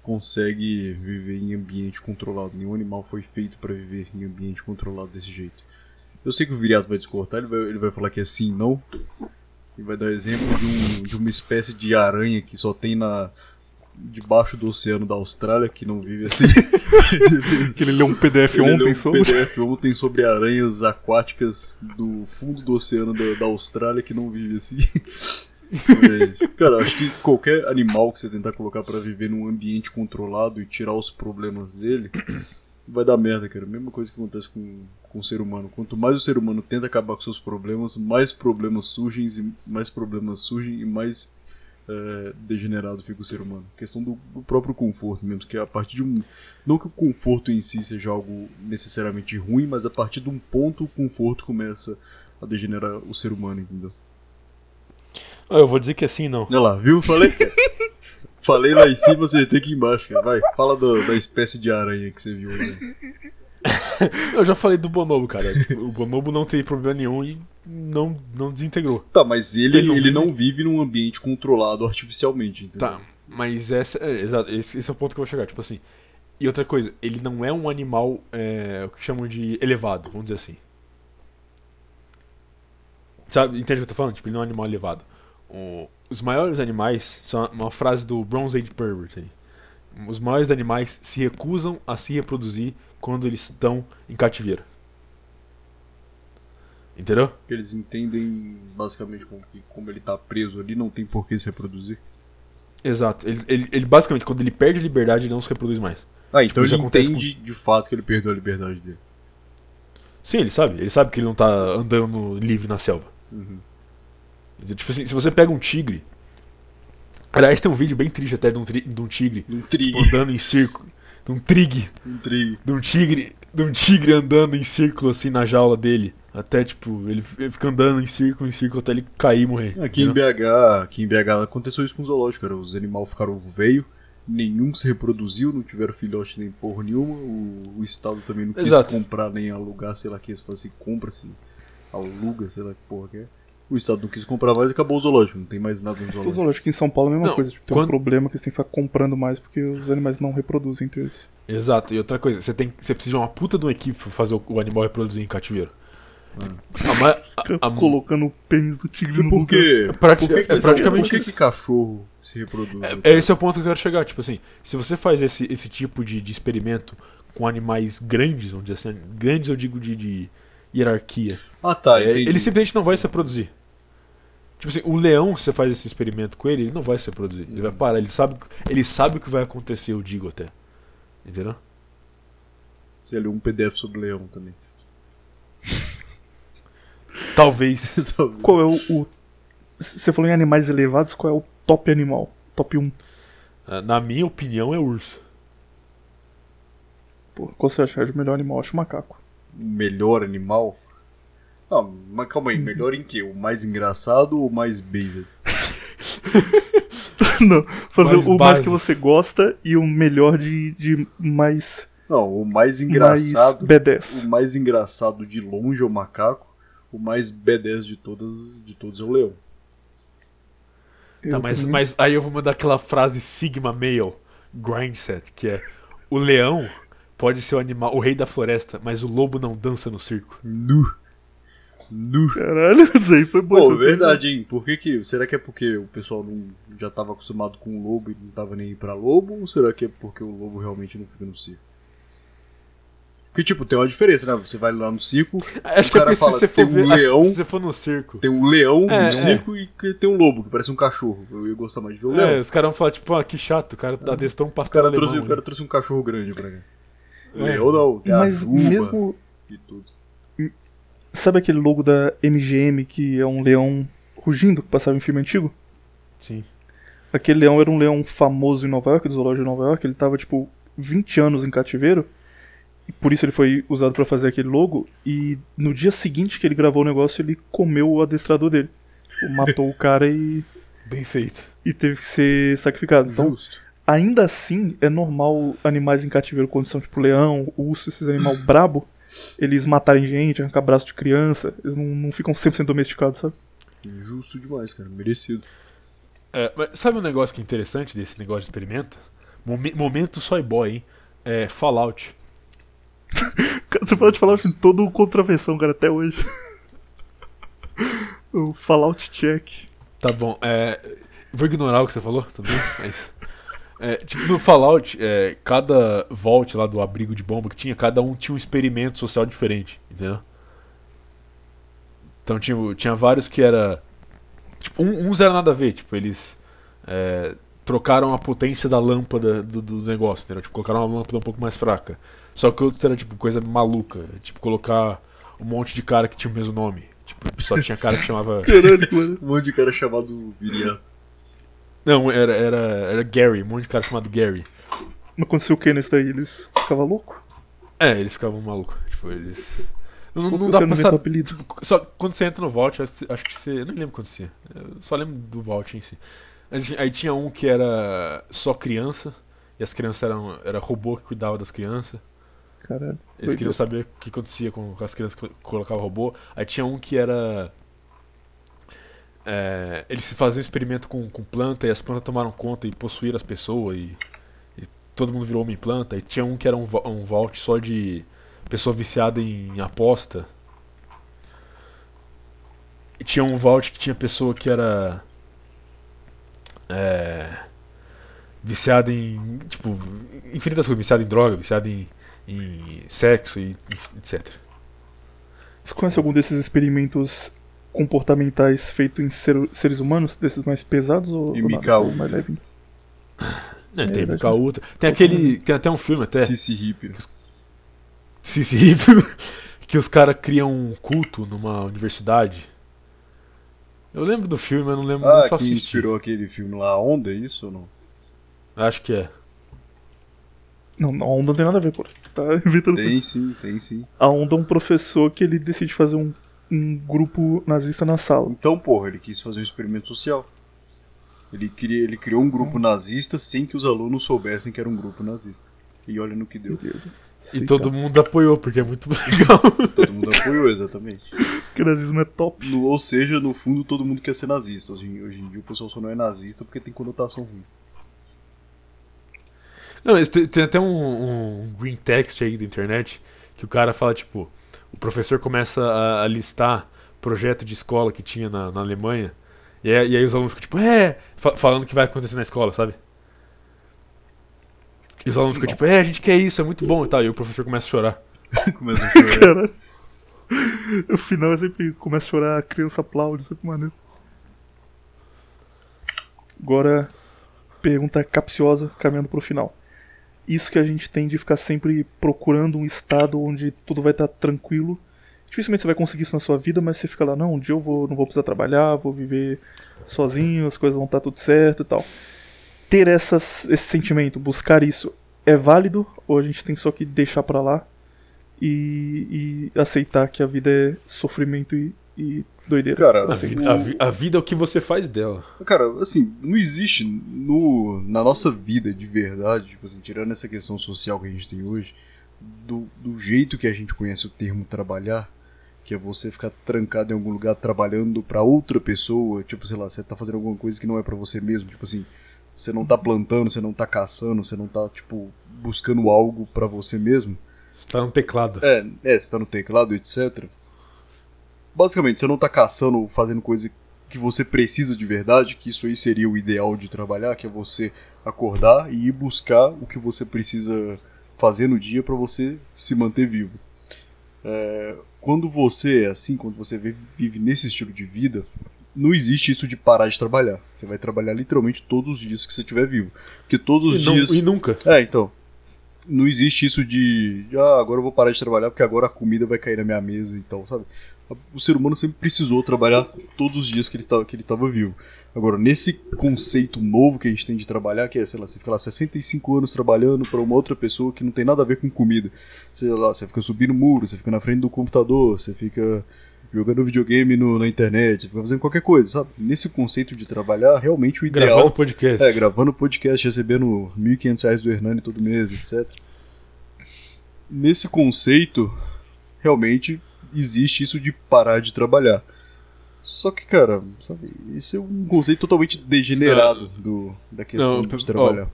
consegue viver em ambiente controlado. Nenhum animal foi feito pra viver em ambiente controlado desse jeito. Eu sei que o Viriato vai discordar, ele vai, ele vai falar que é sim, não. E vai dar exemplo de, um, de uma espécie de aranha que só tem na debaixo do oceano da Austrália, que não vive assim. Que ele leu um PDF Ele ontem um sobre. PDF ontem sobre aranhas aquáticas do fundo do oceano da, da Austrália que não vive assim. Mas, cara, acho que qualquer animal que você tentar colocar pra viver num ambiente controlado e tirar os problemas dele, vai dar merda, cara. Mesma coisa que acontece com, com o ser humano. Quanto mais o ser humano tenta acabar com seus problemas, mais problemas surgem, e mais problemas surgem e mais é, degenerado fica o ser humano. questão do, do próprio conforto mesmo, que é a partir de um. Não que o conforto em si seja algo necessariamente ruim, mas a partir de um ponto o conforto começa a degenerar o ser humano, entendeu? Ah, eu vou dizer que assim não. Olha lá, viu? Falei. Falei lá em cima, acertei aqui embaixo, cara. Vai, fala do- da espécie de aranha que você viu né? Eu já falei do Bonobo, cara. Tipo, o Bonobo não teve problema nenhum e não, não desintegrou. Tá, mas ele, Ele não ele vive- não vive num ambiente controlado artificialmente, entendeu? Tá, mas essa, é, exato, esse, esse é o ponto que eu vou chegar, tipo assim. E outra coisa, ele não é um animal, é, o que chamam de elevado, vamos dizer assim. Sabe, entende o que eu tô falando? Tipo, ele não é um animal elevado. O- os maiores animais, são uma frase do Bronze Age Pervert aí. Os maiores animais se recusam a se reproduzir quando eles estão em cativeiro. Entendeu? Eles entendem basicamente como, que- como ele tá preso ali, não tem por que se reproduzir. Exato. Ele, ele, ele basicamente, quando ele perde a liberdade, ele não se reproduz mais. Ah, então isso ele entende de fato que ele perdeu a liberdade dele. Sim, ele sabe. Ele sabe que ele não tá andando livre na selva. Uhum. Tipo assim, se você pega um tigre. Aliás, tem um vídeo bem triste até de um, tri- de um tigre Um tipo, andando em círculo. De um trig. Um trig. De um tigre. De um tigre andando em círculo assim na jaula dele. Até tipo, ele fica andando em círculo, em círculo até ele cair e morrer. Aqui em? BH, aqui em BH aconteceu isso com o zoológico, cara. Os animais ficaram veio, nenhum se reproduziu, não tiveram filhote nem porra nenhuma. O, o Estado também não quis Exato. comprar nem alugar, sei lá que se fosse compra-se, aluga, sei lá que porra que é. O Estado não quis comprar mais e acabou o zoológico, não tem mais nada no zoológico. zoológico aqui em São Paulo é a mesma Não, coisa. Tipo, tem quando- um problema que eles têm que ficar comprando mais porque os animais não reproduzem entre eles. Exato. E outra coisa, você, tem, você precisa de uma puta de uma equipe pra fazer o, o animal reproduzir em cativeiro. A ma- a- a- Colocando o pênis do tigre no por lugar. quê? É prati- Por que, que- é praticamente por que, que cachorro se reproduz? É, é esse é o ponto que eu quero chegar. Tipo assim, se você faz esse, esse tipo de, de experimento com animais grandes, vamos dizer assim, grandes eu digo de, de hierarquia, Ah tá, é, ele simplesmente não vai se reproduzir. Tipo assim, o leão, se você faz esse experimento com ele, ele não vai se reproduzir. Ele vai parar, ele sabe, ele sabe o que vai acontecer, eu digo até. Entendeu? Você leu um PDF sobre leão também. Talvez. Talvez. Qual é o, o- Você falou em animais elevados, qual é o top animal? Top 1. Ah, Na minha opinião, é urso. Pô, qual você acha o melhor animal? Eu acho o macaco. o melhor animal? Não, mas calma aí, melhor em quê? O mais engraçado ou o mais basic? não, fazer Mais o mais que você gosta e o melhor de, de mais. Não, o mais mais engraçado. B10. O mais engraçado de longe é o macaco. O mais B10 de todas de todos é o leão. Tá, mas, mas aí eu vou mandar aquela frase Sigma Male, Grindset, que é o leão pode ser o animal, o rei da floresta, mas o lobo não dança no circo. Nu. Nu. Caralho, isso aí foi bom. Pô, verdade, hein? Por que que. Será que é porque o pessoal não, já tava acostumado com o lobo e não tava nem aí pra lobo? Ou será que é porque o lobo realmente não fica no circo? Porque, tipo, tem uma diferença, né? Você vai lá no circo, Acho O que é cara porque fala, se você tem for um ver, leão- se você for no circo. tem um leão É, no é. circo e tem um lobo, que parece um cachorro. Eu ia gostar mais de ver o leão. É, os caras vão falar, tipo, ah, que chato, o cara adestou um O pastor cara, alemão trouxe, o ali. cara trouxe um cachorro grande pra cá. O É. leão não, tem a Mas juba mesmo. e tudo. Sabe aquele logo da MGM que é um leão rugindo que passava em filme antigo? Sim. Aquele leão era um leão famoso em Nova York, do zoológico de Nova York. Ele tava, tipo, 20 anos em cativeiro. E por isso ele foi usado pra fazer aquele logo. E no dia seguinte que ele gravou o negócio, ele comeu o adestrador dele. Tipo, Matou o cara e, Bem feito. e teve que ser sacrificado. Então, Justo. ainda assim, é normal animais em cativeiro, quando são tipo leão, urso, esses animais brabo, eles matarem gente, arrancar braço de criança. Eles não, não ficam 100% domesticados, sabe? Justo demais, cara. Merecido. É, mas sabe um negócio que é interessante desse negócio de experimento? Momen- momento soy boy, hein? É Fallout. Você pode falar assim, todo contravenção, cara, até hoje. o Fallout Check. Tá bom, é. Vou ignorar o que você falou também, mas. É, tipo, no Fallout, é, cada vault lá do abrigo de bomba que tinha, cada um tinha um experimento social diferente, entendeu? Então tinha, tinha vários que era. Tipo, um, uns era nada a ver, tipo, eles é, trocaram a potência da lâmpada do, do negócio, entendeu? Tipo, colocaram uma lâmpada um pouco mais fraca. Só que outros era tipo coisa maluca, tipo, colocar um monte de cara que tinha o mesmo nome. Tipo, só tinha cara que chamava. Caralho, mano. Um monte de cara chamado Viriato. Não, era, era, era Gary, um monte de cara chamado Gary. Mas aconteceu o que nesse daí? Eles ficavam loucos? É, eles ficavam malucos. Tipo, eles. Não, não dá pra saber. apelido? Tipo, só quando você entra no Vault, acho que- você. Eu não lembro quando você. Eu só lembro do Vault em si. Mas, aí tinha um que era só criança. E as crianças eram. Era robô que cuidava das crianças. Caralho. Eles queriam saber o que acontecia com as crianças que colocavam robô. Aí tinha um que era. É, eles faziam experimento com, com planta e as plantas tomaram conta e possuíram as pessoas e, e todo mundo virou homem-planta. E tinha um que era um, um vault só de pessoa viciada em aposta. E tinha um vault que tinha pessoa que era. É, viciada em. Tipo, infinitas coisas. Viciada em droga, viciada em, em sexo e etc. Você conhece algum desses experimentos comportamentais feitos em ser- seres humanos? Desses mais pesados ou, E ou só Ultra. mais leve? É, É tem. MK Ultra. Tem aquele. Tem até um filme até. Cici Hip. Cici Hip, que os caras criam um culto numa universidade. Eu lembro do filme, mas não lembro Ah, só que assisti. inspirou aquele filme lá, Onda, é isso ou não? Acho que é. Não, a onda não tem nada a ver, pô. Tá inventando Tem sim, tem sim. A onda é um professor que ele decide fazer um, um grupo nazista na sala. Então, porra, ele quis fazer um experimento social. Ele, queria, ele criou um grupo nazista sem que os alunos soubessem que era um grupo nazista. E olha no que deu. E todo cara. mundo apoiou, porque é muito legal. Todo mundo apoiou, exatamente. Que nazismo é top. No- ou seja, no fundo, todo mundo quer ser nazista. Hoje, em- hoje em dia o pessoal só não é nazista porque tem conotação ruim. Não, tem, tem até um, um green text aí da internet que o cara fala, tipo, o professor começa a, a listar projeto de escola que tinha na, na Alemanha. E aí, e aí os alunos ficam, tipo, é, fa- falando o que vai acontecer na escola, sabe? E os alunos ficam, tipo, é, a gente quer isso, é muito bom e tal. E o professor começa a chorar. Começa a chorar. Cara. O final é sempre começa a chorar, a criança aplaude, sempre maneiro. Agora, pergunta capciosa, caminhando pro final. Isso que a gente tem de ficar sempre procurando um estado onde tudo vai estar tranquilo. Dificilmente você vai conseguir isso na sua vida, mas você fica lá, não, um dia eu vou, não vou precisar trabalhar, vou viver sozinho, as coisas vão estar tudo certo e tal. Ter essas, esse sentimento, buscar isso, é válido ou a gente tem só que deixar pra lá e, e aceitar que a vida é sofrimento e, e doideira. Cara, A, assim, vida, a, vi- a vida é o que você faz dela. Cara, assim, não existe no, na nossa vida de verdade, tipo assim, tirando essa questão social que a gente tem hoje, do, do jeito que a gente conhece o termo trabalhar, que é você ficar trancado em algum lugar trabalhando pra outra pessoa, tipo, sei lá, você tá fazendo alguma coisa que não é pra você mesmo, tipo assim, você não tá plantando, você não tá caçando, você não tá, tipo, buscando algo pra você mesmo. Você tá no teclado. É, é, você tá no teclado, etc. Basicamente, você não tá caçando ou fazendo coisa que você precisa de verdade, que isso aí seria o ideal de trabalhar, que é você acordar e ir buscar o que você precisa fazer no dia pra você se manter vivo. É, quando você é assim, quando você vive, nesse estilo de vida, não existe isso de parar de trabalhar. Você vai trabalhar literalmente todos os dias que você estiver vivo. Porque todos os E, não- dias. e nunca. É, então. Não existe isso de. Ah, agora eu vou parar de trabalhar porque agora a comida vai cair na minha mesa e tal, sabe? O ser humano sempre precisou trabalhar todos os dias que ele estava que ele tava vivo. Agora, nesse conceito novo que a gente tem de trabalhar, que é, sei lá, você fica lá 65 anos trabalhando para uma outra pessoa que não tem nada a ver com comida. Sei lá, você fica subindo muro, você fica na frente do computador, você fica jogando videogame no- na internet, você fica fazendo qualquer coisa, sabe? Nesse conceito de trabalhar, realmente o ideal. Gravando podcast. É, gravando podcast, recebendo 1.500 reais do Hernani todo mês, etc. Nesse conceito, realmente existe isso de parar de trabalhar. Só que, cara, sabe, isso é um conceito totalmente degenerado do, da questão Não, de ó, trabalhar.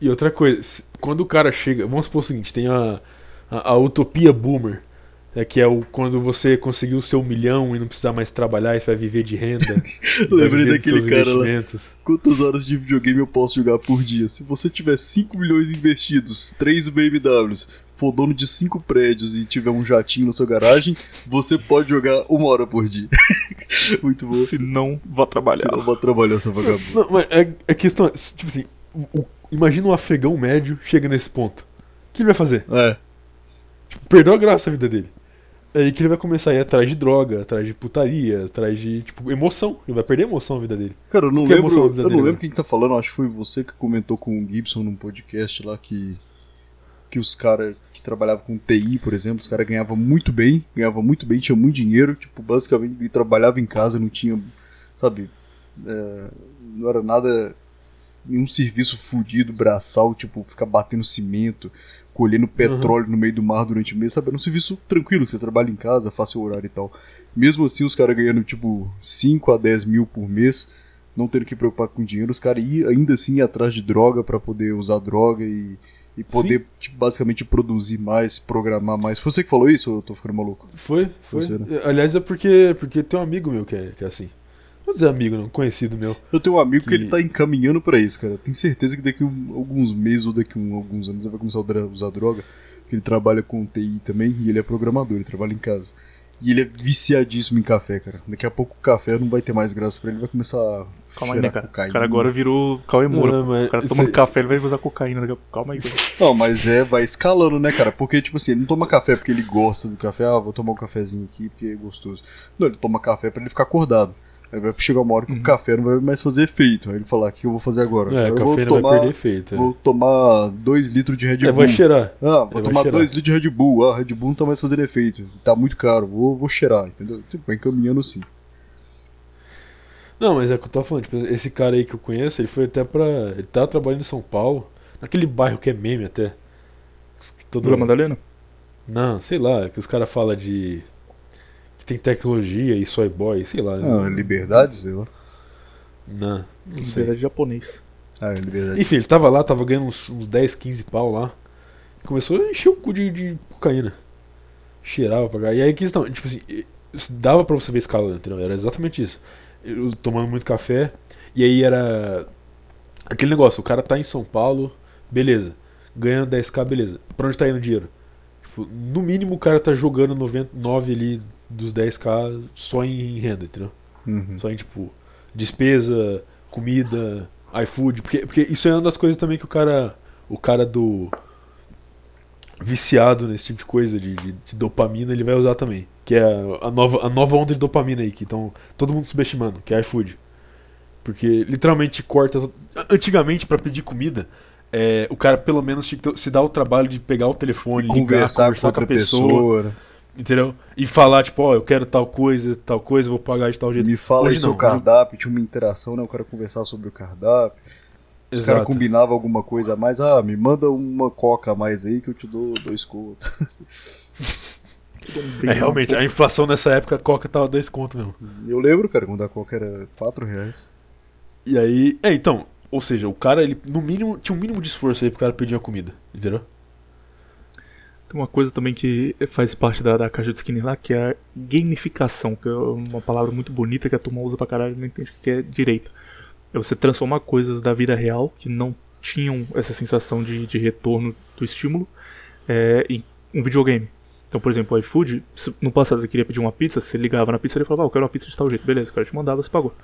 E outra coisa, quando o cara chega. Vamos supor o seguinte: tem a, A, a utopia boomer. É que é o, quando você conseguiu o seu milhão e não precisar mais trabalhar e você vai viver de renda. Lembrei daquele cara lá. Quantas horas de videogame eu posso jogar por dia? Se você tiver 5 milhões investidos, 3 BMWs, for dono de 5 prédios e tiver um jatinho na sua garagem, você pode jogar uma hora por dia. Muito bom. Se não, vá trabalhar. Você não vai trabalhar, seu vagabundo. Não, mas é, é questão. Tipo assim, o- imagina um afegão médio chega nesse ponto. O que ele vai fazer? É. Tipo, perdeu a graça a vida dele. É aí que ele vai começar a ir atrás de droga, atrás de putaria, atrás de, tipo, emoção. Ele vai perder a emoção a vida dele. Cara, eu não Que lembro, emoção eu não dele, lembro né? quem tá falando, acho que foi você que comentou com o Gibson num podcast lá que que os caras que trabalhavam com TI, por exemplo, os caras ganhavam muito bem, ganhavam muito bem, tinha muito dinheiro, tipo, basicamente trabalhava em casa, não tinha, sabe, é, não era nada nenhum serviço fudido, braçal, tipo, ficar batendo cimento, colhendo petróleo no meio do mar durante o mês, sabe? Era um serviço tranquilo, você trabalha em casa, faz seu horário e tal. Mesmo assim, os caras ganhando, tipo, 5 a 10 mil por mês, não tendo que preocupar com dinheiro, os caras ainda assim atrás de droga pra poder usar droga e, e poder, tipo, basicamente produzir mais, programar mais. Foi você que falou isso ou eu tô ficando maluco? Foi, foi. Né? Aliás, é porque, porque tem um amigo meu que é, que é assim. Não vou dizer amigo, não, conhecido meu. Eu tenho um amigo que, Que- ele tá encaminhando pra isso, cara. Tenho certeza que daqui a um- alguns meses ou daqui a um- alguns anos ele vai começar a usar droga. Que ele trabalha com TI também e ele é programador, ele trabalha em casa. E ele é viciadíssimo em café, cara. Daqui a pouco o café não vai ter mais graça pra ele, vai começar a Calma aí, né, cara? cocaína. O cara agora virou Cauê Moura. Não, mas o cara tomando aí- café, ele vai usar cocaína. daqui a pouco. Calma aí. cara. Não, mas é, vai escalando, né, cara? Porque, tipo assim, ele não toma café porque ele gosta do café, ah, vou tomar um cafezinho aqui porque é gostoso. Não, ele toma café pra ele ficar acordado. Aí vai chegar uma hora que o café não vai mais fazer efeito. Aí ele fala, o que eu vou fazer agora? É, eu a vou cafeína tomar, vai perder efeito. é. Vou tomar 2 litros de Red Bull. É, vai cheirar. Ah, vou vai tomar cheirar. 2 litros de Red Bull. Ah, Red Bull não tá mais fazendo efeito. Tá muito caro. Vou, vou cheirar, entendeu? Tipo, vai encaminhando assim. Não, mas é o que eu tô falando, tipo, esse cara aí que eu conheço, ele foi até pra. Ele tava trabalhando em São Paulo, naquele bairro que é meme até. Que Todo... Vila Madalena? Não, sei lá, que os caras falam de. que tem tecnologia e soy boy, sei lá. Ah, liberdade, sei lá. Não, não sei. Liberdade japonês. Ah, é liberdade. Enfim, ele tava lá, tava ganhando uns, uns 10, 15 pau lá. Começou a encher o cu de, de cocaína. Cheirava pra cá. E aí questão, tipo assim, dava pra você ver escalando, entendeu? Era exatamente isso. Eu tomando muito café. E aí era. Aquele negócio, o cara tá em São Paulo, beleza. Ganhando 10k, beleza. Pra onde tá indo o dinheiro? Tipo, no mínimo o cara tá jogando 99 ali dos 10k só em renda, entendeu? Uhum. Só em, tipo, despesa, comida, iFood. Porque, porque isso é uma das coisas também que o cara. O cara do. Viciado nesse tipo de coisa, de, de- de dopamina, ele vai usar também. Que é a, nova, a nova onda de dopamina aí, que estão todo mundo subestimando, que é iFood. Porque literalmente corta. Antigamente, pra pedir comida, é, o cara pelo menos tinha que se dar o trabalho de pegar o telefone, ligar, Conversar, conversar, com outra com a pessoa, pessoa. entendeu? E falar, tipo, ó, eu quero tal coisa, tal coisa, vou pagar de tal jeito. Me fala Hoje aí seu cardápio, tinha uma interação, né? O cara conversava sobre o cardápio. Os caras combinavam alguma coisa a mais. Ah, me manda uma coca a mais aí que eu te dou dois contos. É, realmente, a inflação nessa época, a Coca tava 10 conto mesmo. Eu lembro, cara, quando a coca era 4 reais. E aí, é, então, ou seja, o cara, ele, no mínimo, tinha um mínimo de esforço aí pro cara pedir uma comida, entendeu? Tem uma coisa também que faz parte da, da caixa de skinner lá, que é a gamificação, que é uma palavra muito bonita que a turma usa pra caralho e não entende o que é direito. É você transformar coisas da vida real, que não tinham essa sensação de, de retorno do estímulo, é, em um videogame. Então, por exemplo, o iFood, no passado você queria pedir uma pizza, você ligava na pizza e falava, ah, eu quero uma pizza de tal jeito. Beleza, o cara te mandava, você pagou.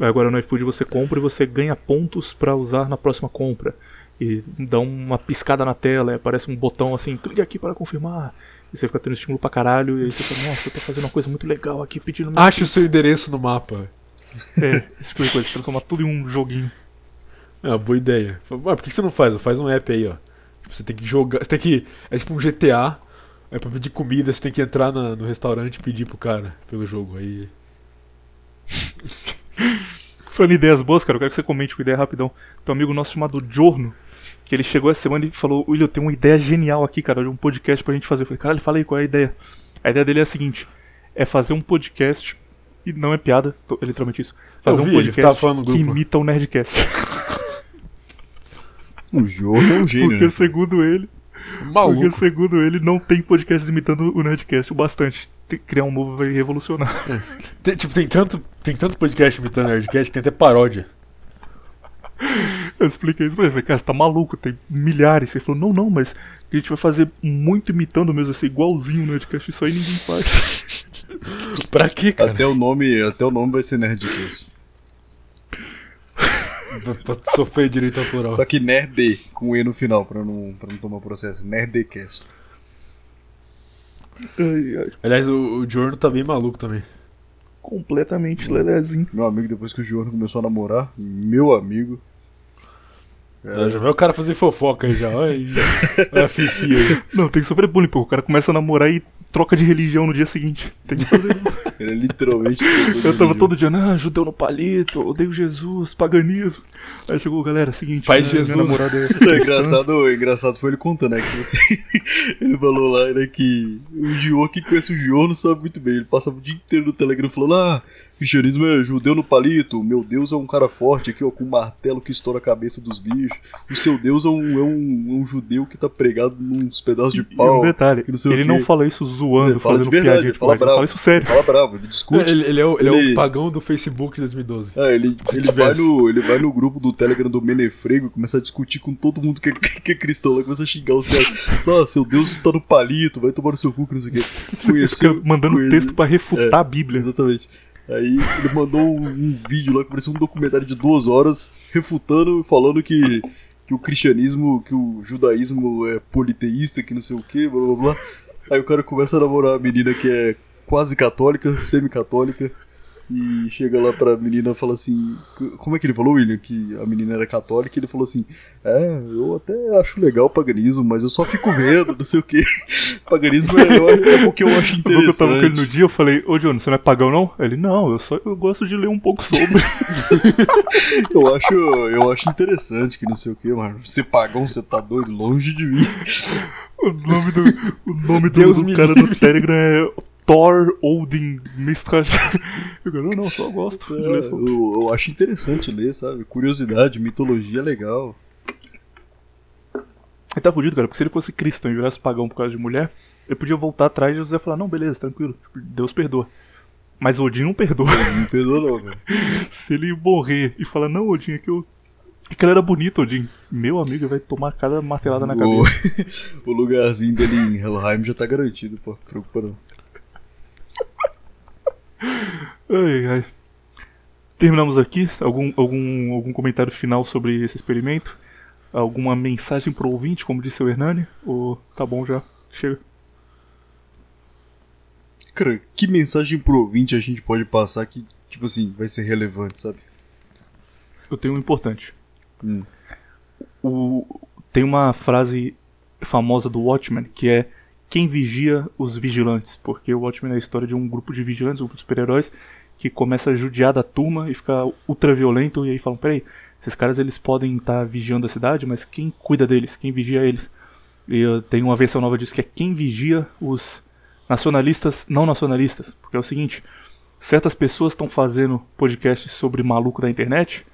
Agora no iFood você compra e você ganha pontos pra usar na próxima compra. E dá uma piscada na tela, aparece um botão assim, clique aqui para confirmar. E você fica tendo estímulo pra caralho, e aí você fala, nossa, eu tô fazendo uma coisa muito legal aqui pedindo minha Ache o pizza." seu endereço no mapa. É, esse tipo de coisa, transformar tudo em um joguinho. É uma boa ideia. "Ué, por que você não faz? Faz um app aí, ó. Você tem que jogar. Você tem que. É tipo um GTA. É pra pedir comida, você tem que entrar na- no restaurante e pedir pro cara pelo jogo. Aí. Falando em ideias boas, cara, eu quero que você comente uma ideia rapidão. Tem um amigo nosso chamado Jorno, que ele chegou essa semana e falou: William, eu tenho uma ideia genial aqui, cara, de um podcast pra gente fazer. Eu falei: caralho, fala aí qual é a ideia. A ideia dele é a seguinte: é fazer um podcast, e não é piada, tô- é literalmente isso. Fazer um vi, tava podcast que imita o Nerdcast. O jogo é um gênio, Porque, né? segundo ele, Porque, Maluco. segundo ele, não tem podcast imitando o Nerdcast o bastante. Tem criar um novo vai revolucionar. Tem, tipo, tem tanto, tem tanto podcast imitando Nerdcast que tem até paródia. Eu expliquei isso pra ele. Falei, cara, você tá maluco, tem milhares. Ele falou, não, não, mas a gente vai fazer muito imitando mesmo, vai ser igualzinho o Nerdcast. Isso aí ninguém faz. Pra quê, cara? Até o nome, até o nome vai ser Nerdcast. Pra, sofrer direito autoral. Só que Nerd com E no final, pra não, pra não tomar processo. Nerdcast. ai, ai, Aliás, o, o Giorno tá bem maluco também. completamente lelezinho. Meu amigo, depois que o Giorno começou a namorar, meu amigo. Já, já vai o cara fazer fofoca aí já. Olha aí. Olha a fifi aí. Não, tem que sofrer bullying, pô. O cara começa a namorar e troca de religião no dia seguinte. Tem que fazer. Ele é literalmente. Eu tava todo dia, ah, judeu no palito, odeio Jesus, paganismo. Aí chegou, galera, seguinte, Pai né, Jesus. minha namorada é cristã. engraçado, engraçado foi ele contando, né? Que você, ele falou lá, né, que o Gio, que conhece o Gio, não sabe muito bem. Ele passava o dia inteiro no Telegram falando: Ah, cristianismo é judeu no palito. Meu Deus é um cara forte aqui, ó, com um martelo que estoura a cabeça dos bichos. O seu Deus é um, é um, é um judeu que tá pregado nos pedaços de E um pau. detalhe, não ele não fala isso zoando, Ele fala de fazendo verdade, piadinha ele de fala ele bravo. fala isso sério. Fala bravo, ele discute. Ele, ele é, o, ele, é Ele- o pagão do Facebook de 2012. Ah, ele, ele, vai no, ele vai no grupo do Telegram do Menefrego, começa a discutir com todo mundo que é, que é cristão lá, começa a xingar os caras. Ah, seu Deus tá no palito, vai tomar no seu cu, que não sei o quê. Conheceu. mandando conhece- texto pra refutar a Bíblia. Exatamente. Aí ele mandou um, um vídeo lá que parecia um documentário de duas horas, refutando e falando que, que o cristianismo, que o judaísmo é politeísta, que não sei o que, blá blá blá. Aí o cara começa a namorar a menina que é quase católica, semi-católica, e chega lá pra menina e fala assim: Como é que ele falou, William? Que a menina era católica, e ele falou assim: É, eu até acho legal o paganismo, mas eu só fico vendo, não sei o que. Paganismo é, é porque eu acho Quando eu tava com ele interessante. no dia, eu falei, ô Johnny, você não é pagão não? Ele, não, eu só eu gosto de ler um pouco sobre. Eu acho, eu acho interessante que não sei o que, mano. Você pagão, você tá doido, longe de mim. o nome do, o nome do, do cara do Telegram é Thor Odin Mistras. Eu não, não, só gosto É, sobre. eu, eu acho interessante ler, sabe? Curiosidade, mitologia é legal. Ele tá fudido, cara, porque se ele fosse cristão e virasse pagão por causa de mulher, ele podia voltar atrás e José falar, não, beleza, tranquilo, tipo, Deus perdoa. Mas Odin não perdoa. Não perdoa não, velho. se ele morrer e falar, não, Odin, é que eu. É que ele era bonito, Odin. Meu amigo ele vai tomar cada martelada na cabeça. o lugarzinho dele em Helheim já tá garantido, pô. Preocupa não. Ai, ai. Terminamos aqui. Algum, algum, algum comentário final sobre esse experimento? Alguma mensagem pro ouvinte, como disse o Hernani? Ou tá bom já? Chega. Cara, que mensagem pro ouvinte a gente pode passar que, tipo assim, vai ser relevante, sabe? Eu tenho um importante. Hum. O, tem uma frase famosa do Watchmen que é quem vigia os vigilantes, porque o Watchmen é a história de um grupo de vigilantes, um grupo de super-heróis que começa a judiar da turma e fica ultra violento e aí falam, peraí, esses caras eles podem estar vigiando a cidade, mas quem cuida deles? Quem vigia eles? E eu tenho uma versão nova disso que é quem vigia os nacionalistas não nacionalistas, porque é o seguinte, certas pessoas estão fazendo podcasts sobre maluco da internet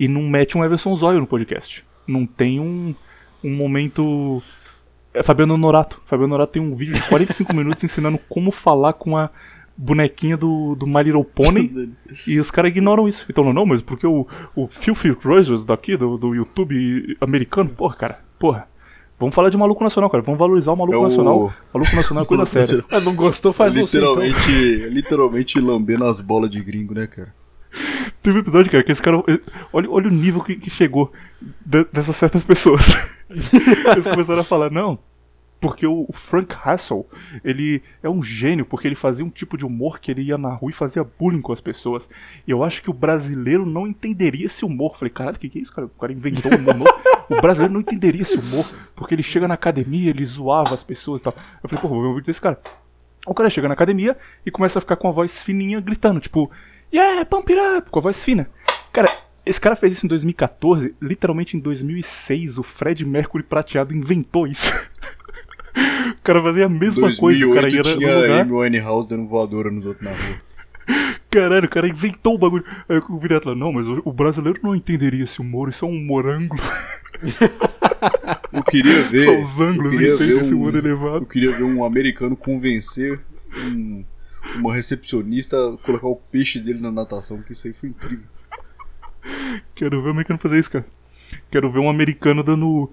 e não mete um Everson Zóio no podcast. Não tem um, um momento. É Fabiano Norato. Fabiano Norato tem um vídeo de 45 minutos ensinando como falar com a bonequinha do, do My Little Pony e os caras ignoram isso. Então, não, mas porque o, o Filthy Rogers daqui, do, do YouTube americano, porra, cara, porra. Vamos falar de maluco nacional, cara. Vamos valorizar o maluco É o- nacional. Maluco nacional é coisa séria. Ah, não gostou, faz você então. literalmente, literalmente lambendo as bolas de gringo, né, cara? Teve um episódio, cara, que esse cara. Olha, olha o nível que, que chegou de- dessas certas pessoas. Eles começaram a falar, não. Porque o Frank Hassel, ele é um gênio, porque ele fazia um tipo de humor que ele ia na rua e fazia bullying com as pessoas. E eu acho que o brasileiro não entenderia esse humor. Falei, caralho, o que, que é isso, cara? O cara inventou um humor. O brasileiro não entenderia esse humor, porque ele chega na academia, ele zoava as pessoas e tal. Eu falei, pô, vou ver um vídeo desse cara. O cara chega na academia e começa a ficar com a voz fininha gritando, tipo, yeah, pump it up, com a voz fina. Cara, esse cara fez isso em 2014, literalmente em 2006, o Fred Mercury prateado inventou isso. o cara fazia a mesma coisa, o cara ia no tinha lugar. Amy Winehouse dando voadora nos outros na rua. Caralho, o cara inventou o bagulho. Aí o Virato falou, não, mas o, brasileiro não entenderia esse humor, isso é um humor ângulo. Eu queria ver. Só os ângulos eu queria entende, ver esse um- humor elevado. Eu queria ver um americano convencer um- uma recepcionista colocar o peixe dele na natação, que isso aí foi incrível. Quero ver o americano fazer isso, cara. Quero ver um americano dando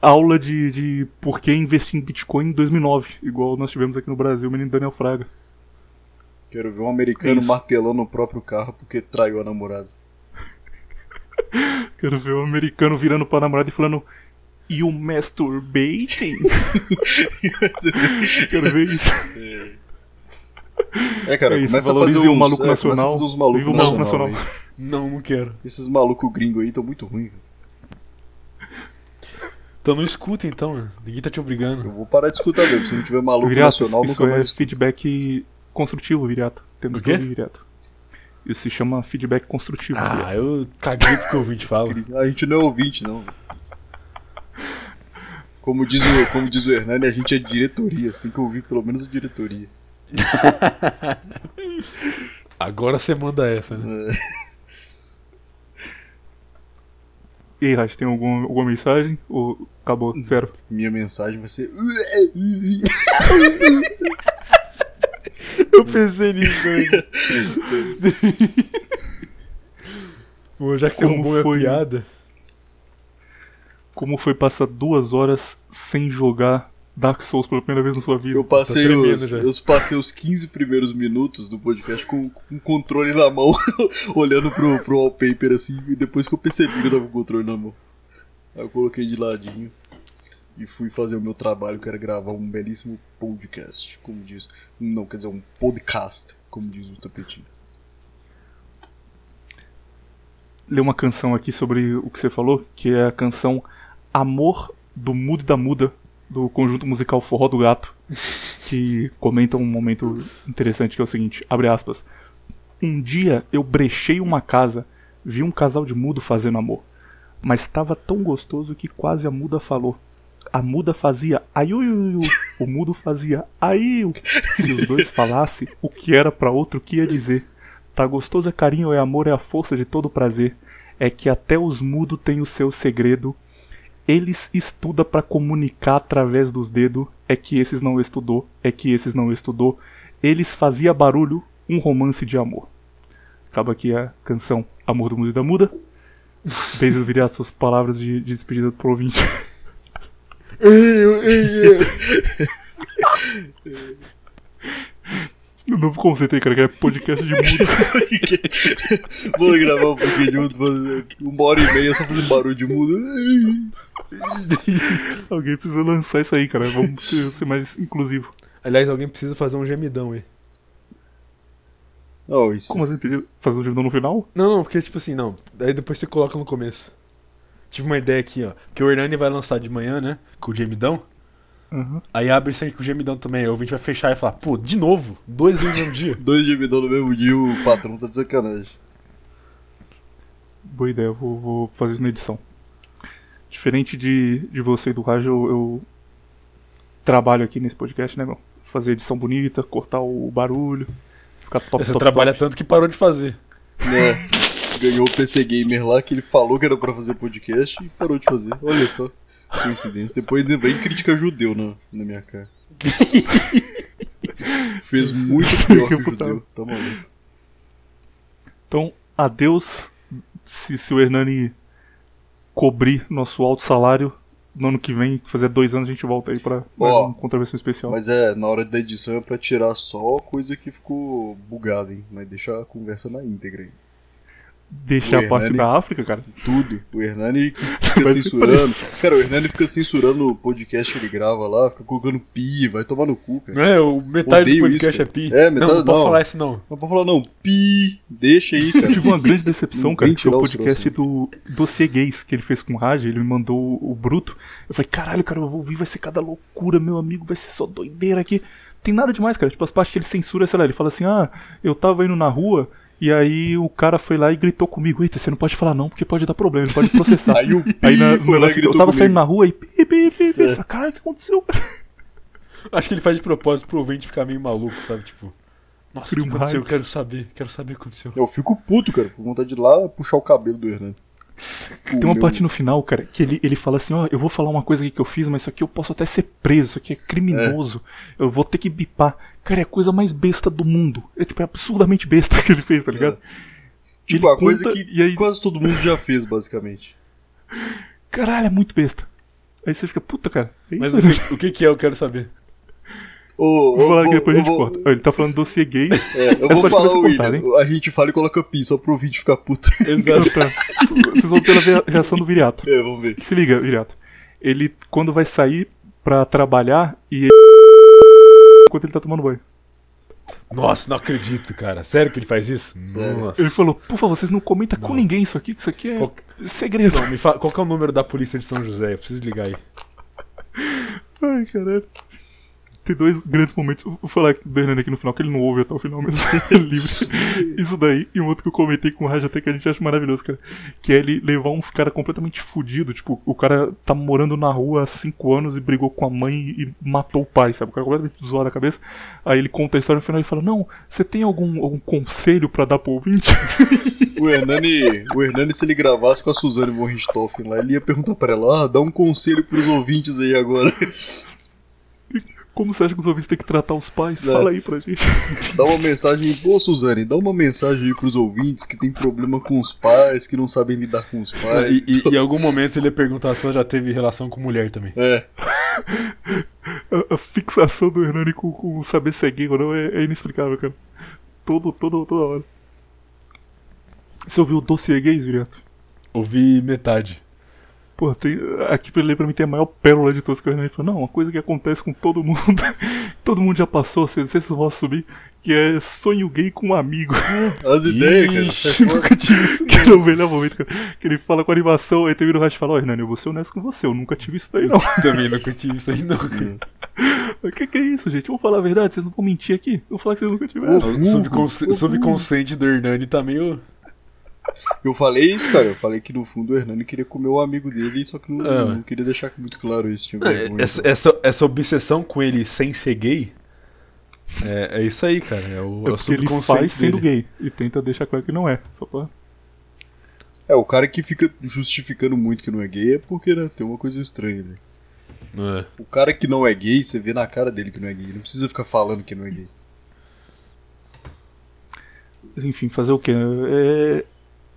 aula de, de por que investir em Bitcoin em 2009, igual nós tivemos aqui no Brasil, o menino Daniel Fraga. Quero ver um americano Isso. martelando o próprio carro porque traiu a namorada. Quero ver um americano virando pra namorada e falando You masturbating? Quero ver isso. É, cara, É isso, começa a fazer uns, o maluco é, começa a nacional. fazer uns malucos Viva o maluco nacional. nacional. Não, não quero. Esses malucos gringos aí estão muito ruins. Então não escuta então, ninguém tá te Eu obrigando. vou parar de escutar mesmo. Se não tiver maluco Viriato, nacional, isso nunca é mais. feedback construtivo, Viriato. Temos O quê? que ouvir, Viriato. Isso se chama feedback construtivo, Ah, Viriato. eu caguei porque o ouvinte fala. A gente não é ouvinte, não. Como diz o, como diz o Hernani, a gente é diretoria. Você tem que ouvir pelo menos a diretoria. Agora você manda essa, né? E aí, Raj, tem algum, alguma mensagem? Ou acabou? Zero. Minha mensagem vai ser. Eu pensei nisso, né? Pô, já que você Como roubou foi? a piada. Como foi passar duas horas sem jogar Dark Souls pela primeira vez na sua vida? Eu passei, Tá os, eu passei os 15 primeiros minutos do podcast com, com o controle na mão, olhando pro, pro wallpaper assim, e depois que eu percebi que eu tava com o controle na mão. Aí eu coloquei de ladinho e fui fazer o meu trabalho, que era gravar um belíssimo podcast, como diz. Não, quer dizer, um podcast, como diz o tapetinho. ler uma canção aqui sobre o que você falou, que é a canção Amor do Mudo e da Muda, do conjunto musical Forró do Gato, que comenta um momento interessante que é o seguinte, abre aspas. Um dia eu brechei uma casa, vi um casal de mudo fazendo amor, mas estava tão gostoso que quase a muda falou. A muda fazia aiuiuiu, o mudo fazia aiu. Se os dois falassem, o que era pra outro que ia dizer. Tá gostoso é carinho, é amor, é a força de todo prazer. É que até os mudos têm o seu segredo. Eles estudam pra comunicar através dos dedos. É que esses não estudou, é que esses não estudou. Eles fazia barulho, um romance de amor. Acaba aqui a canção Amor do Mudo e da Muda. Beijo viriato suas palavras de, de despedida pro ouvinte. O novo conceito aí, cara, que é podcast de mudo. Vou gravar um podcast junto, fazer uma hora e meia só fazer barulho de mudo. Alguém precisa lançar isso aí, cara. Vamos ser, ser mais inclusivo. Aliás, alguém precisa fazer um gemidão aí. Não, isso. Como assim? Fazer um gemidão no final? Não, não, porque tipo assim, não. Daí depois você coloca no começo. Tive uma ideia aqui, ó. Que o Hernani vai lançar de manhã, né? Com o gemidão. Aham. Aí abre isso aí com o gemidão também. Aí o ouvinte vai fechar e falar, pô, de novo? Dois vezes no mesmo dia. Dois gemidão no mesmo dia, o patrão tá de sacanagem. Boa ideia, eu vou, vou fazer isso na edição. Diferente de, de você e do Raj, eu, eu trabalho aqui nesse podcast, né, meu? Fazer edição bonita, cortar o barulho, ficar top, Você top, trabalha top. tanto que parou de fazer. Né? Ganhou o PC Gamer lá, que ele falou que era pra fazer podcast e parou de fazer. Olha só. Coincidência. Depois vem crítica judeu na, na minha cara. Fez muito pior que o judeu. Tá maluco. Então, adeus. Se, se o Hernani cobrir nosso alto salário, no ano que vem, fazer dois anos, a gente volta aí pra mais uma contravenção especial. Mas é, na hora da edição é pra tirar só coisa que ficou bugada, hein? Mas deixa a conversa na íntegra aí. Deixar a parte Hernani- da África, cara. Tudo. O Hernani fica censurando. Cara, o Hernani fica censurando o podcast que ele grava lá, fica colocando pi, vai tomar no cu, cara. É? O metade Odeio do podcast isso, é pi. É, metade- não, não pode falar isso não. Não pode falar não, pi, deixa aí, Eu cara. tive uma grande decepção, cara, que foi o podcast do Dossiê Gays que ele fez com o Raj, ele me mandou o, o Bruto. Eu falei, caralho, cara, eu vou ouvir, vai ser cada loucura, meu amigo, vai ser só doideira aqui. Tem nada demais, cara. Tipo, as partes que ele censura, sei lá, ele fala assim, ah, eu tava indo na rua e aí o cara foi lá e gritou comigo, eita, você não pode falar não, porque pode dar problema, ele pode processar. Aí o pi Aí na, no foi lá e eu tava comigo. saindo na rua e pi, pi, pi, pi. É. Eu falei, Caralho, o que aconteceu? Acho que ele faz de propósito pro ouvinte ficar meio maluco, sabe? Tipo, nossa, o que aconteceu? hype. Quero saber, quero saber o que aconteceu. Eu fico puto, cara. Fico com vontade de ir lá puxar o cabelo do Hernani. Tem uma parte no final, cara, que ele, ele fala assim, ó, eu vou falar uma coisa aqui que eu fiz, mas isso aqui eu posso até ser preso, isso aqui é criminoso. Eu vou ter que bipar. Cara, é a coisa mais besta do mundo. É tipo, é absurdamente besta que ele fez, tá ligado? Tipo, Ele a coisa conta, que e aí- quase todo mundo já fez, basicamente. Caralho, é muito besta. Aí você fica, puta, cara. É Mas o que, o que que é, eu quero saber. Ô, Vou falar depois a gente vou- corta. Ele tá falando dossiê gay. É, eu Essa vou falar o William. A gente fala e coloca pi, só pro ouvinte ficar puto. Exato. Tá. Vocês vão ter a rea- reação do Viriato. É, vamos ver. Se liga, Viriato. Ele, quando vai sair pra trabalhar, e enquanto ele tá tomando banho. Nossa, não acredito, cara. Sério que ele faz isso? Ele falou, por favor, vocês não comentam com Não. ninguém isso aqui, que isso aqui é Qual- segredo. Não, me fala, qual que é o número da polícia de São José? Eu preciso ligar aí. Ai, caralho. Tem dois grandes momentos. Vou falar do Hernani aqui no final, que ele não ouve até o final, mas é livre. Isso daí, e um outro que eu comentei com o Raj até que a gente acha maravilhoso, cara. Que é ele levar uns caras completamente fudidos. Tipo, o cara tá morando na rua há cinco anos e brigou com a mãe e matou o pai, sabe? O cara completamente zoado a cabeça. Aí ele conta a história no final e fala: Não, você tem algum, algum conselho pra dar pro ouvinte? O Hernani, o Hernani, se ele gravasse com a Suzane von Richthofen lá, ele ia perguntar pra ela, ah, dá um conselho pros ouvintes aí agora. Como você acha que os ouvintes têm que tratar os pais? É. Fala aí pra gente. Dá uma mensagem, pô Suzane, dá uma mensagem aí pros ouvintes que tem problema com os pais, que não sabem lidar com os pais. E, e- e em algum momento ele ia perguntar se ela já teve relação com mulher também. É, A, a fixação do Hernani com, com saber se é gay ou não é, é inexplicável, cara. Todo, todo, toda hora. Você ouviu o dossiê gays, Viriato? Ouvi metade. Pô, tem, aqui pra ele pra mim tem a maior pérola de todos que o Hernani falou. Não, uma coisa que acontece com todo mundo. todo mundo já passou, não sei se vocês vão assumir, que é sonho gay com um amigo. as ideias, cara. Fora. nunca tive isso. que é o melhor momento, cara. Que ele fala com a animação, aí termina o Rash e fala, ó, Hernani, eu vou ser honesto com você, eu nunca tive isso daí, não. Também nunca tive isso aí, não, cara. O que, que é isso, gente? Vamos falar a verdade, vocês não vão mentir aqui. Eu vou falar que vocês nunca tiveram. O subconsci- subconsciente do Hernani tá meio. Eu falei isso, cara. Eu falei que no fundo o Hernani queria comer o amigo dele, só que não, É. não queria deixar muito claro isso. Tinha vergonha, Essa, então. essa, essa obsessão com ele sem ser gay. É, é isso aí, cara. É o, É é o ele faz sendo dele. gay e tenta deixar claro que não é. Só pra... É, o cara que fica justificando muito que não é gay é porque né, tem uma coisa estranha, né? É. O cara que não é gay, você vê na cara dele que não é gay. Não precisa ficar falando que não é gay. Mas enfim, fazer o quê? É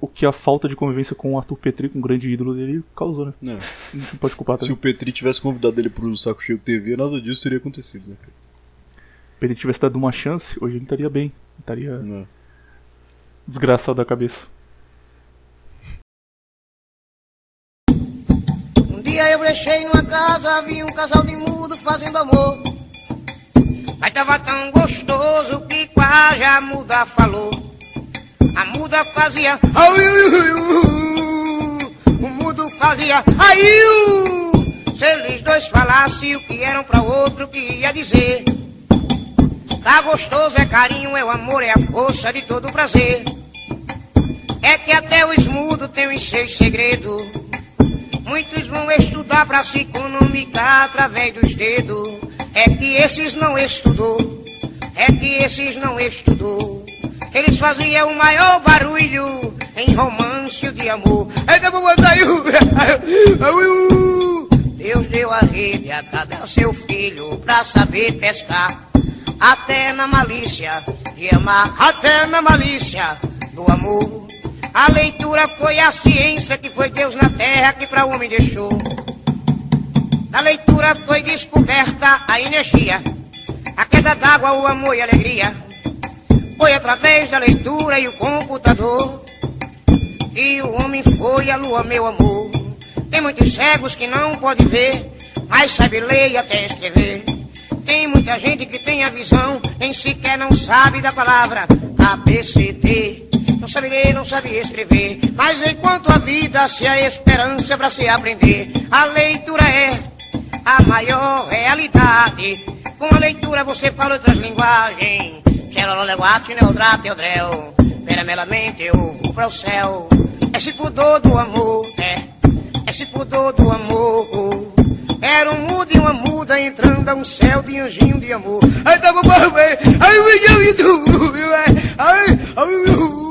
o que a falta de convivência com o Arthur Petri, com o grande ídolo dele, causou, né? Não. Não pode culpar Se também. o Petri tivesse convidado ele pro Saco Cheio TV, nada disso teria acontecido, né? Se o Petri tivesse dado uma chance, hoje ele estaria bem. Estaria Não. desgraçado da cabeça. Um dia eu brechei numa casa, vi um casal de mudo fazendo amor. Mas tava tão gostoso que quase a muda falou. A muda fazia. "Au, iu, iu, iu". O mudo fazia. Aiu! Se eles dois falassem o que eram pra outro, que ia dizer? Tá gostoso, é carinho, é o amor, é a força de todo prazer. É que até os mudos têm os seus segredos. Muitos vão estudar pra se economicar através dos dedos. É que esses não estudou. É que esses não estudou. Eles faziam o maior barulho em romance de amor. Eita, vou aí Deus deu a rede a cada seu filho pra saber pescar. Até na malícia de amar, até na malícia do amor. A leitura foi a ciência que foi Deus na terra que para o homem deixou. Na leitura foi descoberta a energia, a queda d'água, o amor e a alegria. Foi através da leitura e o computador e o homem foi a lua, meu amor. Tem muitos cegos que não podem ver, mas sabe ler e até escrever. Tem muita gente que tem a visão, nem sequer não sabe da palavra ABCD. Não sabe ler, não sabe escrever, mas enquanto a vida se a esperança para se aprender, a leitura é a maior realidade. Com a leitura você fala outras linguagens. Xerololeguate, neodrato, eudrel. Peramelamente eu vou para o céu. Esse pudor do amor, é. Esse pudor do amor. Era um mudo e uma muda entrando a um céu de anjinho de amor. Ai, tá bom, ai, ai, ai, ai, ai, ai, ai, ai, ai, ai,